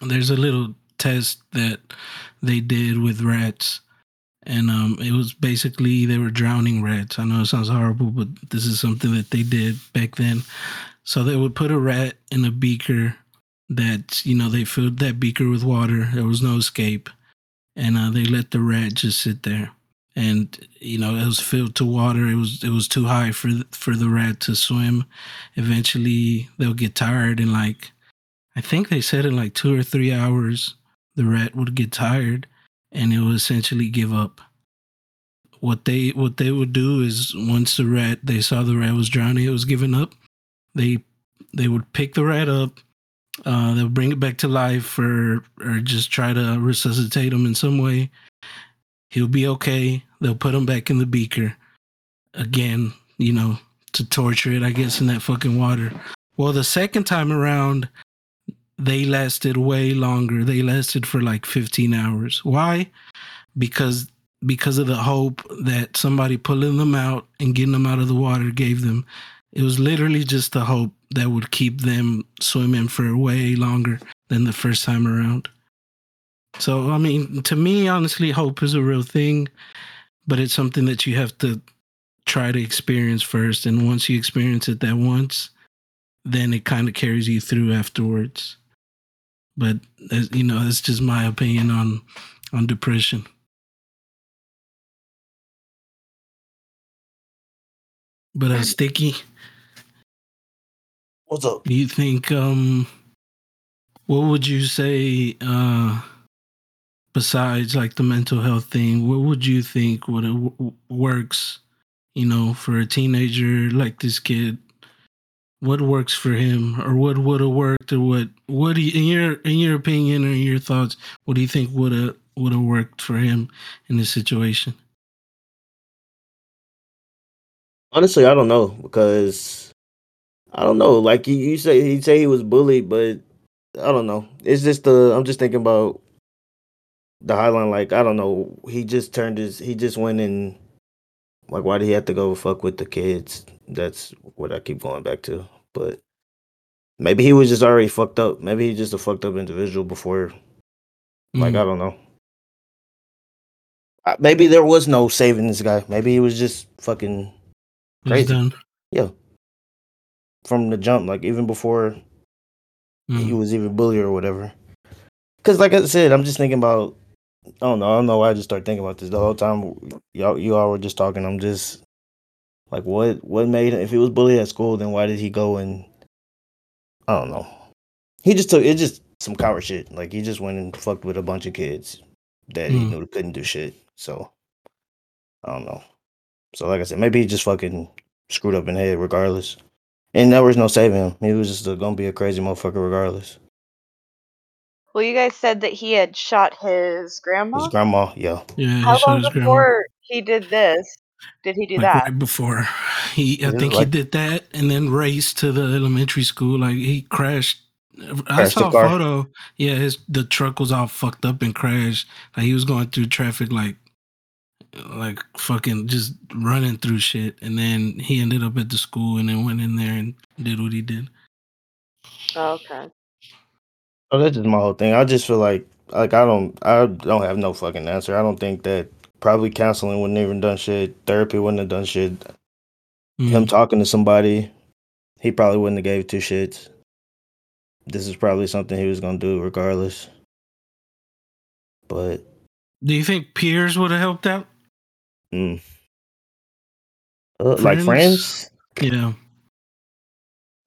there's a little test that they did with rats and um, it was basically they were drowning rats. I know it sounds horrible, but this is something that they did back then. So they would put a rat in a beaker that you know they filled that beaker with water. There was no escape, and uh, they let the rat just sit there. And you know it was filled to water. It was it was too high for the, for the rat to swim. Eventually, they'll get tired, and like I think they said in like two or three hours, the rat would get tired and it would essentially give up. What they what they would do is once the rat they saw the rat was drowning, it was giving up. They they would pick the rat up, uh, they'll bring it back to life or or just try to resuscitate them in some way. He'll be okay. They'll put him back in the beaker again, you know, to torture it, I guess, in that fucking water. Well, the second time around, they lasted way longer. They lasted for like 15 hours. Why? Because because of the hope that somebody pulling them out and getting them out of the water gave them. It was literally just the hope that would keep them swimming for way longer than the first time around. So, I mean, to me, honestly, hope is a real thing, but it's something that you have to try to experience first. And once you experience it that once, then it kind of carries you through afterwards but you know that's just my opinion on on depression but uh sticky What's up? do you think um what would you say uh besides like the mental health thing what would you think would uh, it w- works you know for a teenager like this kid what works for him or what would have worked or what what do you, in your in your opinion or your thoughts what do you think would have would have worked for him in this situation Honestly, I don't know because I don't know. Like you, you say, he say he was bullied, but I don't know. It's just the I'm just thinking about the Highline. Like I don't know. He just turned his. He just went and like why did he have to go fuck with the kids? That's what I keep going back to. But maybe he was just already fucked up. Maybe he's just a fucked up individual before. Like Mm. I don't know. Maybe there was no saving this guy. Maybe he was just fucking crazy. yeah. From the jump, like even before he Mm. was even bullied or whatever. Because like I said, I'm just thinking about. I don't know. I don't know why I just started thinking about this the whole time. Y'all, you all were just talking. I'm just like, what? What made him? If he was bullied at school, then why did he go and? I don't know. He just took it. Just some coward shit. Like he just went and fucked with a bunch of kids that he Mm. knew couldn't do shit. So I don't know. So like I said, maybe he just fucking screwed up in the head regardless. And there was no saving him. He was just a, gonna be a crazy motherfucker regardless. Well, you guys said that he had shot his grandma. His grandma, yeah. Yeah, How shot long his grandma. before he did this did he do like that? right before he i Yeah, think he did that and then raced to the elementary school like he crashed i Crashed the saw a car. photo yeah his the truck was all fucked up and crashed like he was going through traffic like like fucking just running through shit and then he ended up at the school and then went in there and did what he did Oh, okay. Oh, that's just my whole thing. I just feel like like I don't I don't have no fucking answer. I don't think that probably counseling wouldn't even done shit. Therapy wouldn't have done shit. Mm. Him talking to somebody, he probably wouldn't have gave two shits. This is probably something he was gonna do regardless. But do you think peers would have helped out mm. Uh, like Friends? friends, yeah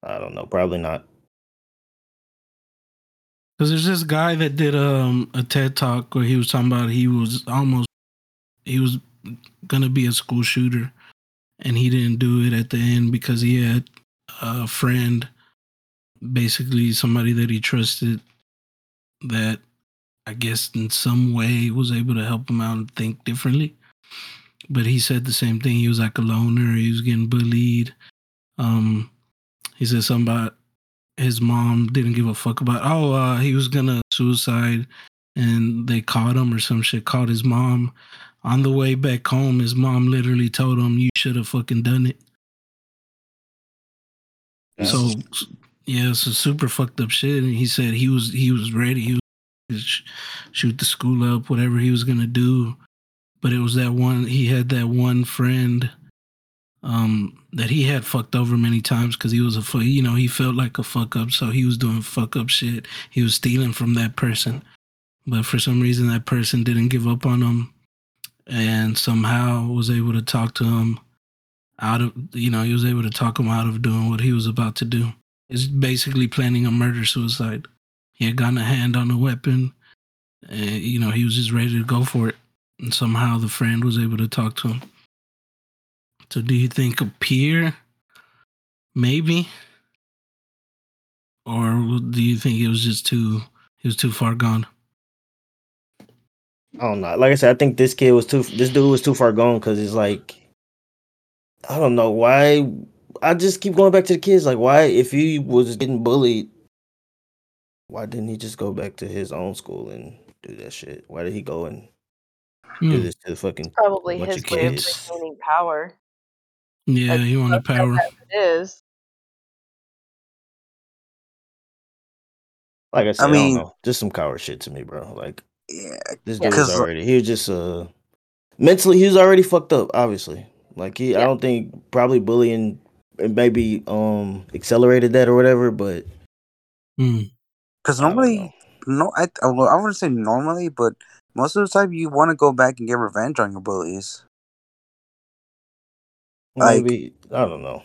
I don't know. Probably not. Because there's this guy that did um, a TED talk where he was talking about he was almost he was gonna be a school shooter, and he didn't do it at the end because he had a friend, basically somebody that he trusted, that I guess in some way was able to help him out and think differently. But he said the same thing. He was like a loner. He was getting bullied. Um, he said about his mom didn't give a fuck about oh uh he was gonna suicide and they caught him or some shit caught his mom. On the way back home his mom literally told him you should have fucking done it. So yeah so super fucked up shit. And he said he was he was ready. He was sh- shoot the school up whatever he was gonna do. But it was that one he had that one friend um that he had fucked over many times because he was a fu- you know he felt like a fuck up so he was doing fuck up shit. He was stealing from that person. But for some reason that person didn't give up on him and somehow was able to talk to him out of you know he was able to talk him out of doing what he was about to do. Is basically planning a murder suicide. He had gotten a hand on a weapon and you know he was just ready to go for it. And somehow the friend was able to talk to him so do you think a peer maybe or do you think it was just too it was too far gone I don't know. Like I said, I think this kid was too. This dude was too far gone because it's like, I don't know why. I just keep going back to the kids. Like, why if he was getting bullied, why didn't he just go back to his own school and do that shit? Why did he go and do Hmm. this to the fucking? Probably bunch his of way of kids. retaining power. Yeah Like, he wanted fucked power as It is. Like I said, I, mean- don't know. Just some coward shit to me, bro. Like Yeah, this dude was 'Cause- already. He was just uh mentally. He was already fucked up. Obviously, like he. I don't think probably bullying it maybe um accelerated that or whatever. But Hmm. because I don't normally, no, I, I, I wouldn't say normally, but most of the time you want to go back and get revenge on your bullies. Like- maybe I don't know.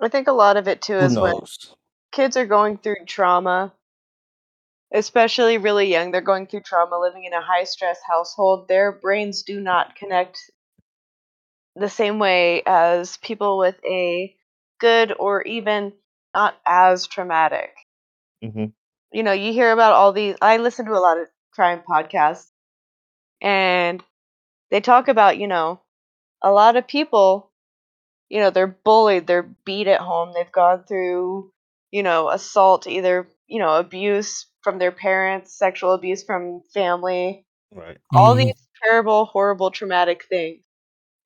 I think a lot of it too Who is when knows? kids are going through trauma, especially really young. They're going through trauma, living in a high stress household. Their brains do not connect the same way as people with a good or even not as traumatic. hmm You know, you hear about all these. I listen to a lot of crime podcasts, and they talk about, you know, a lot of people, you know, they're bullied, they're beat at home, they've gone through, you know, assault, either, you know, abuse from their parents, sexual abuse from family, Right. all Mhm. these terrible, horrible, traumatic things.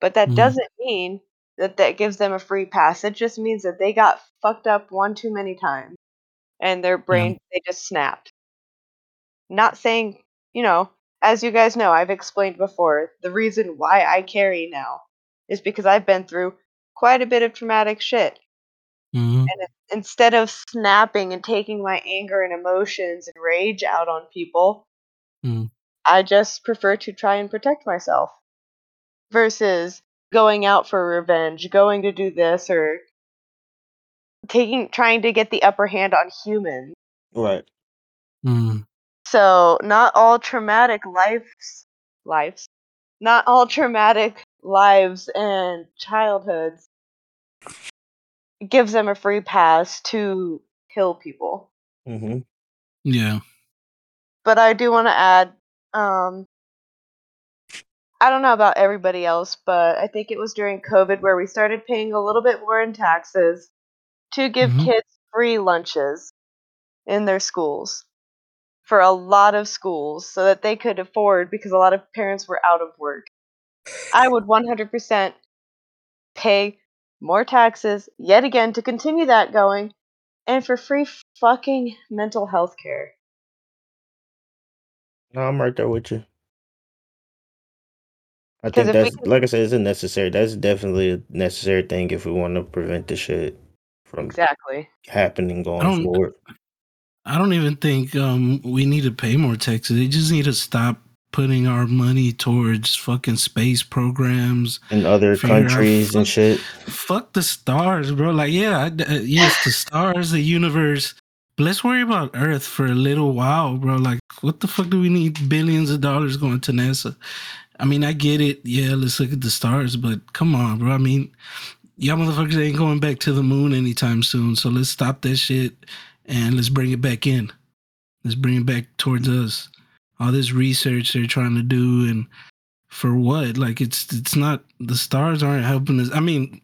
But that Mhm. doesn't mean that that gives them a free pass. It just means that they got fucked up one too many times and their brain, they just snapped. Not saying, you know, as you guys know, I've explained before, the reason why I carry now is because I've been through quite a bit of traumatic shit. Mhm. Instead of snapping and taking my anger and emotions and rage out on people, Mm. I just prefer to try and protect myself versus going out for revenge, going to do this or taking trying to get the upper hand on humans. Right. Mm. So, not all traumatic lives lives not all traumatic lives and childhoods gives them a free pass to kill people. hmm Yeah. but I do want to add um I don't know about everybody else, but I think it was during COVID where we started paying a little bit more in taxes to give Mhm. kids free lunches in their schools for a lot of schools so that they could afford because a lot of parents were out of work. I would 100% pay more taxes yet again to continue that going and for free fucking mental health care. No, I'm right there with you. I 'Cause think that's can- like I said, it's a necessary. That's definitely a necessary thing if we want to prevent the shit from Exactly. happening going don't- forward. I don't even think um, we need to pay more taxes. They just need to stop putting our money towards fucking space programs. In other countries and shit. Fuck the stars, bro. Like, yeah, I- uh, yes, the stars, the universe. But let's worry about Earth for a little while, bro. Like, what the fuck do we need billions of dollars going to NASA? I mean, I get it. Yeah, let's look at the stars, but come on, bro. I mean, y'all motherfuckers ain't going back to the moon anytime soon. So let's stop that shit and let's bring it back in. Let's bring it back towards us. All this research they're trying to do and for what? Like it's it's not the stars aren't helping us. I mean,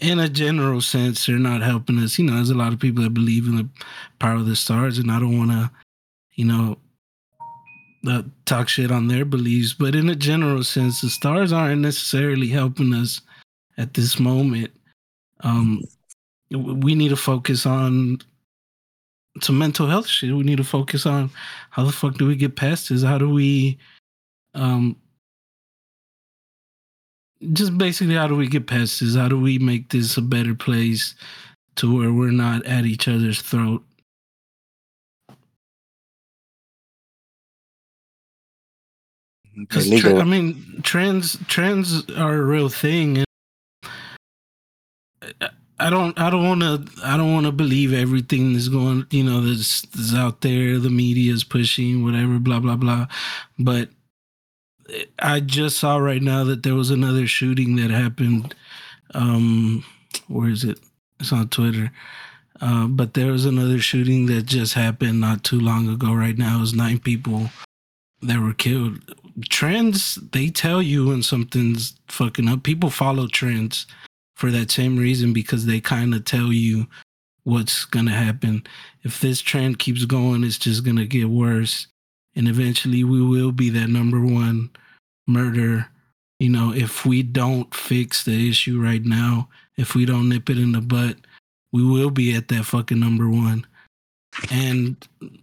in a general sense, they're not helping us. You know, there's a lot of people that believe in the power of the stars, and I don't want to, you know, uh, talk shit on their beliefs. But in a general sense, the stars aren't necessarily helping us at this moment. Um, we need to focus on some mental health shit. We need to focus on how the fuck do we get past this? How do we, um, just basically how do we get past this? How do we make this a better place to where we're not at each other's throat? Because Illegal. I mean, trends trends are a real thing, and I- don't I don't want to I don't want to believe everything that's going you know that's, that's out there. The media is pushing whatever, blah blah blah. But I just saw right now that there was another shooting that happened. Um, where is it? It's on Twitter. Uh, but there was another shooting that just happened not too long ago. Right now, it was nine people that were killed. Trends, they tell you when something's fucking up. People follow trends for that same reason because they kind of tell you what's gonna happen. If this trend keeps going, it's just gonna get worse, and eventually we will be that number one murder. You know, if we don't fix the issue right now, if we don't nip it in the butt, we will be at that fucking number one. And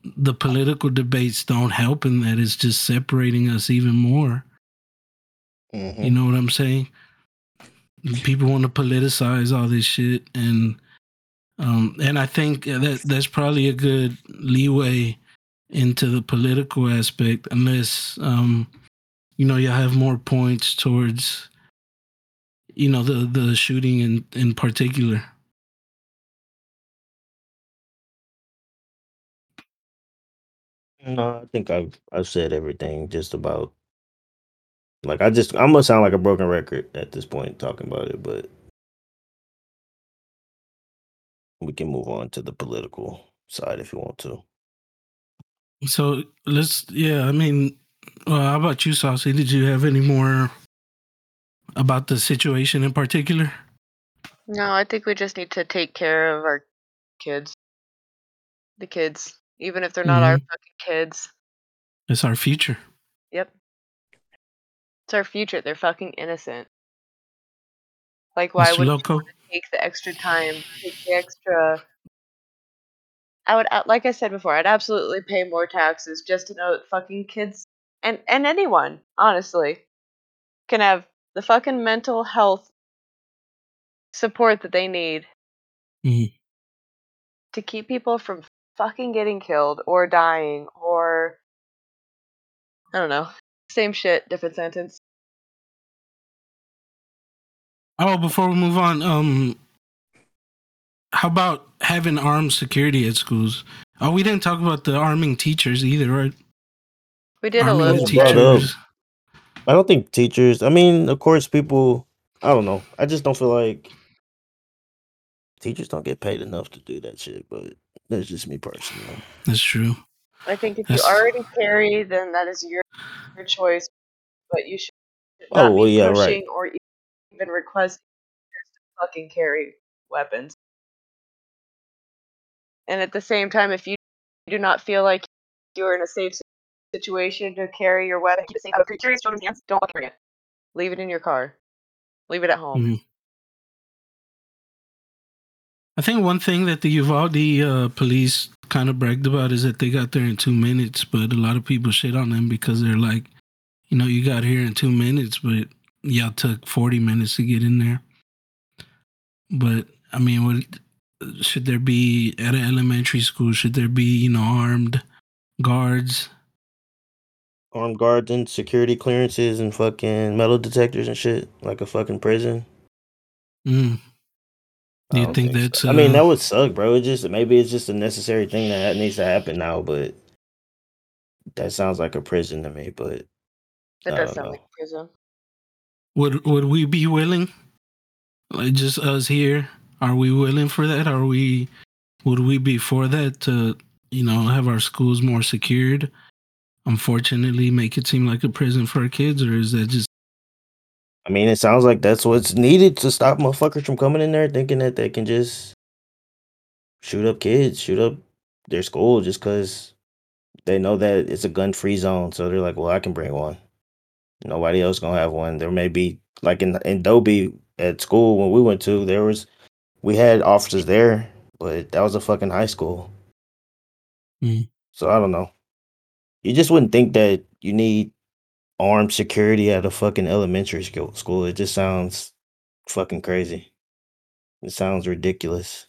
the political debates don't help in that. It's just separating us even more. Mhm. You know what I'm saying? People want to politicize all this shit, and um, and I think that that's probably a good leeway into the political aspect, unless um, you know you have more points towards you know the the shooting in in particular. No, I think I've I've said everything just about like I just I'm gonna sound like a broken record at this point talking about it, but we can move on to the political side if you want to. So let's, yeah. I mean, well, how about you, Saucy? Did you have any more about the situation in particular? No, I think we just need to take care of our kids. The kids. Even if they're not our Mhm. fucking kids. It's our future. It's our future. They're fucking innocent. Like, why would Loco. take the extra time, take the extra. I would, uh, like I said before, I'd absolutely pay more taxes just to know that fucking kids and and anyone, honestly, can have the fucking mental health support that they need Mhm. to keep people from fucking getting killed or dying or I don't know, same shit, different sentence. Oh, before we move on, um, how about having armed security at schools? Oh, we didn't talk about the arming teachers either, right? We did a Arming little. the was brought up. teachers. I don't think teachers. I mean, of course, people. I don't know. I just don't feel like teachers don't get paid enough to do that shit. But that's just me personally. That's true. I think if you That's- already carry, then that is your, your choice, but you should Oh, not well, be yeah, right. pushing or even requesting to fucking carry weapons. And at the same time, if you do not feel like you're in a safe situation to carry your weapon, keep it safe out of your curious children's hands. Don't fucking bring it. Leave it in your car. Leave it at home. Mhm. I think one thing that the Uvalde uh, police kind of bragged about is that they got there in two minutes, but a lot of people shit on them because they're like, you know, you got here in two minutes, but y'all took 40 minutes to get in there. But I mean, what should there be at an elementary school? Should there be, you know, armed guards? Armed guards and security clearances and fucking metal detectors and shit, like a fucking prison. Mm. Do I you don't think so. that's, I mean, uh, that would suck, bro. It just maybe it's just a necessary thing that needs to happen now, but that sounds like a prison to me. But That does don't sound know. like prison. Would would we be willing? Like just us here, are we willing for that? Are we would we be for that to, you know, have our schools more secured? Unfortunately, make it seem like a prison for our kids, or is that just I mean, it sounds like that's what's needed to stop motherfuckers from coming in there thinking that they can just shoot up kids, shoot up their school just because they know that it's a gun free zone. So they're like, well, I can bring one. Nobody else gonna have one. There may be like in in Dobie at school when we went to, there was we had officers there, but that was a fucking high school. Mm. So I don't know. You just wouldn't think that you need armed security at a fucking elementary school. School. It just sounds fucking crazy. It sounds ridiculous.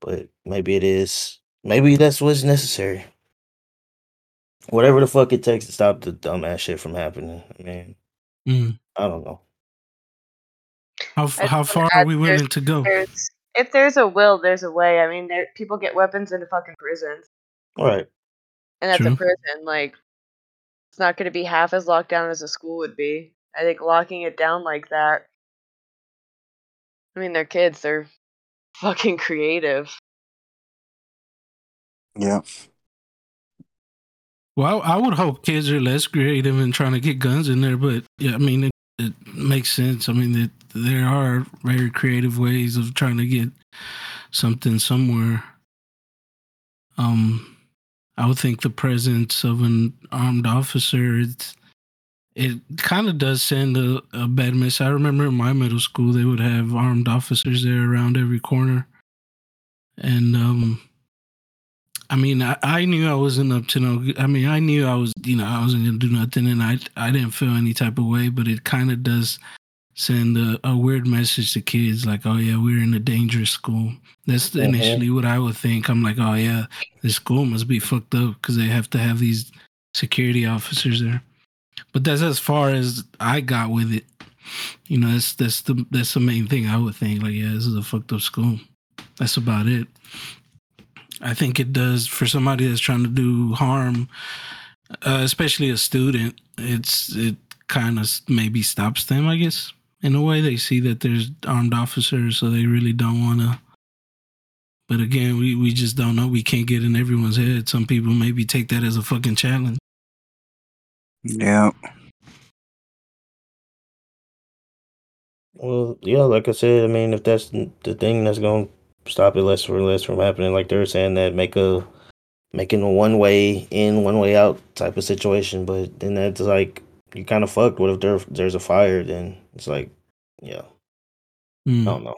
But maybe it is. Maybe that's what's necessary. Whatever the fuck it takes to stop the dumbass shit from happening. I mean, mm, I don't know. how I f- how wanna far are add we there's- willing to go? There's if there's a will, there's a way. I mean, there people get weapons into fucking prisons, All right. and that's True. a prison. Like, it's not going to be half as locked down as a school would be. I think locking it down like that. I mean, they're kids. They're fucking creative. Yeah. Well, I would hope kids are less creative in trying to get guns in there, but yeah, I mean, it, it makes sense. I mean, that there are very creative ways of trying to get something somewhere. Um, I would think the presence of an armed officer, it's, it kind of does send a, a bad message. I remember in my middle school, they would have armed officers there around every corner. And, um, I mean, I, I knew I wasn't up to no. I mean, I knew I was, you know, I wasn't gonna do nothing, and I I didn't feel any type of way. But it kind of does send a, a weird message to kids, like, oh yeah, we're in a dangerous school. That's Mhm. initially what I would think. I'm like, oh yeah, this school must be fucked up because they have to have these security officers there. But that's as far as I got with it. You know, that's that's the that's the main thing I would think. Like, yeah, this is a fucked up school. That's about it. I think it does for somebody that's trying to do harm, uh, especially a student. It's it kind of maybe stops them, I guess. In a way, they see that there's armed officers, so they really don't want to. But again, we, we just don't know. We can't get in everyone's head. Some people maybe take that as a fucking challenge. Yeah. Well, yeah, like I said, I mean, if that's the thing that's going to stop it less or less from happening, like they're saying that make a making a one way in, one way out type of situation, but then that's like you kind of fucked. What if there there's a fire? Then it's like, yeah, Mm. I don't know.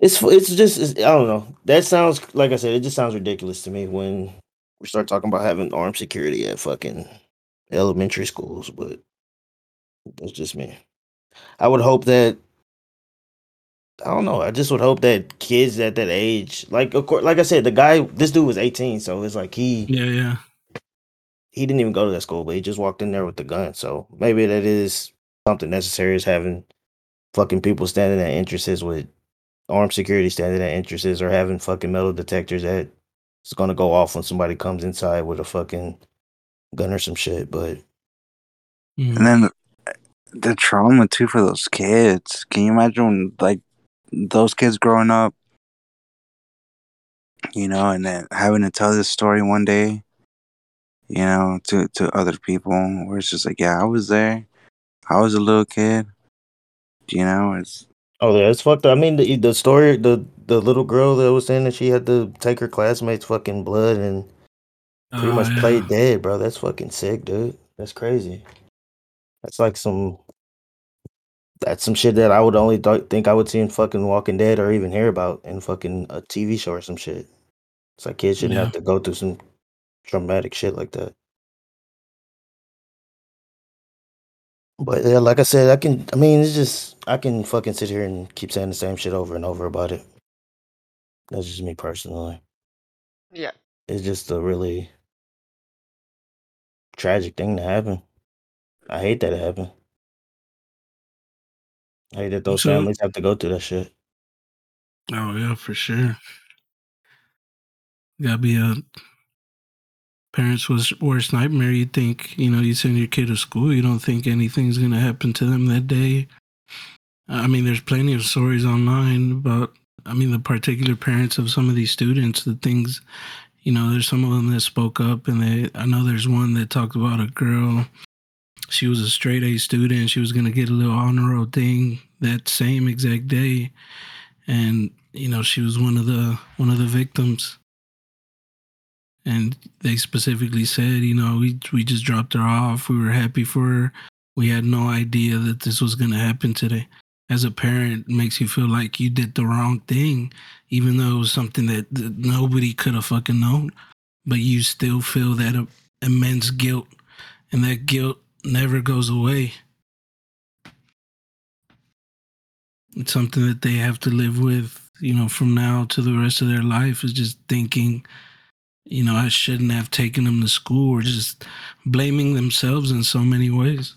It's it's just it's, I don't know. That sounds like I said. It just sounds ridiculous to me when we start talking about having armed security at fucking elementary schools. But that's just me. I would hope that I don't know. I just would hope that kids at that age, like of course, like I said, the guy, this dude was eighteen, so it's like he Yeah, yeah. He didn't even go to that school, but he just walked in there with the gun. So maybe that is something necessary is having fucking people standing at entrances with armed security standing at entrances or having fucking metal detectors that it's gonna go off when somebody comes inside with a fucking gun or some shit. But. And then the trauma too for those kids. Can you imagine when, like those kids growing up? you know, and then having to tell this story one day, you know, to to other people, where it's just like, yeah, I was there, I was a little kid, you know, it's Oh yeah, it's fucked up. I mean, the the story, the the little girl that was saying that she had to take her classmates' fucking blood and pretty Oh, much yeah. play dead, bro. That's fucking sick, dude. That's crazy. That's like some. That's some shit that I would only th- think I would see in fucking Walking Dead or even hear about in fucking a TV show or some shit. It's like kids shouldn't Yeah. have to go through some traumatic shit like that. But yeah, like I said, I can. I mean, it's just I can fucking sit here and keep saying the same shit over and over about it. That's just me personally. Yeah. It's just a really tragic thing to happen. I hate that it happened. I hate that those So- families have to go through that shit. Oh yeah, for sure. Gotta be a parent's worst, worst nightmare. You think, you know, you send your kid to school, you don't think anything's gonna happen to them that day. I mean, there's plenty of stories online about I mean the particular parents of some of these students, the things you know, there's some of them that spoke up and they I know there's one that talked about a girl. She was a straight A student, she was gonna get a little honor roll thing that same exact day. And you know she was one of the one of the victims and they specifically said you know we we just dropped her off. We were happy for her. We had no idea that this was going to happen today. As a parent makes you feel like you did the wrong thing even though it was something that, that nobody could have fucking known. But you still feel that uh, immense guilt and that guilt never goes away. It's something that they have to live with you know from now to the rest of their life is just thinking you know i shouldn't have taken them to school or just blaming themselves in so many ways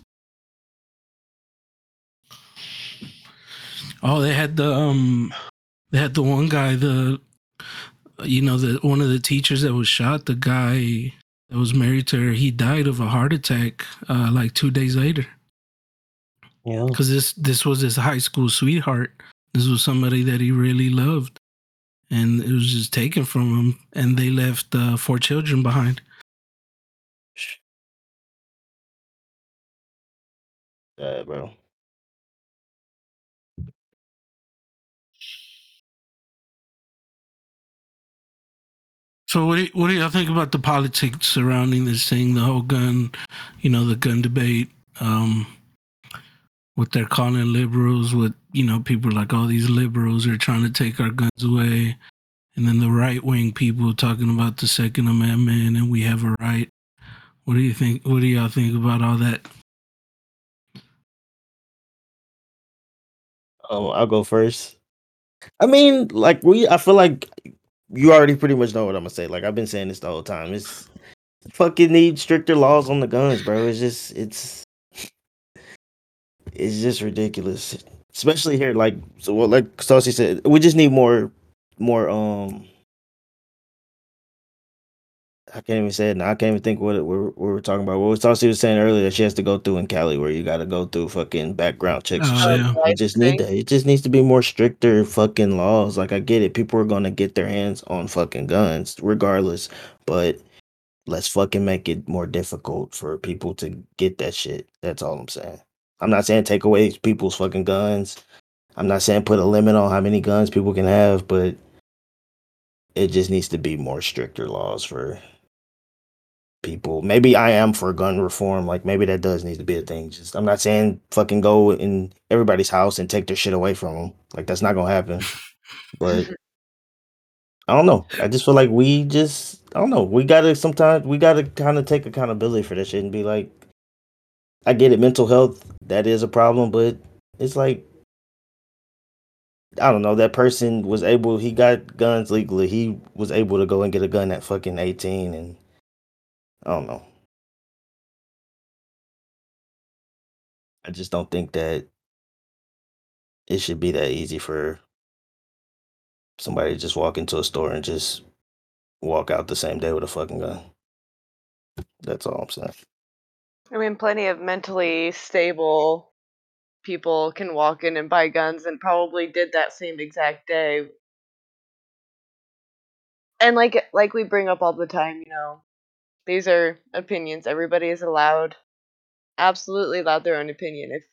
oh they had the um they had the one guy the you know the one of the teachers that was shot the guy that was married to her he died of a heart attack uh like two days later Yeah. because this this was his high school sweetheart. This was somebody that he really loved, and it was just taken from them and they left uh, four children behind. Yeah, bro. So what do, what do y'all think about the politics surrounding this thing, the whole gun, you know, the gun debate, um, what they're calling liberals, what you know, people like all these liberals are trying to take our guns away, and then the right wing people talking about the Second Amendment and we have a right. What do you think? What do y'all think about all that? Um, I'll go first. I mean, like we, I feel like you already pretty much know what I'm gonna say. Like I've been saying this the whole time. It's fucking need stricter laws on the guns, bro. It's just, it's, it's just ridiculous. Especially here, like so. What, like Saucy said, we just need more, more. Um, I can't even say it now. I can't even think what it, what we're talking about. What was Saucy was saying earlier that she has to go through in Cali, where you got to go through fucking background checks. and Oh, shit. yeah. We just need that. It just needs to be more stricter fucking laws. Like I get it, people are gonna get their hands on fucking guns regardless, but let's fucking make it more difficult for people to get that shit. That's all I'm saying. I'm not saying take away people's fucking guns. I'm not saying put a limit on how many guns people can have, but it just needs to be more stricter laws for people. Maybe I am for gun reform. Like maybe that does need to be a thing. Just I'm not saying fucking go in everybody's house and take their shit away from them. Like that's not gonna happen. But I don't know. I just feel like we just I don't know. We gotta sometimes we gotta kind of take accountability for this shit and be like, I get it. Mental health that is a problem, but it's like I don't know. That person was able. He got guns legally. He was able to go and get a gun at fucking eighteen, and I don't know. I just don't think that it should be that easy for somebody to just walk into a store and just walk out the same day with a fucking gun. That's all I'm saying. I mean, plenty of mentally stable people can walk in and buy guns and probably did that same exact day. and like like we bring up all the time, you know, these are opinions. Everybody is allowed, absolutely allowed their own opinion. If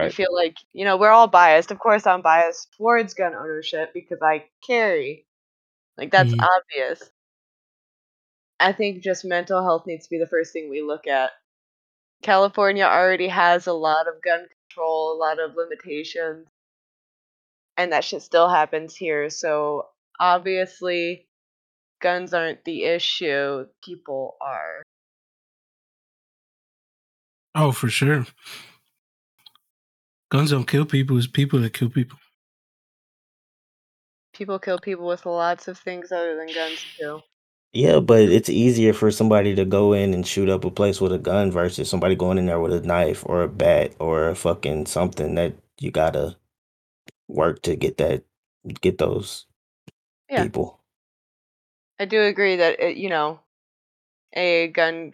you feel like you know, we're all biased. Of course, I'm biased towards gun ownership because I carry. Like that's Mhm. obvious. I think just mental health needs to be the first thing we look at. California already has a lot of gun control, a lot of limitations, and that shit still happens here. So obviously, guns aren't the issue. People are. Oh, for sure. Guns don't kill people. It's people that kill people. People kill people with lots of things other than guns too. Yeah, but it's easier for somebody to go in and shoot up a place with a gun versus somebody going in there with a knife or a bat or a fucking something that you gotta work to get that get those Yeah. people. I do agree that it, you know, a gun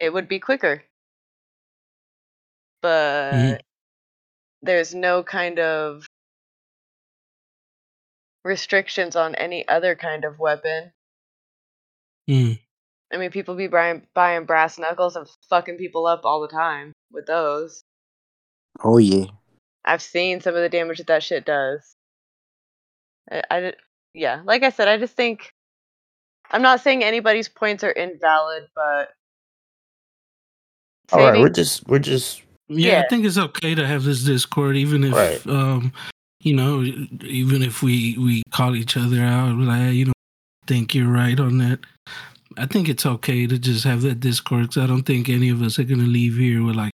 it would be quicker. Mm-hmm. But there's no kind of restrictions on any other kind of weapon. Mm. I mean, people be buying, buying brass knuckles and fucking people up all the time with those. Oh yeah. I've seen some of the damage that that shit does. I, I yeah, like I said, I just think I'm not saying anybody's points are invalid, but All right, we're just we're just Yeah, Yeah. I think it's okay to have this Discord, even if Right. um, you know, even if we we call each other out, like, you know, think you're right on that. I think it's okay to just have that Discord because I don't think any of us are gonna leave here with like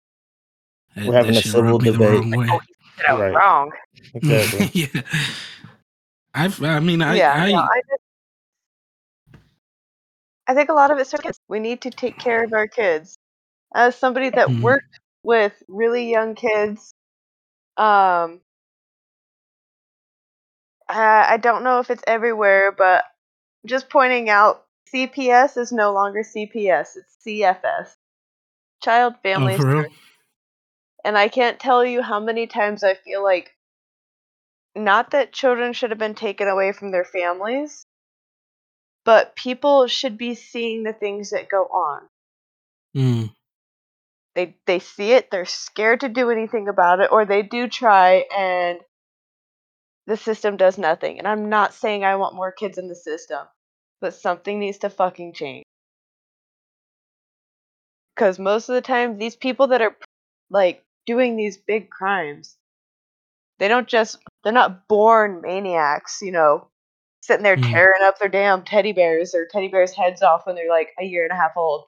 "That- We're having that a civil rubbed me the debate. wrong way." Oh, Said I was Right. wrong. exactly. yeah, I I mean I yeah, I, no, I just I think a lot of it starts. We need to take care of our kids. As somebody that Mhm. worked with really young kids, um, I, I don't know if it's everywhere, but just pointing out, CPS is no longer CPS; it's CFS, Child Family oh. Services. And I can't tell you how many times I feel like not that children should have been taken away from their families, but people should be seeing the things that go on. Mm. They they see it, they're scared to do anything about it, or they do try and the system does nothing. And I'm not saying I want more kids in the system, but something needs to fucking change. Cuz most of the time these people that are like doing these big crimes, they don't just they're not born maniacs, you know, sitting there Mm. tearing up their damn teddy bears or teddy bears heads off when they're like a year and a half old.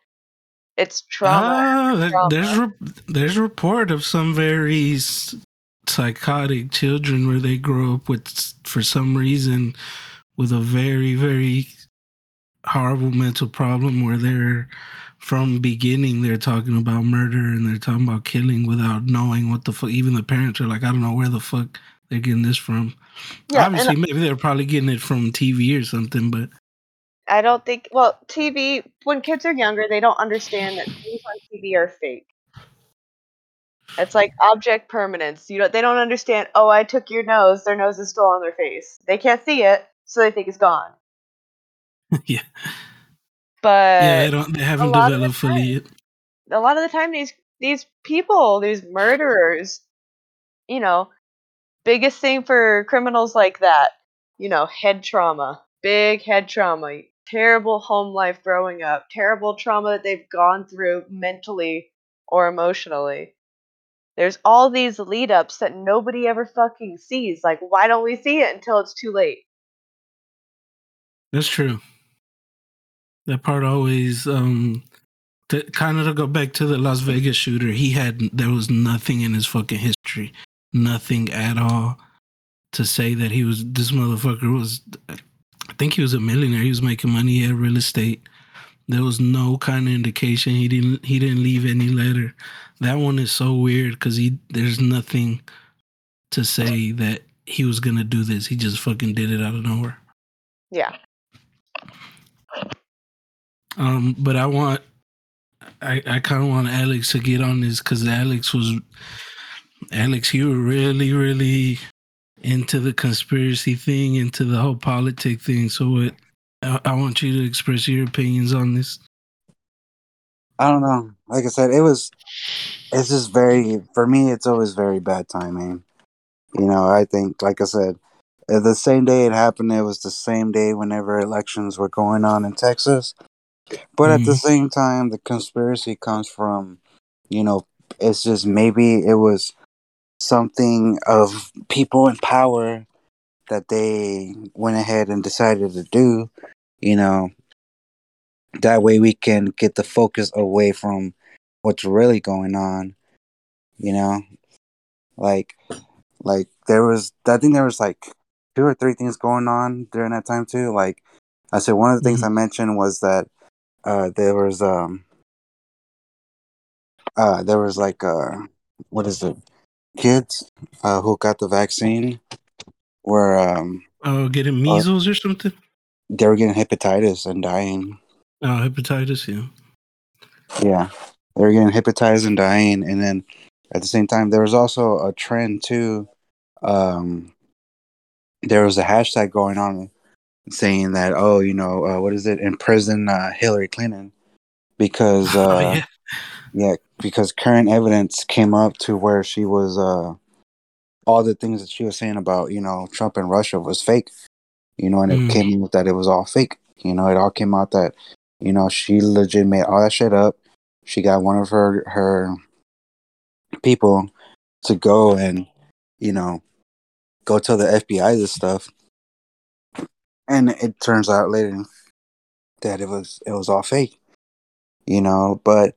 It's trauma. Ah, trauma. there's re- there's report of some very psychotic children where they grow up with for some reason with a very very horrible mental problem where they're from beginning they're talking about murder and they're talking about killing without knowing what the fuck even the parents are like I don't know where the fuck they're getting this from. Yeah, Obviously maybe they're probably getting it from TV or something but I don't think. Well, TV. When kids are younger, they don't understand that things on TV are fake. It's like object permanence. You know, they don't understand. Oh, I took your nose. Their nose is still on their face. They can't see it, so they think it's gone. yeah But yeah they don't they haven't developed fully yet. a lot of the time, these these people, these murderers, you know, biggest thing for criminals like that, you know, head trauma, big head trauma, terrible home life growing up, terrible trauma that they've gone through mentally or emotionally. There's all these lead ups that nobody ever fucking sees. Like, why don't we see it until it's too late? That's true. That part always um to kind of to go back to the Las Vegas shooter, he had there was nothing in his fucking history. Nothing at all to say that he was this motherfucker was I think he was a millionaire. He was making money at real estate. There was no kind of indication he didn't he didn't leave any letter. That one is so weird cuz he there's nothing to say that he was going to do this. He just fucking did it out of nowhere. Yeah. Um, but I want, I, I kind of want Alex to get on this because Alex was, Alex, you were really, really into the conspiracy thing, into the whole politic thing. So what, I, I want you to express your opinions on this. I don't know. Like I said, it was. It's just very for me. It's always very bad timing. You know, I think, like I said, the same day it happened, it was the same day whenever elections were going on in Texas. But at the Mhm. same time, the conspiracy comes from, you know, it's just maybe it was something of people in power that they went ahead and decided to do, you know. That way we can get the focus away from what's really going on, you know. Like, like there was, I think there was like two or three things going on during that time too. Like I said, one of the things I mentioned was that uh, there was um uh there was like uh what is it kids uh who got the vaccine were um Oh, getting measles or something? they were getting hepatitis and dying. Oh, hepatitis. Yeah. Yeah, they were getting hepatitis and dying, and then at the same time there was also a trend too. Um, there was a hashtag going on saying that oh you know uh, what is it imprison uh, Hillary Clinton because uh, oh, yeah. Yeah, because current evidence came up to where she was uh all the things that she was saying about, you know, Trump and Russia was fake. You know, and it Mm. came out that it was all fake. You know, it all came out that, you know, she legit made all that shit up. She got one of her her people to go and, you know, go tell the FBI this stuff. And it turns out later that it was it was all fake. You know, but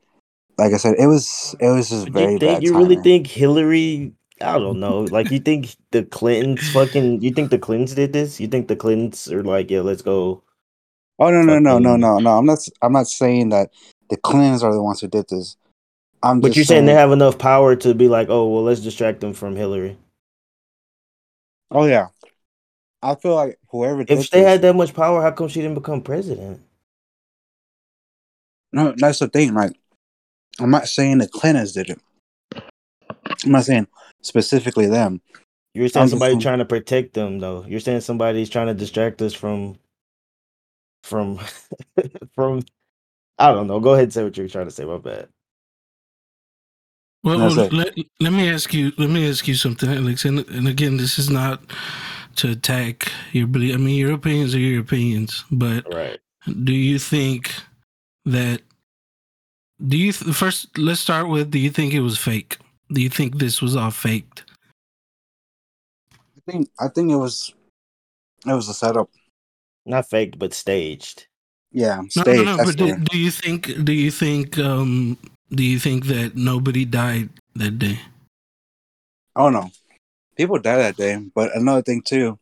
like I said, it was it was just very you think bad you really think Hillary? I don't know. Like you think the Clintons fucking? You think the Clintons did this? You think the Clintons are like, yeah, let's go. Oh no no no no no no! I'm not I'm not saying that the Clintons are the ones who did this. I'm But you're saying they have enough power to be like, oh well, let's distract them from Hillary. Oh yeah, I feel like whoever If they had that much power, how come she didn't become president? no, that's the thing, right? I'm not saying the Clintons did it. I'm not saying specifically them. You're saying somebody trying to protect them, though. You're saying somebody's trying to distract us from, from, from. I don't know. Go ahead and say what you're trying to say. My bad. Well, That's oh, well, let, let me ask you. Let me ask you something, Alex. And, and again, this is not to attack your belief. I mean, your opinions are your opinions. But Right. do you think that? Do you th- first? Let's start with. Do you think it was fake? Do you think this was all faked? I think I think it was it was a setup. Not faked, but staged. Yeah, No, no, no. But do, do you think? Do you think? Um, do you think that nobody died that day? Oh no, people die that day. But another thing too,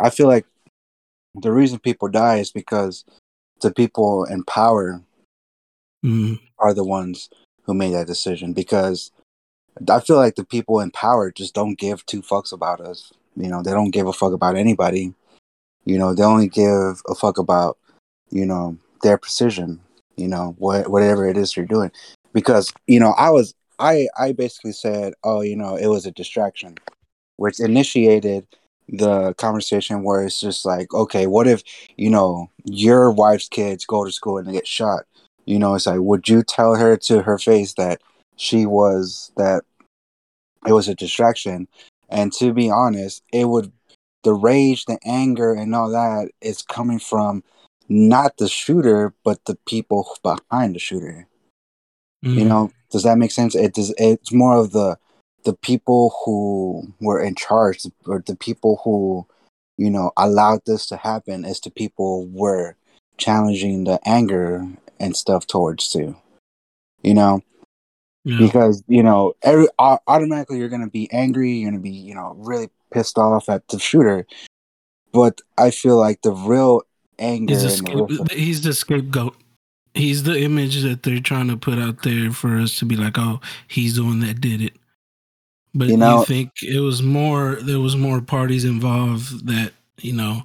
I feel like the reason people die is because the people in power Mm, are the ones who made that decision because I feel like the people in power just don't give two fucks about us. You know, they don't give a fuck about anybody. You know, they only give a fuck about, you know, their precision, you know, what whatever it is you're doing. Because, you know, I was I I basically said, "Oh, you know, it was a distraction." Which initiated the conversation where it's just like, "Okay, what if, you know, your wife's kids go to school and they get shot?" You know, it's like, would you tell her to her face that she was that it was a distraction? And to be honest, it would the rage, the anger, and all that is coming from not the shooter, but the people behind the shooter. mm, You know, does that make sense? It does. It's more of the the people who were in charge, or the people who, you know, allowed this to happen. Is the people were challenging the anger and stuff towards too. You know, yeah. because you know, every automatically you're gonna be angry. You're gonna be, you know, really pissed off at the shooter. But I feel like the real anger He's, a real- he's the scapegoat. He's the image that they're trying to put out there for us to be like, oh, he's the one that did it. But You you, think it was more? There was more parties involved that you know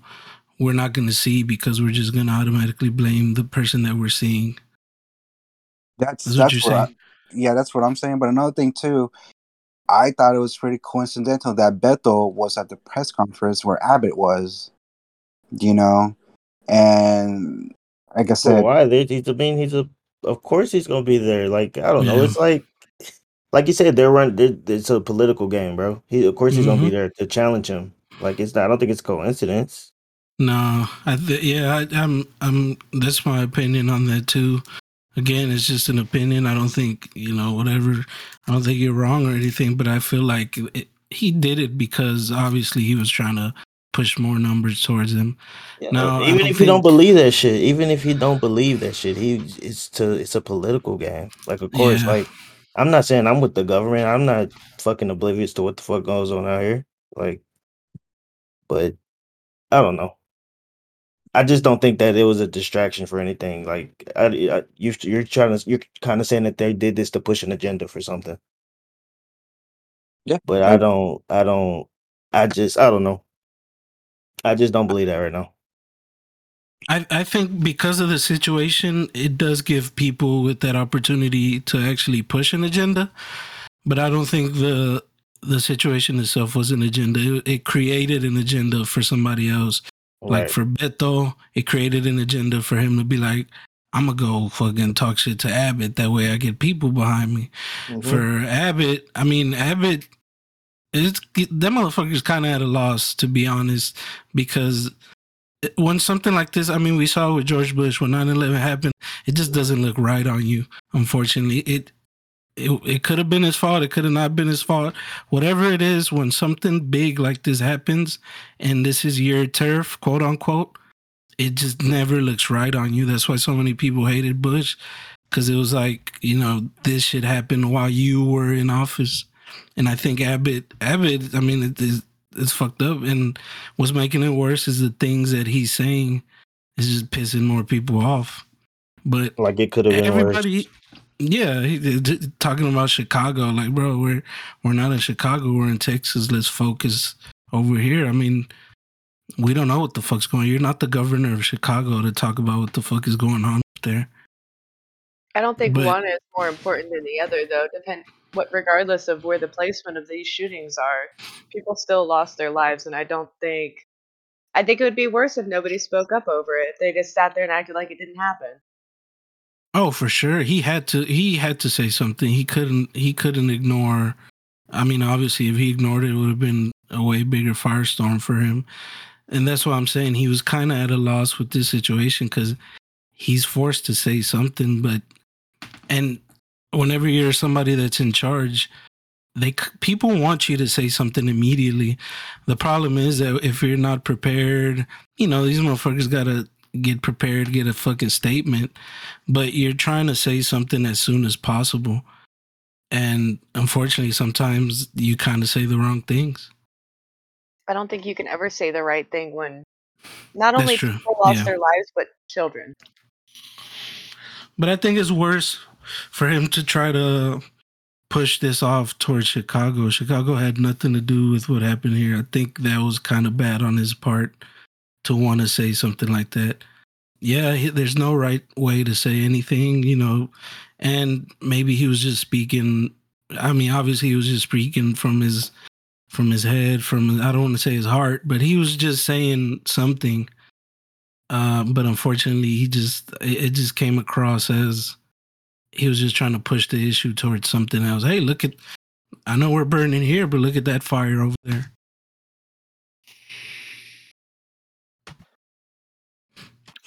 we're not going to see because we're just going to automatically blame the person that we're seeing. That's That's what you're what I, saying. yeah, that's what I'm saying. But another thing too, I thought it was pretty coincidental that Beto was at the press conference where Abbott was, you know, And like I said, why? They, he's I mean, he's a. Of course, he's gonna be there. Like I don't know. Yeah. It's like, like you said, they're run. they're- It's a political game, bro. He, of course, he's gonna be Mhm. there to challenge him. Like it's not. I don't think it's coincidence. No, I th- yeah, I, I'm I'm that's my opinion on that too. Again, it's just an opinion. I don't think you know whatever. I don't think you're wrong or anything, but I feel like it, he did it because obviously he was trying to push more numbers towards him. No, I even don't if you don't believe that shit, even if you don't believe that shit, he it's to it's a political game. Like of course, Yeah. like I'm not saying I'm with the government. I'm not fucking oblivious to what the fuck goes on out here. Like, but I don't know. I just don't think that it was a distraction for anything. Like, I, I, you, you're trying to, you're kind of saying that they did this to push an agenda for something. Yeah, but I- I don't, I don't, I just, I don't know. I just don't believe that right now. I, I think because of the situation, it does give people with that opportunity to actually push an agenda. But I don't think the the situation itself was an agenda. It, it created an agenda for somebody else. Like for Beto, it created an agenda for him to be like, I'm gonna go fucking talk shit to Abbott. That way I get people behind me. Mhm. For Abbott, I mean Abbott, it's that motherfucker's kind of at a loss to be honest, because when something like this, I mean, we saw with George Bush when 9/11 happened, it just doesn't look right on you. Unfortunately, it it, it could have been his fault. It could have not been his fault. Whatever it is, when something big like this happens, and this is your turf, quote unquote, it just never looks right on you. That's why so many people hated Bush because it was like you know this should happen while you were in office, and I think Abbott, Abbott, I mean, it is it's fucked up, and what's making it worse is the things that he's saying is just pissing more people off. But Like it could have been worse. everybody, yeah, he, d- d- talking about Chicago, like, bro, we're we're not in Chicago, we're in Texas. Let's focus over here. I mean, we don't know what the fuck's going. On. You're not the governor of Chicago to talk about what the fuck is going on up there. I don't think But- one is more important than the other, though. Depend what, regardless of where the placement of these shootings are, people still lost their lives, and I don't think. I think it would be worse if nobody spoke up over it. They just sat there and acted like it didn't happen. Oh, for sure. He had to he had to say something. He couldn't he couldn't ignore I mean, obviously if he ignored it, it would have been a way bigger firestorm for him. And that's why I'm saying he was kind of at a loss with this situation cuz he's forced to say something but and whenever you're somebody that's in charge, they people want you to say something immediately. The problem is that if you're not prepared, you know, these motherfuckers got to get prepared, get a fucking statement but you're trying to say something as soon as possible. And unfortunately, sometimes you kind of say the wrong things. I don't think you can ever say the right thing when not only people lost yeah. their lives, but children. But I think it's worse for him to try to push this off towards Chicago. Chicago had nothing to do with what happened here. I think that was kind of bad on his part to want to say something like that. Yeah, he- there's no right way to say anything, you know, and maybe he was just speaking. I mean, obviously, he was just speaking from his from his head, from I don't want to say his heart, but he was just saying something. Uh, but unfortunately, he just it just came across as he was just trying to push the issue towards something else. Hey, look at I know we're burning here, but look at that fire over there.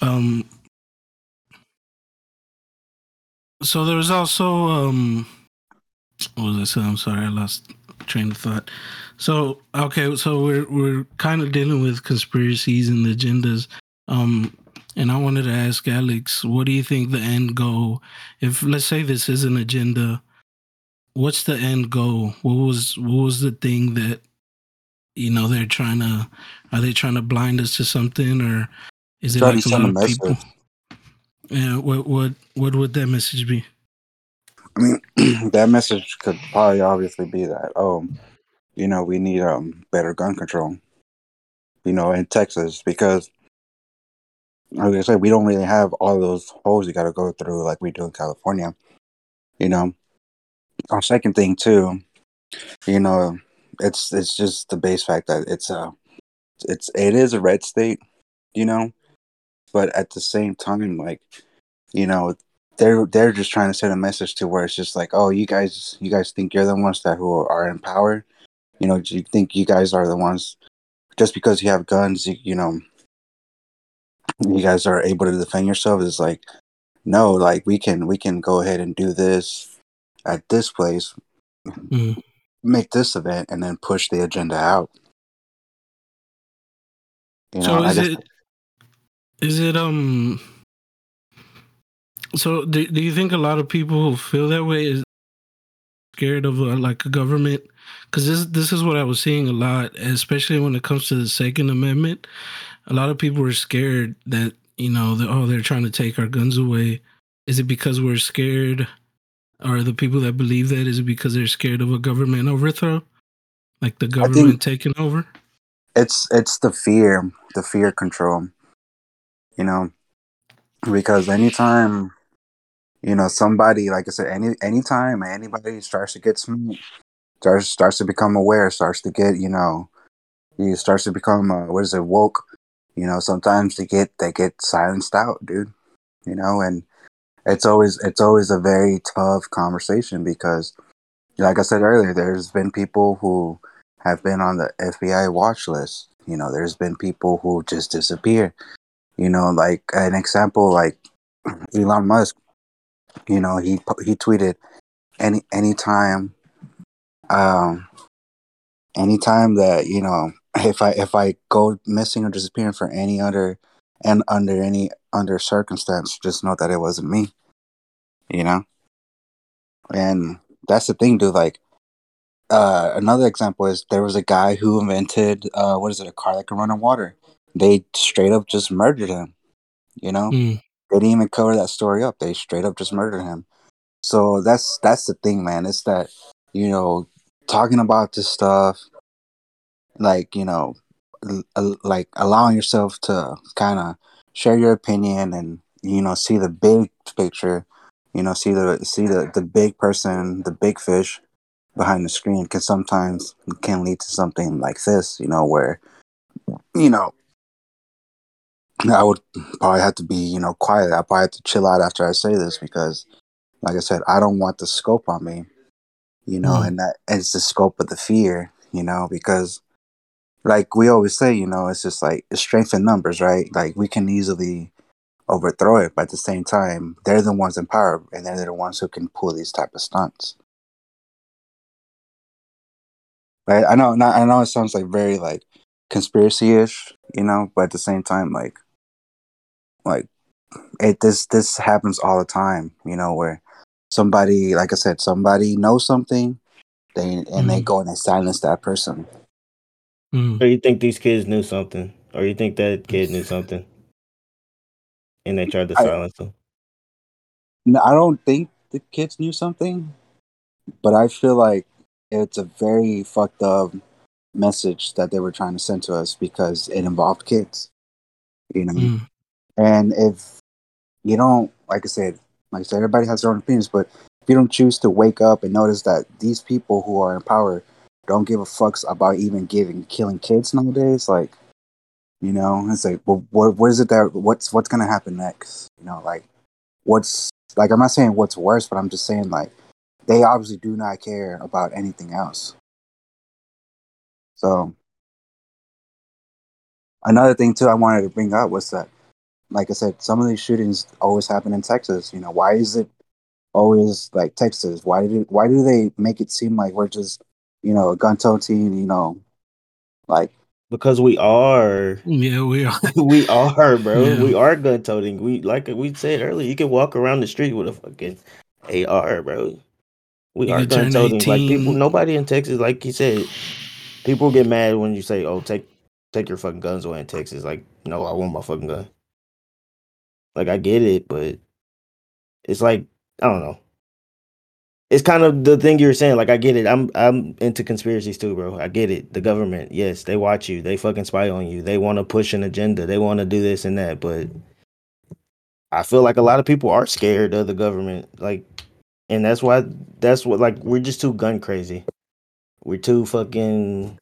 Um so there was also um what was I saying? I'm sorry, I lost train of thought. So okay, so we're we're kind of dealing with conspiracies and agendas. Um and I wanted to ask Alex, what do you think the end goal if let's say this is an agenda, what's the end goal? What was what was the thing that you know they're trying to are they trying to blind us to something or is it like to a lot of people? Yeah, what what what would that message be? I mean, that message could probably obviously be that, oh, you know, we need um better gun control, you know, in Texas because, I said, we don't really have all those holes you got to go through like we do in California, you know. Our second thing too, you know, it's it's just the base fact that it's a, it's it is a red state, you know, but at the same time, like you know, they're they're just trying to send a message to where it's just like, oh, you guys, you guys think you're the ones that who are in power. You know, do you think you guys are the ones just because you have guns, you, you know, you guys are able to defend yourself is like, no, like we can we can go ahead and do this at this place, Mm. make this event, and then push the agenda out. You know, so is guess- it is it um so do, do you think a lot of people feel that way is scared of uh, like a government because this this is what i was seeing a lot especially when it comes to the second amendment a lot of people are scared that you know that oh they're trying to take our guns away. Is it because we're scared? Or the people that believe that is it because they're scared of a government overthrow? Like the government taking over? it's it's the fear the fear control you know? Because anytime you know somebody like i said any anytime anybody starts to get smart starts starts to become aware starts to get you know he starts to become uh, what is it woke you know sometimes they get they get silenced out dude you know and it's always it's always a very tough conversation because like i said earlier there's been people who have been on the FBI watch list. You know, there's been people who just disappear. You know, like an example, like Elon Musk. You know, he he tweeted any anytime, um, anytime that you know if I if I go missing or disappearing for any other and under any under circumstance, just know that it wasn't me. You know, and that's the thing, dude. Like uh, another example is there was a guy who invented uh, what is it, a car that can run on water. They straight up just murdered him. You know, Mm. they didn't even cover that story up. They straight up just murdered him. So that's that's the thing, man. It's that you know talking about this stuff, like you know, like allowing yourself to kind of share your opinion and you know see the big picture. You know, see the see the the big person, the big fish behind the screen can sometimes can lead to something like this, you know, where you know I would probably have to be, you know, quiet. I probably have to chill out after I say this because like I said, I don't want the scope on me. You know, Mm. and that it's the scope of the fear, you know, because like we always say, you know, it's just like it's strength in numbers, right? Like we can easily overthrow it, but at the same time, they're the ones in power and they're the ones who can pull these type of stunts. right? I know, not, I know it sounds like very like conspiracy-ish, you know, but at the same time, like, like it this this happens all the time, you know, where somebody, like I said, somebody knows something, they and they Mhm. go and they silence that person. Mm. Or you think these kids knew something, or you think that kid knew something, and they tried to I- silence them? No, I don't think the kids knew something, but I feel like it's a very fucked up message that they were trying to send to us because it involved kids, you know. Mm. And if you don't, like I said, like I said, everybody has their own opinions, but if you don't choose to wake up and notice that these people who are in power don't give a fucks about even giving killing kids nowadays, like, you know, it's like, well, what, what is it that what's what's gonna happen next? You know, like, what's like, I'm not saying what's worse, but I'm just saying like, they obviously do not care about anything else. So, another thing too, I wanted to bring up was that like I said, some of these shootings always happen in Texas. You know, why is it always like Texas? Why do why do they make it seem like we're just, you know, a gun toting, you know, like Because we are, Yeah, we are. we are, bro. Yeah. We are gun toting. We like we said earlier. You can walk around the street with a fucking AR, bro. We You are gun toting. Like people, nobody in Texas, like you said, people get mad when you say, "Oh, take take your fucking guns away in Texas." Like, no, I want my fucking gun. Like I get it, but it's like I don't know. It's kind of the thing you're saying. Like I get it. I'm I'm into conspiracies too, bro. I get it. The government, yes, they watch you. They fucking spy on you. They want to push an agenda. They want to do this and that. But I feel like a lot of people are scared of the government. Like, and that's why that's what like we're just too gun crazy. We're too fucking.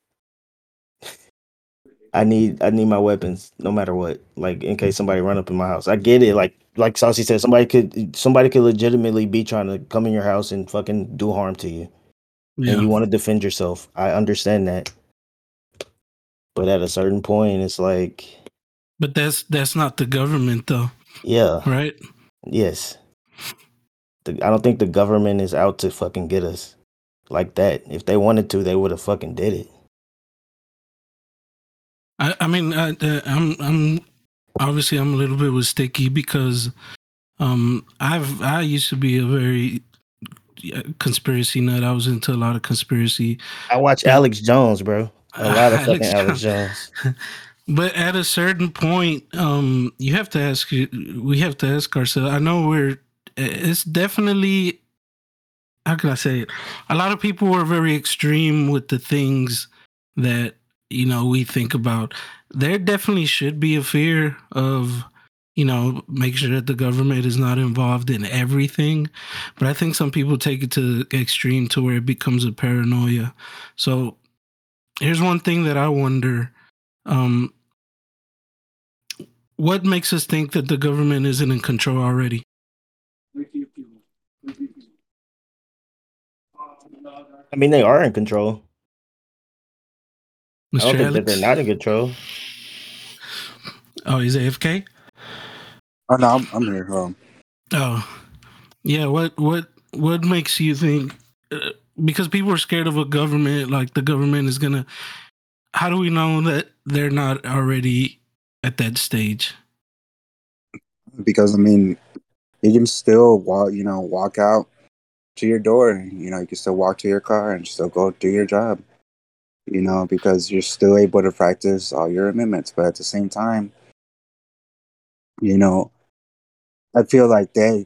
I need I need my weapons no matter what. Like in case somebody run up in my house. I get it. Like like Saucy said, somebody could somebody could legitimately be trying to come in your house and fucking do harm to you. Yeah. And you want to defend yourself. I understand that. But at a certain point it's like but that's that's not the government though, yeah, right? yes. The, I don't think the government is out to fucking get us like that. If they wanted to, they would have fucking did it. I, I mean, I, uh, I'm I'm obviously I'm a little bit with Sticky because um I've I used to be a very conspiracy nut. I was into a lot of conspiracy, I watch. Alex Jones, bro. A lot of fucking Alex Jones. Jones. but at a certain point, um, you have to ask. We have to ask ourselves. I know we're. It's definitely. How can I say it? A lot of people were very extreme with the things that you know we think about. There definitely should be a fear of, you know, make sure that the government is not involved in everything. But I think some people take it to the extreme to where it becomes a paranoia. So here's one thing that I wonder. Um, what makes us think that the government isn't in control already? I mean, they are in control. I Mr. don't think that Alex? they're not in control. Oh, he's AFK. Oh no, I'm, I'm here. Um, Oh, yeah. What what what makes you think? Uh, because people are scared of a government, like the government is gonna. How do we know that they're not already at that stage? because I mean, you can still walk, you know, walk out to your door. You know, you can still walk to your car and still go do your job. You know, because you're still able to practice all your amendments, but at the same time, you know, I feel like they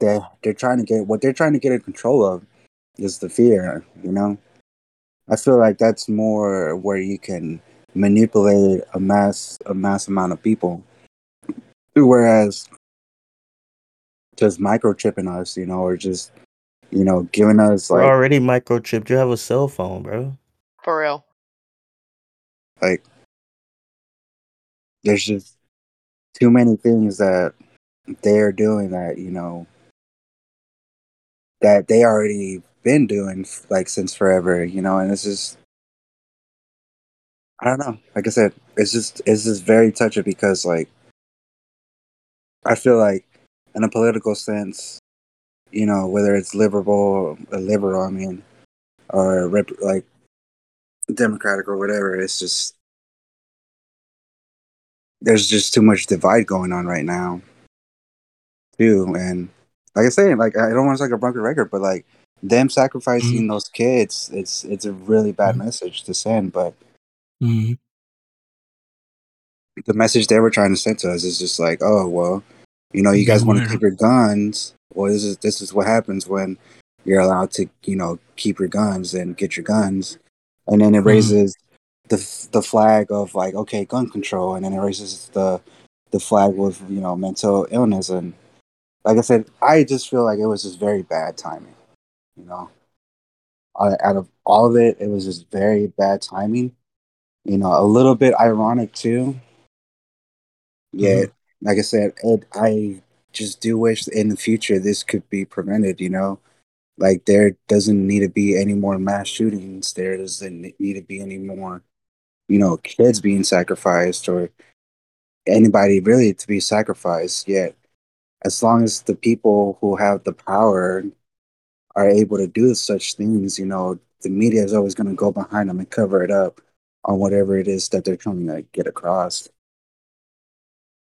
they they're trying to get what they're trying to get in control of is the fear. You know, I feel like that's more where you can manipulate a mass a mass amount of people, whereas just microchipping us, you know, or just you know giving us We're like already microchipped. You have a cell phone, bro. For real. like there's just too many things that they're doing that you know that they already been doing like since forever you know and it's just i don't know like i said it's just it's just very touchy because like i feel like in a political sense you know whether it's liberal or liberal i mean or rep- like democratic or whatever it's just there's just too much divide going on right now too and like i say like i don't want to like a broken record but like them sacrificing those kids it's it's a really bad Mhm. message to send but Mm, the message they were trying to send to us is just like oh well you know you guys want to keep your guns well this is this is what happens when you're allowed to you know keep your guns and get your guns and then it Mhm. raises the the flag of like okay gun control. And then it raises the the flag with you know mental illness. And like i said i just feel like it was just very bad timing you know? Out of all of it it was just very bad timing. You know a little bit ironic too. Yeah like i said it, i just do wish in the future this could be prevented you know like there doesn't need to be any more mass shootings. There doesn't need to be any more you know kids being sacrificed or anybody really to be sacrificed yet. As long as the people who have the power are able to do such things you know the media is always going to go behind them and cover it up on whatever it is that they're trying to get across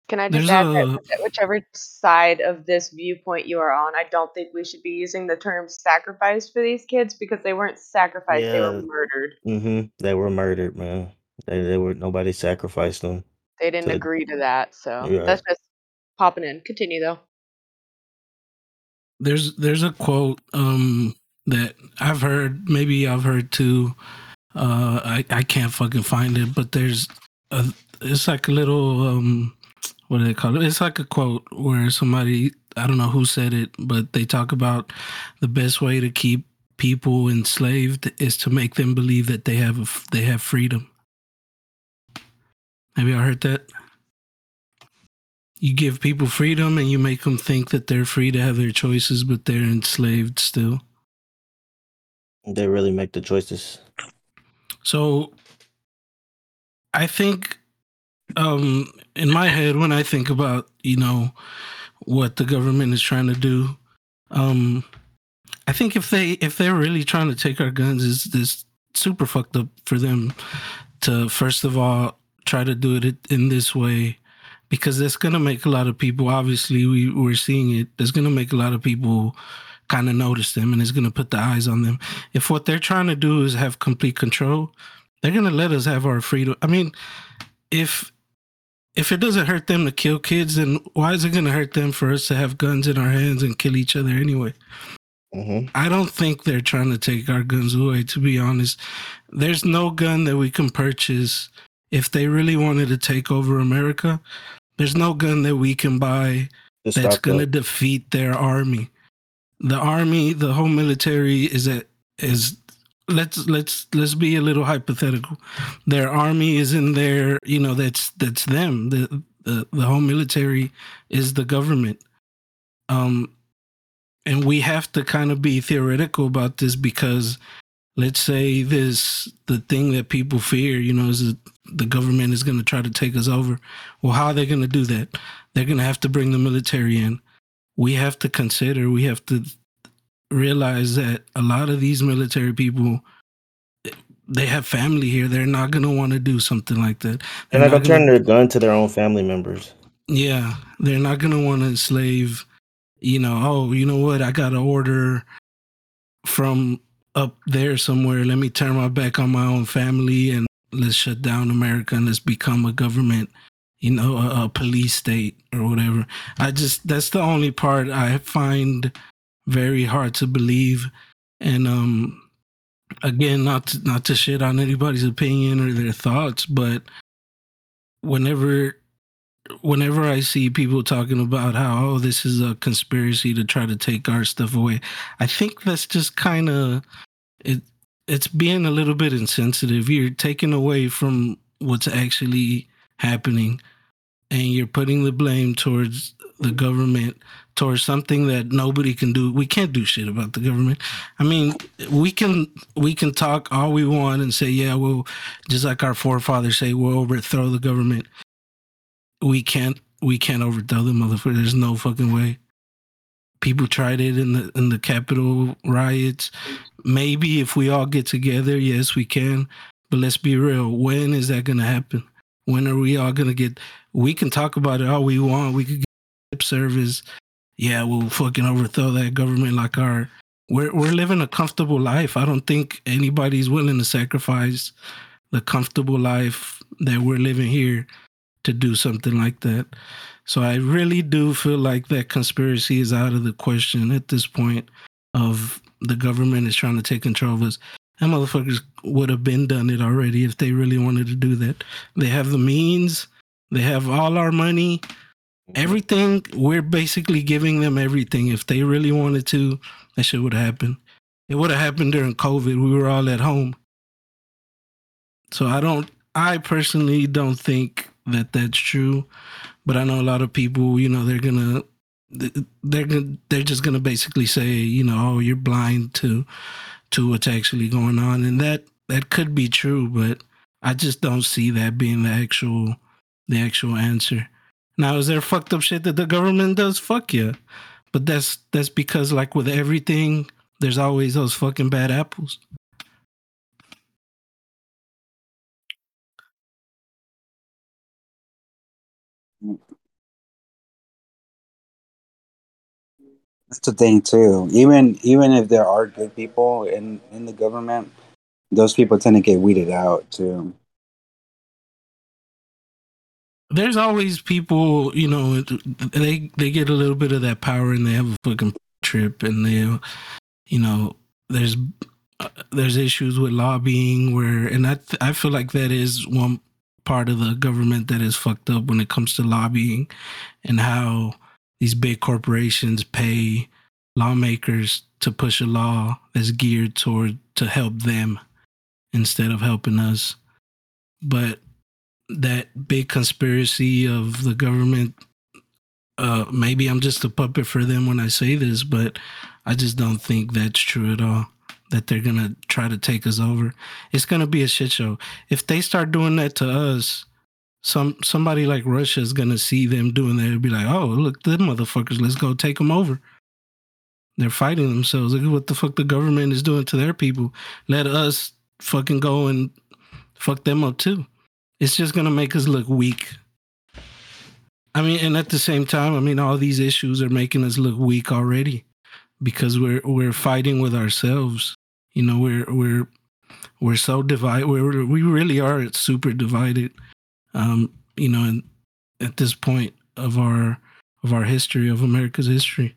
Can I There's just add a- that which- whichever side of this viewpoint you are on, I don't think we should be using the term sacrificed for these kids because they weren't sacrificed, they were Yeah. murdered. Mm-hmm. They were murdered, man. They, they were nobody sacrificed them. They didn't So- agree to that, so You're that's just popping in. Continue though. there's there's a quote um that I've heard, maybe I've heard too. Uh, I I can't fucking find it, but there's a it's like a little um what do they call it? It's like a quote where somebody I don't know who said it, but they talk about the best way to keep people enslaved is to make them believe that they have a they have freedom. Have you all heard that? You give people freedom and you make them think that they're free to have their choices, but they're enslaved still. They really make the choices. So I think um in my head when I think about, you know, what the government is trying to do, um I think if they if they're really trying to take our guns is this super fucked up for them to first of all try to do it in this way because that's to make a lot of people obviously we we're seeing it that's to make a lot of people kind of notice them and it's to put the eyes on them. If what they're trying to do is have complete control they're to let us have our freedom. I mean if if it doesn't hurt them to kill kids then why is it going to hurt them for us to have guns in our hands and kill each other anyway hmm I don't think they're trying to take our guns away, to be honest. There's no gun that we can purchase if they really wanted to take over America. There's no gun that we can buy Just that's going to defeat their army. The army, the whole military is at is let's let's let's be a little hypothetical. Their army is in there, you know, that's that's them. The the, the whole military is the government. Um and we have to kind of be theoretical about this because let's say this the thing that people fear you know is that the government is going to try to take us over well how are they going to do that they're going to have to bring the military in we have to consider we have to realize that a lot of these military people they have family here they're not going to want to do something like that They're not gonna gonna- turn their gun to their own family members. yeah, they're not gonna want to enslave. You know, oh, you know what? I got an order from up there somewhere. Let me turn my back on my own family and let's shut down America and let's become a government. You know, a, a police state or whatever. I just that's the only part I find very hard to believe. And um, again, not to, not to shit on anybody's opinion or their thoughts, but whenever whenever I see people talking about how oh this is a conspiracy to try to take our stuff away, I think that's just kind of it. It's being a little bit insensitive. You're taking away from what's actually happening, and you're putting the blame towards the government, towards something that nobody can do. We can't do shit about the government. I mean, we can we can talk all we want and say, yeah, well, just like our forefathers say, we'll overthrow the government we can't we can't overthrow the motherfucker. There's no fucking way. People tried it in the in the Capitol riots. Maybe if we all get together, yes, we can. But let's be real. When is that gonna happen? When are we all gonna get? We can talk about it all we want. We could get service. Yeah, we'll fucking overthrow that government like our. We're we're living a comfortable life. I don't think anybody's willing to sacrifice the comfortable life that we're living here to do something like that. So I really do feel like that conspiracy is out of the question at this point of the government is trying to take control of us. And motherfuckers would have been done it already if they really wanted to do that. They have the means, they have all our money, Mm-hmm. everything. We're basically giving them everything. If they really wanted to, that shit would have happened. It would have happened during COVID. We were all at home. So I don't, I personally don't think that that's true. But I know a lot of people, you know, they're gonna, they're gonna, they're just gonna basically say, you know, oh, you're blind to, to what's actually going on, and that that could be true, but I just don't see that being the actual, the actual answer. Now, is there fucked up shit that the government does? Fuck yeah, but that's that's because like with everything, there's always those fucking bad apples. That's the thing too. Even even if there are good people in in the government, those people tend to get weeded out too. There's always people, you know, they they get a little bit of that power and they have a fucking trip and they, you know, there's uh, there's issues with lobbying where, and I I feel like that is one part of the government that is fucked up when it comes to lobbying and how these big corporations pay lawmakers to push a law that's geared toward to help them instead of helping us. But that big conspiracy of the government. Uh, maybe I'm just a puppet for them when I say this, but I just don't think that's true at all. That they're gonna try to take us over. It's gonna be a shit show. If they start doing that to us, some somebody like Russia is gonna see them doing that and be like, "Oh, look, them motherfuckers, let's go take them over." They're fighting themselves. Look at what the fuck the government is doing to their people. Let us fucking go and fuck them up too. It's just gonna make us look weak. I mean, and at the same time, I mean, all these issues are making us look weak already because we're we're fighting with ourselves. You know, we're we're we're so divided. We're, we really are super divided. Um, you know, and at this point of our of our history of America's history.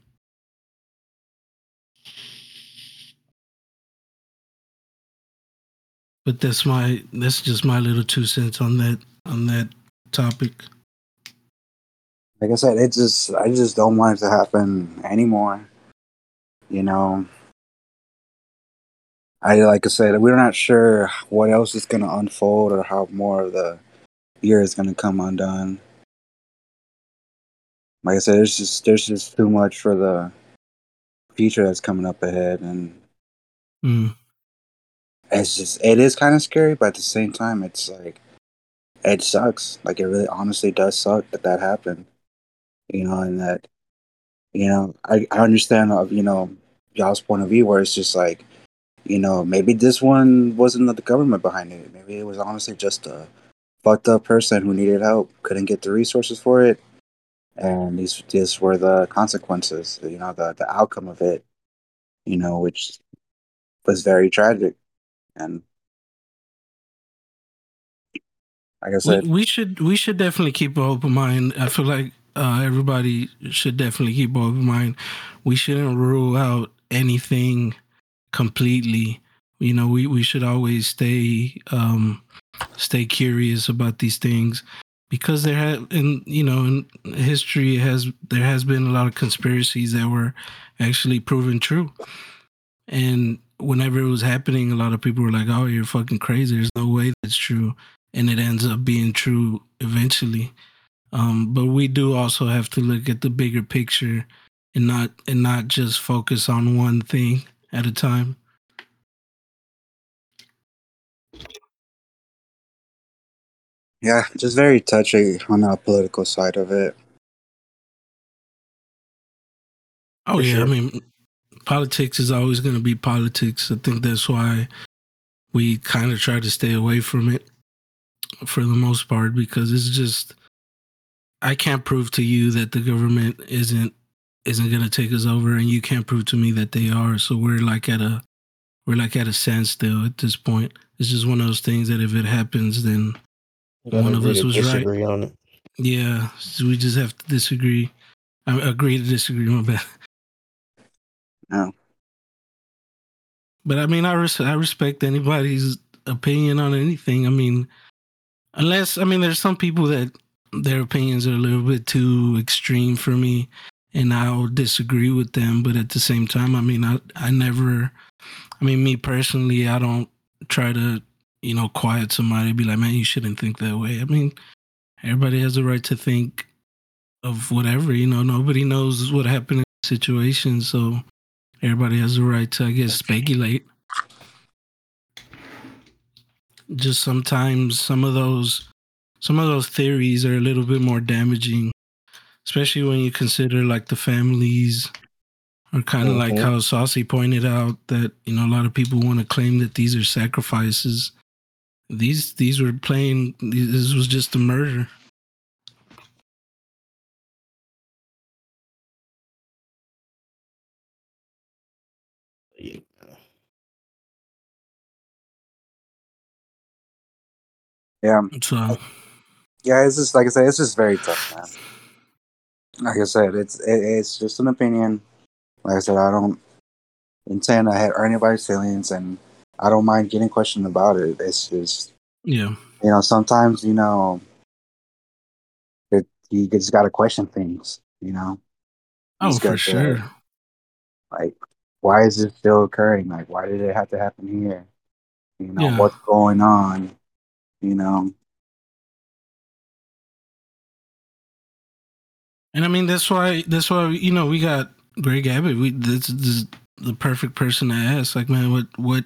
But that's my that's just my little two cents on that on that topic. Like I said, it just I just don't want it to happen anymore. You know. I like I said, we're not sure what else is gonna unfold or how more of the year is gonna come undone. Like I said, there's just there's just too much for the future that's coming up ahead and Mm. It's just it is kind of scary but at the same time it's like it sucks. Like it really honestly does suck that that happened you know and that you know i, I understand of you know y'all's point of view where it's just like you know maybe this one wasn't the government behind it. Maybe it was honestly just a fucked up person who needed help couldn't get the resources for it and these these were the consequences you know the the outcome of it you know which was very tragic and like I We, said, we should we should definitely keep an open mind. I feel like uh, everybody should definitely keep an open mind. We shouldn't rule out anything completely. You know, we, we should always stay um, stay curious about these things because there have in you know in history has there has been a lot of conspiracies that were actually proven true. And whenever it was happening, a lot of people were like, "Oh, you're fucking crazy. There's no way that's true." and it ends up being true eventually. Um, but we do also have to look at the bigger picture and not and not just focus on one thing at a time. yeah, just very touchy on the political side of it. Oh For yeah, I mean, politics is always going to be politics. I think that's why we kind of try to stay away from it for the most part because it's just I can't prove to you that the government isn't isn't going to take us over, and you can't prove to me that they are. So we're like at a we're like at a standstill at this point. It's just one of those things that if it happens, then One of us was right. yeah, so we just have to disagree. I agree to disagree. My bad. No. But I mean, I res- I respect anybody's opinion on anything. I mean, unless I mean, there's some people that their opinions are a little bit too extreme for me, and I'll disagree with them. But at the same time, I mean, I I never, I mean, me personally, I don't try to you know quiet somebody, be like, man, you shouldn't think that way. I mean, everybody has the right to think of whatever. You know, nobody knows what happened in the situation, so everybody has the right to, I guess, speculate. Just sometimes some of those some of those theories are a little bit more damaging, especially when you consider like the families or kind of like Mhm. how Saucy pointed out that you know a lot of people want to claim that these are sacrifices. These these were plain. This was just a murder. Yeah, So yeah. It's just like I said, it's just very tough, man. Like I said, it's it, it's just an opinion. Like I said, I don't intend to hurt anybody's feelings, and I don't mind getting questioned about it. It's just yeah, you know sometimes you know it, you just got to question things. You know, You oh just for gotta, sure. like why is this still occurring? Like, why did it have to happen here? You know, yeah. what's going on? You know. And I mean that's why that's why you know we got Greg Abbott. We this, this is the perfect person to ask. Like, man, what what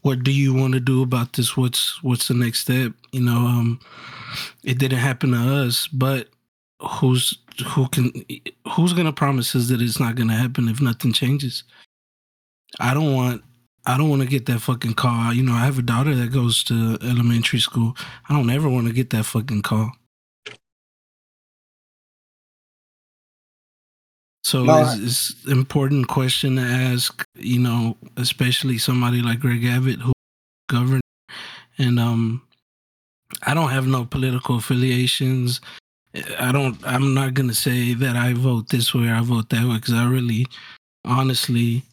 what do you want to do about this? What's what's the next step? You know, um, it didn't happen to us, but who's who can who's gonna promise us that it's not gonna happen if nothing changes I don't want I don't want to get that fucking call. You know, I have a daughter that goes to elementary school. I don't ever want to get that fucking call. So No, it's, it's important question to ask, you know, especially somebody like Greg Abbott who governed and um I don't have no political affiliations. I don't I'm not going to say that I vote this way or I vote that way cuz I really honestly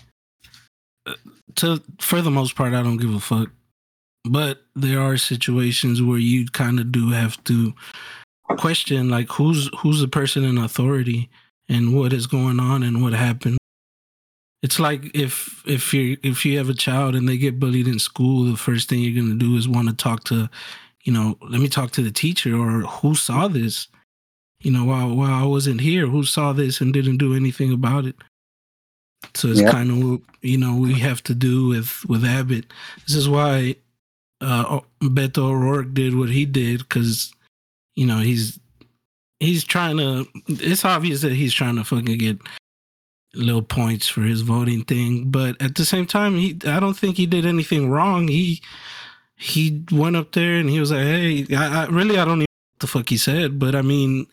to for the most part I don't give a fuck. But there are situations where you kind of do have to question like who's who's the person in authority and what is going on and what happened. It's like if if you if you have a child and they get bullied in school, the first thing you're gonna do is want to talk to, you know, let me talk to the teacher or who saw this, you know, while while I wasn't here, who saw this and didn't do anything about it. So it's kind of you know we have to do with with Abbott. This is why uh, Beto O'Rourke did what he did because you know he's he's trying to. It's obvious that he's trying to fucking get little points for his voting thing, but at the same time, he I don't think he did anything wrong. He he went up there and he was like, "Hey, I, I really I don't even know what the fuck he said, but I mean."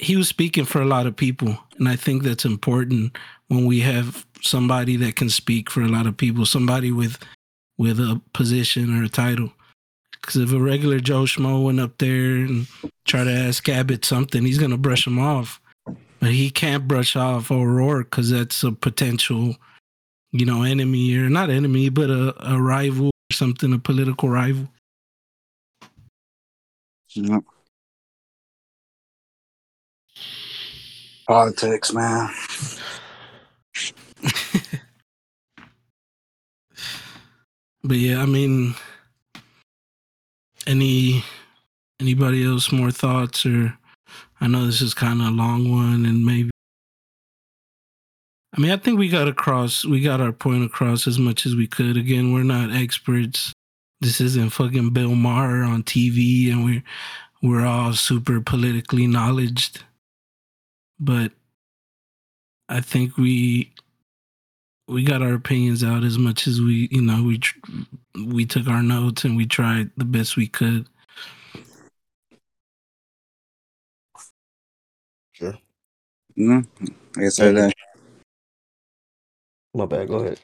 He was speaking for a lot of people, and I think that's important when we have somebody that can speak for a lot of people, somebody with with a position or a title. Because if a regular Joe Schmo went up there and tried to ask Abbott something, he's gonna brush him off. But he can't brush off O'Rourke because that's a potential, you know, enemy or not enemy, but a, a rival or something, a political rival. Yep. Politics, man. But yeah, I mean, any anybody else more thoughts or I know this is kind of a long one and maybe I mean, I think we got across we got our point across as much as we could. Again, we're not experts. This isn't fucking Bill Maher on TV and we're we're all super politically knowledged. But I think we we got our opinions out as much as we, you know, we we took our notes and we tried the best we could. Sure. Like I said, Yeah. uh, My bad. Go ahead.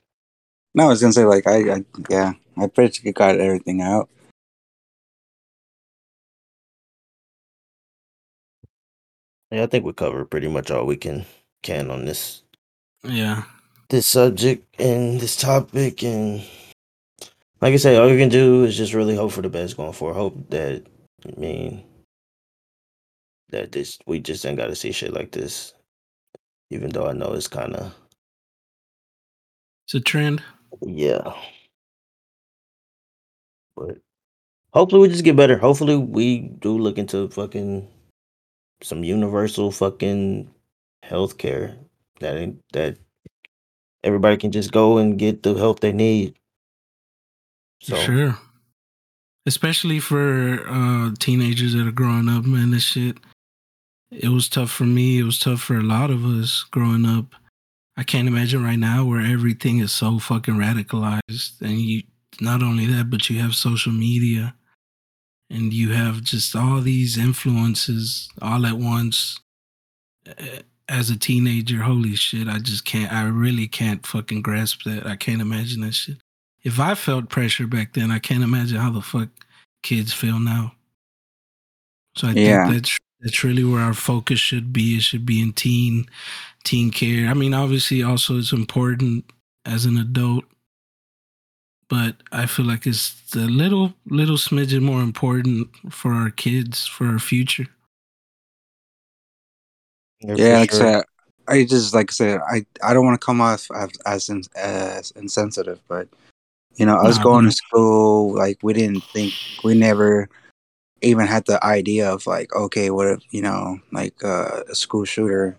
no, I was gonna say like I, I yeah, I pretty much got everything out. Yeah, I think we covered pretty much all we can can on this Yeah. this subject and this topic and like I say, all you can do is just really hope for the best going forward. Hope that I mean that this we just ain't gotta see shit like this. Even though I know it's kinda It's a trend. yeah. But hopefully we just get better. Hopefully we do look into fucking some universal fucking healthcare that that everybody can just go and get the help they need. So Sure. Especially for uh teenagers that are growing up, man, this shit it was tough for me. It was tough for a lot of us growing up. I can't imagine right now where everything is so fucking radicalized. And you not only that, but you have social media and you have just all these influences all at once. As a teenager, holy shit, I just can't I really can't fucking grasp that. I can't imagine that shit. If I felt pressure back then, I can't imagine how the fuck kids feel now. So I Yeah. think that's that's really where our focus should be. It should be in teen teen care. I mean, obviously, also it's important as an adult, but I feel like it's a little little smidgen more important for our kids for our future. yeah, Yeah, for like I said, I just like I said, I I don't want to come off as as, in, as insensitive, but you know, us Nah, going dude. to school, like we didn't think we never even had the idea of like, okay, what if you know, like uh, a school shooter,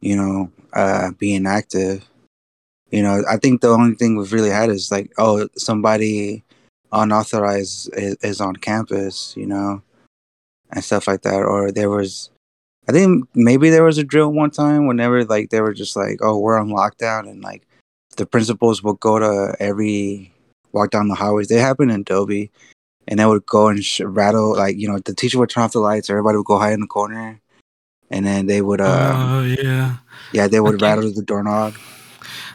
you know, uh, being active. You know, I think the only thing we've really had is like, oh, somebody unauthorized is, is on campus, you know, and stuff like that. Or there was, I think maybe there was a drill one time whenever like they were just like, oh, we're on lockdown, and like the principals would go to every walk down the highways. They happen in Dobie, and they would go and sh- rattle like you know the teacher would turn off the lights, everybody would go hide in the corner, and then they would uh Oh yeah. yeah they would rattle the doorknob.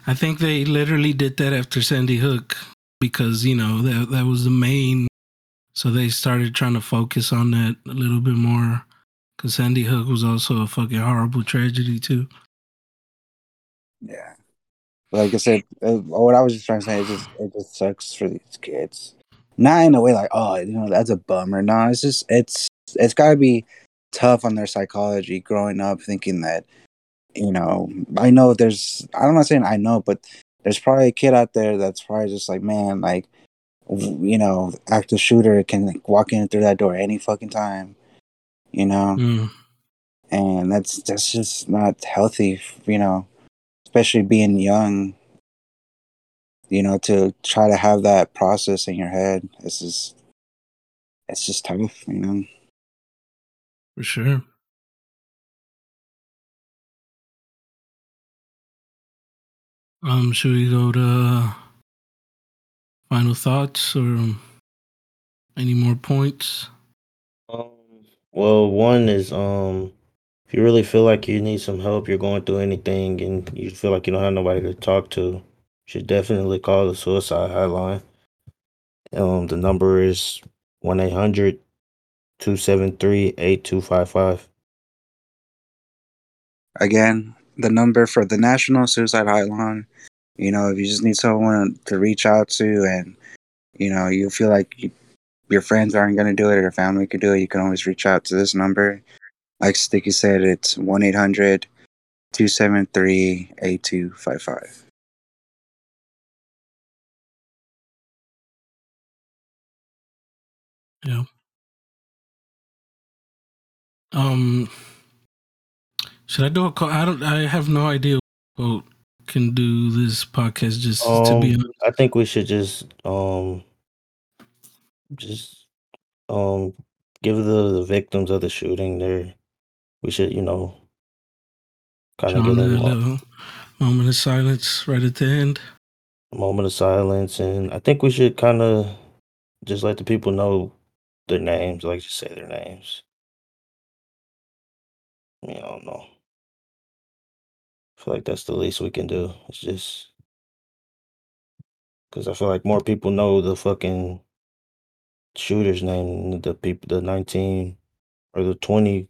I think they literally did that after Sandy Hook because you know that that was the main. So they started trying to focus on that a little bit more because Sandy Hook was also a fucking horrible tragedy too. Yeah. Like I said, uh, what I was just trying to say is just it just sucks for these kids. Not in a way like, oh, you know, that's a bummer. No, it's just it's it's gotta be tough on their psychology growing up thinking that, you know, I know there's I'm not saying I know, but there's probably a kid out there that's probably just like, man, like you know, active shooter can like, walk in through that door any fucking time. You know? Mm. and that's that's just not healthy you know especially being young you know to try to have that process in your head it's just it's just tough you know For sure. Um, should we go to final thoughts or um, any more points? Um, well, one is um, if you really feel like you need some help, you're going through anything, and you feel like you don't have nobody to talk to, you should definitely call the suicide hotline. Um, the number is 1 800 273 8255. again the number for the national suicide hotline. You know if you just need someone to reach out to and you know you feel like you, your friends aren't going to do it or your family could do it you can always reach out to this number. Like sticky said it's 1-800 273 8255 Yeah. Um, should I do a call? I don't. I have no idea. What can do this podcast just to be Um, honest. I think we should just um, just um, give the, the victims of the shooting their. We should, you know, kind of give them a moment of silence right at the end. moment of silence, and I think we should kind of just let the people know their names, like just say their names. I mean, I don't know. I feel like that's the least we can do. It's just because I feel like more people know the fucking shooter's name than the people, the 19 or the 20,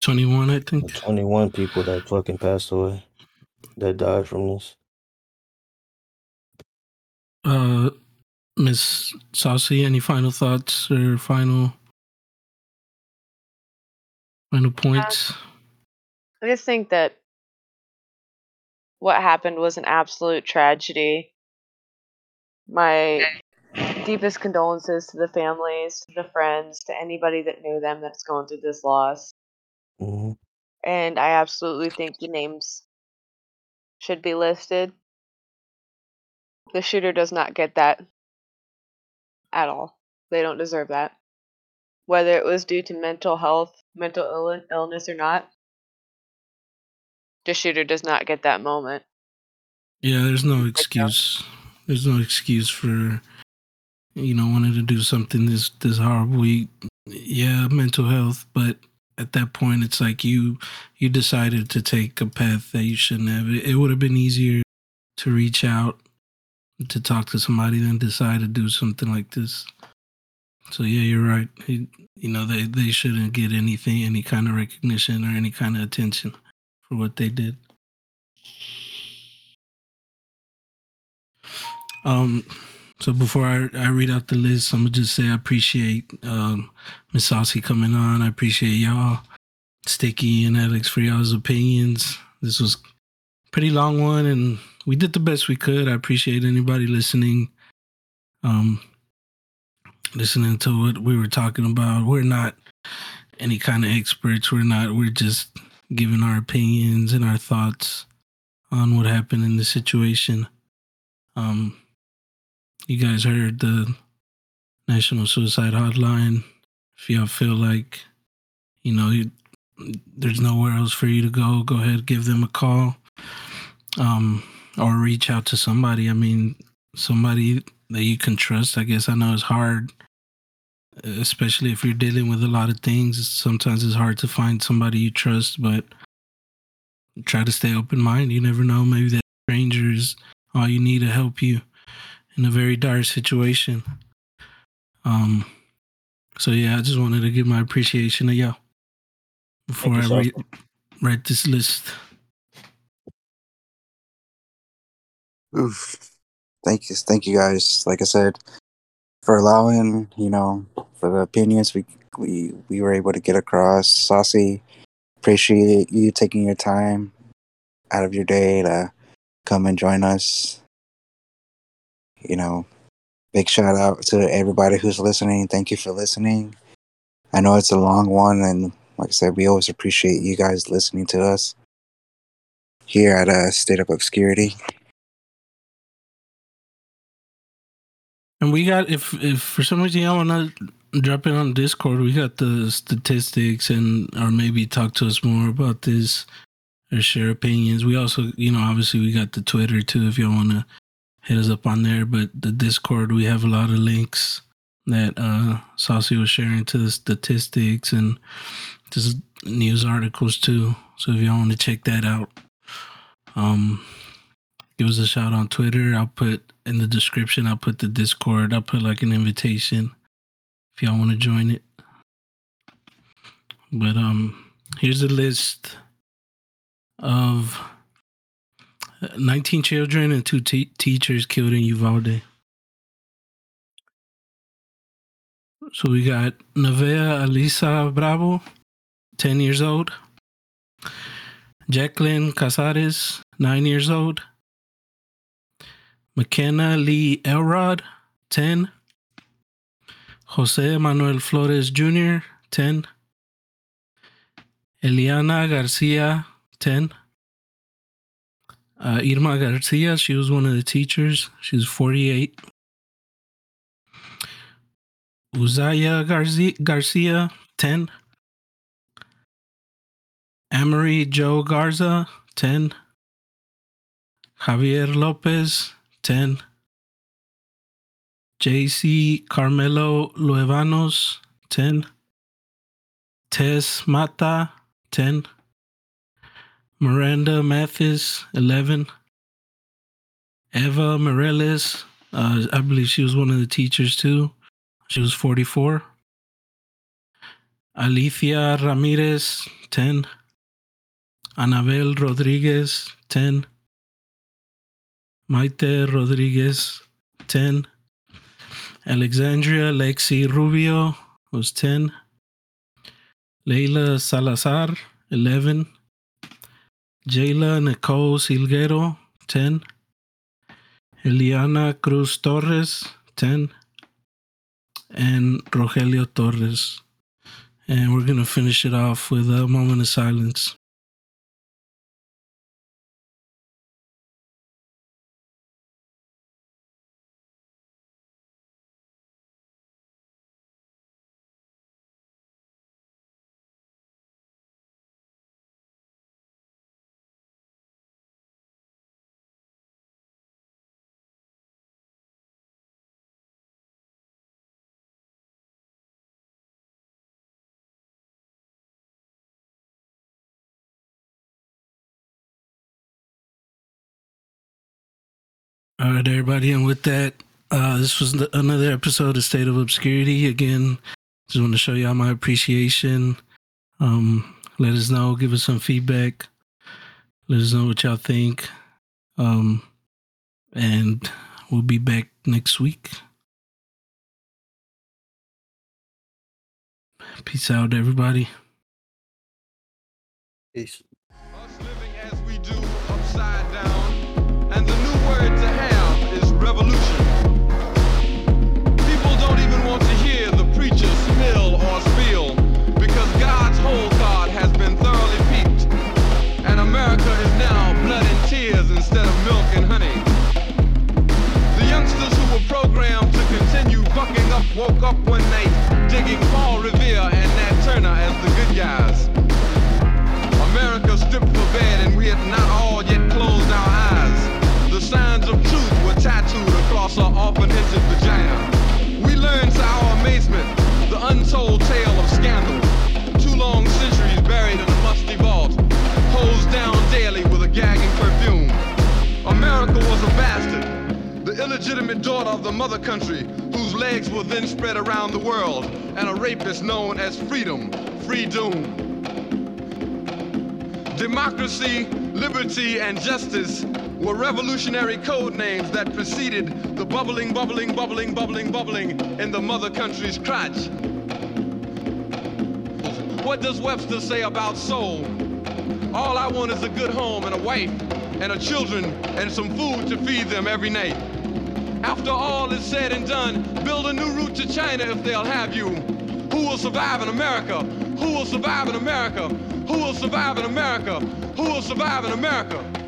Twenty-one, I the think. 21 people that fucking passed away, that died from this. Uh, Miss Saucy, any final thoughts or final final points? I just think that what happened was an absolute tragedy. My deepest condolences to the families, to the friends, to anybody that knew them that's going through this loss. hmm And I absolutely think the names should be listed. The shooter does not get that at all. They don't deserve that. Whether it was due to mental health, mental Ill- illness, or not, the shooter does not get that moment. Yeah, there's no excuse. There's no excuse for you know wanting to do something this this horrible. Yeah, mental health, but at that point, it's like you you decided to take a path that you shouldn't have. It, it would have been easier to reach out to talk to somebody than decide to do something like this. So yeah, you're right. You know they they shouldn't get anything, any kind of recognition or any kind of attention for what they did. Um, so before I, I read out the list, I'm gonna just say I appreciate um Miss coming on. I appreciate y'all, Sticky and Alex for y'all's opinions. This was pretty long one, and we did the best we could. I appreciate anybody listening. Um, listening to what we were talking about. We're not any kind of experts. We're not. We're just giving our opinions and our thoughts on what happened in the situation. Um, you guys heard the National Suicide Hotline. If y'all feel like, you know, you, there's nowhere else for you to go, go ahead, give them a call, um, or reach out to somebody. I mean, somebody that you can trust. I guess I know it's hard, especially if you're dealing with a lot of things. Sometimes it's hard to find somebody you trust, but try to stay open minded. You never know. Maybe that stranger is all you need to help you in a very dire situation. Um. So yeah, I just wanted to give my appreciation to y'all before you, I read Sal. write this list. Oof. Thank you, thank you guys. Like I said, for allowing, you know, for the opinions we we we were able to get across. Saucy, appreciate you taking your time out of your day to come and join us. You know, big shout out to everybody who's listening. Thank you for listening. I know it's a long one, and like I said, we always appreciate you guys listening to us here at a State of Obscurity. And we got if if for some reason y'all wanna drop in on Discord, we got the statistics and or maybe talk to us more about this or share opinions. We also, you know, obviously we got the Twitter too if y'all wanna hit us up on there. But the Discord we have a lot of links that uh Saucy was sharing to the statistics and just news articles too. So if y'all want to check that out, um give us a shout on Twitter. I'll put in the description, I'll put the Discord, I'll put like an invitation if y'all want to join it. But um here's a list of uh, 19 children and two te- teachers killed in Uvalde. So we got Nevaeh Alyssa Bravo, 10 years old. Jacqueline Cazares, 9 years old. Makenna Lee Elrod, 10. Jose Manuel Flores Jr., 10. Eliahna Garcia, 10. Uh, Irma Garcia, she was one of the teachers. She's 48. Uziyah Garcia, Garcia 10. Amerie Jo Garza, 10. Javier Lopez, 10. Jayce Carmelo Luevanos, 10. Tess Mata, 10. Maranda Mathis, 11. Eva Mireles, uh, I believe she was one of the teachers too. She was 44. Alithia Ramirez, 10. Annabell Rodriguez, 10. Maite Rodriguez, 10. Alexandria Lexi Rubio was 10. Layla Salazar, 11. Jailah Nicole Silguero, 10. Eliahna Cruz Torres, 10. And Rojelio Torres. And we're going to finish it off with a moment of silence. All right, everybody. And with that, uh, this was the, another episode of State of Obscurity. Again, just want to show y'all my appreciation. Um, let us know, give us some feedback. Let us know what y'all think. Um, and we'll be back next week. Peace out, everybody. Peace. Us living as we do upside down, and the new word woke up one night, digging Paul Revere and Nat Turner as the good guys. America stripped for bed and we had not all yet closed our eyes. The signs of truth were tattooed across our often entered vagina. We learned to our amazement the untold tale illegitimate daughter of the mother country, whose legs were then spread around the world, and a rapist known as freedom, free doom. Democracy, liberty, and justice were revolutionary code names that preceded the bubbling, bubbling, bubbling, bubbling, bubbling in the mother country's crotch. What does Webster say about soul? All I want is a good home and a wife and a children and some food to feed them every night. After all is said and done, build a new route to China if they'll have you. Who will survive in America? Who will survive in America? Who will survive in America? Who will survive in America?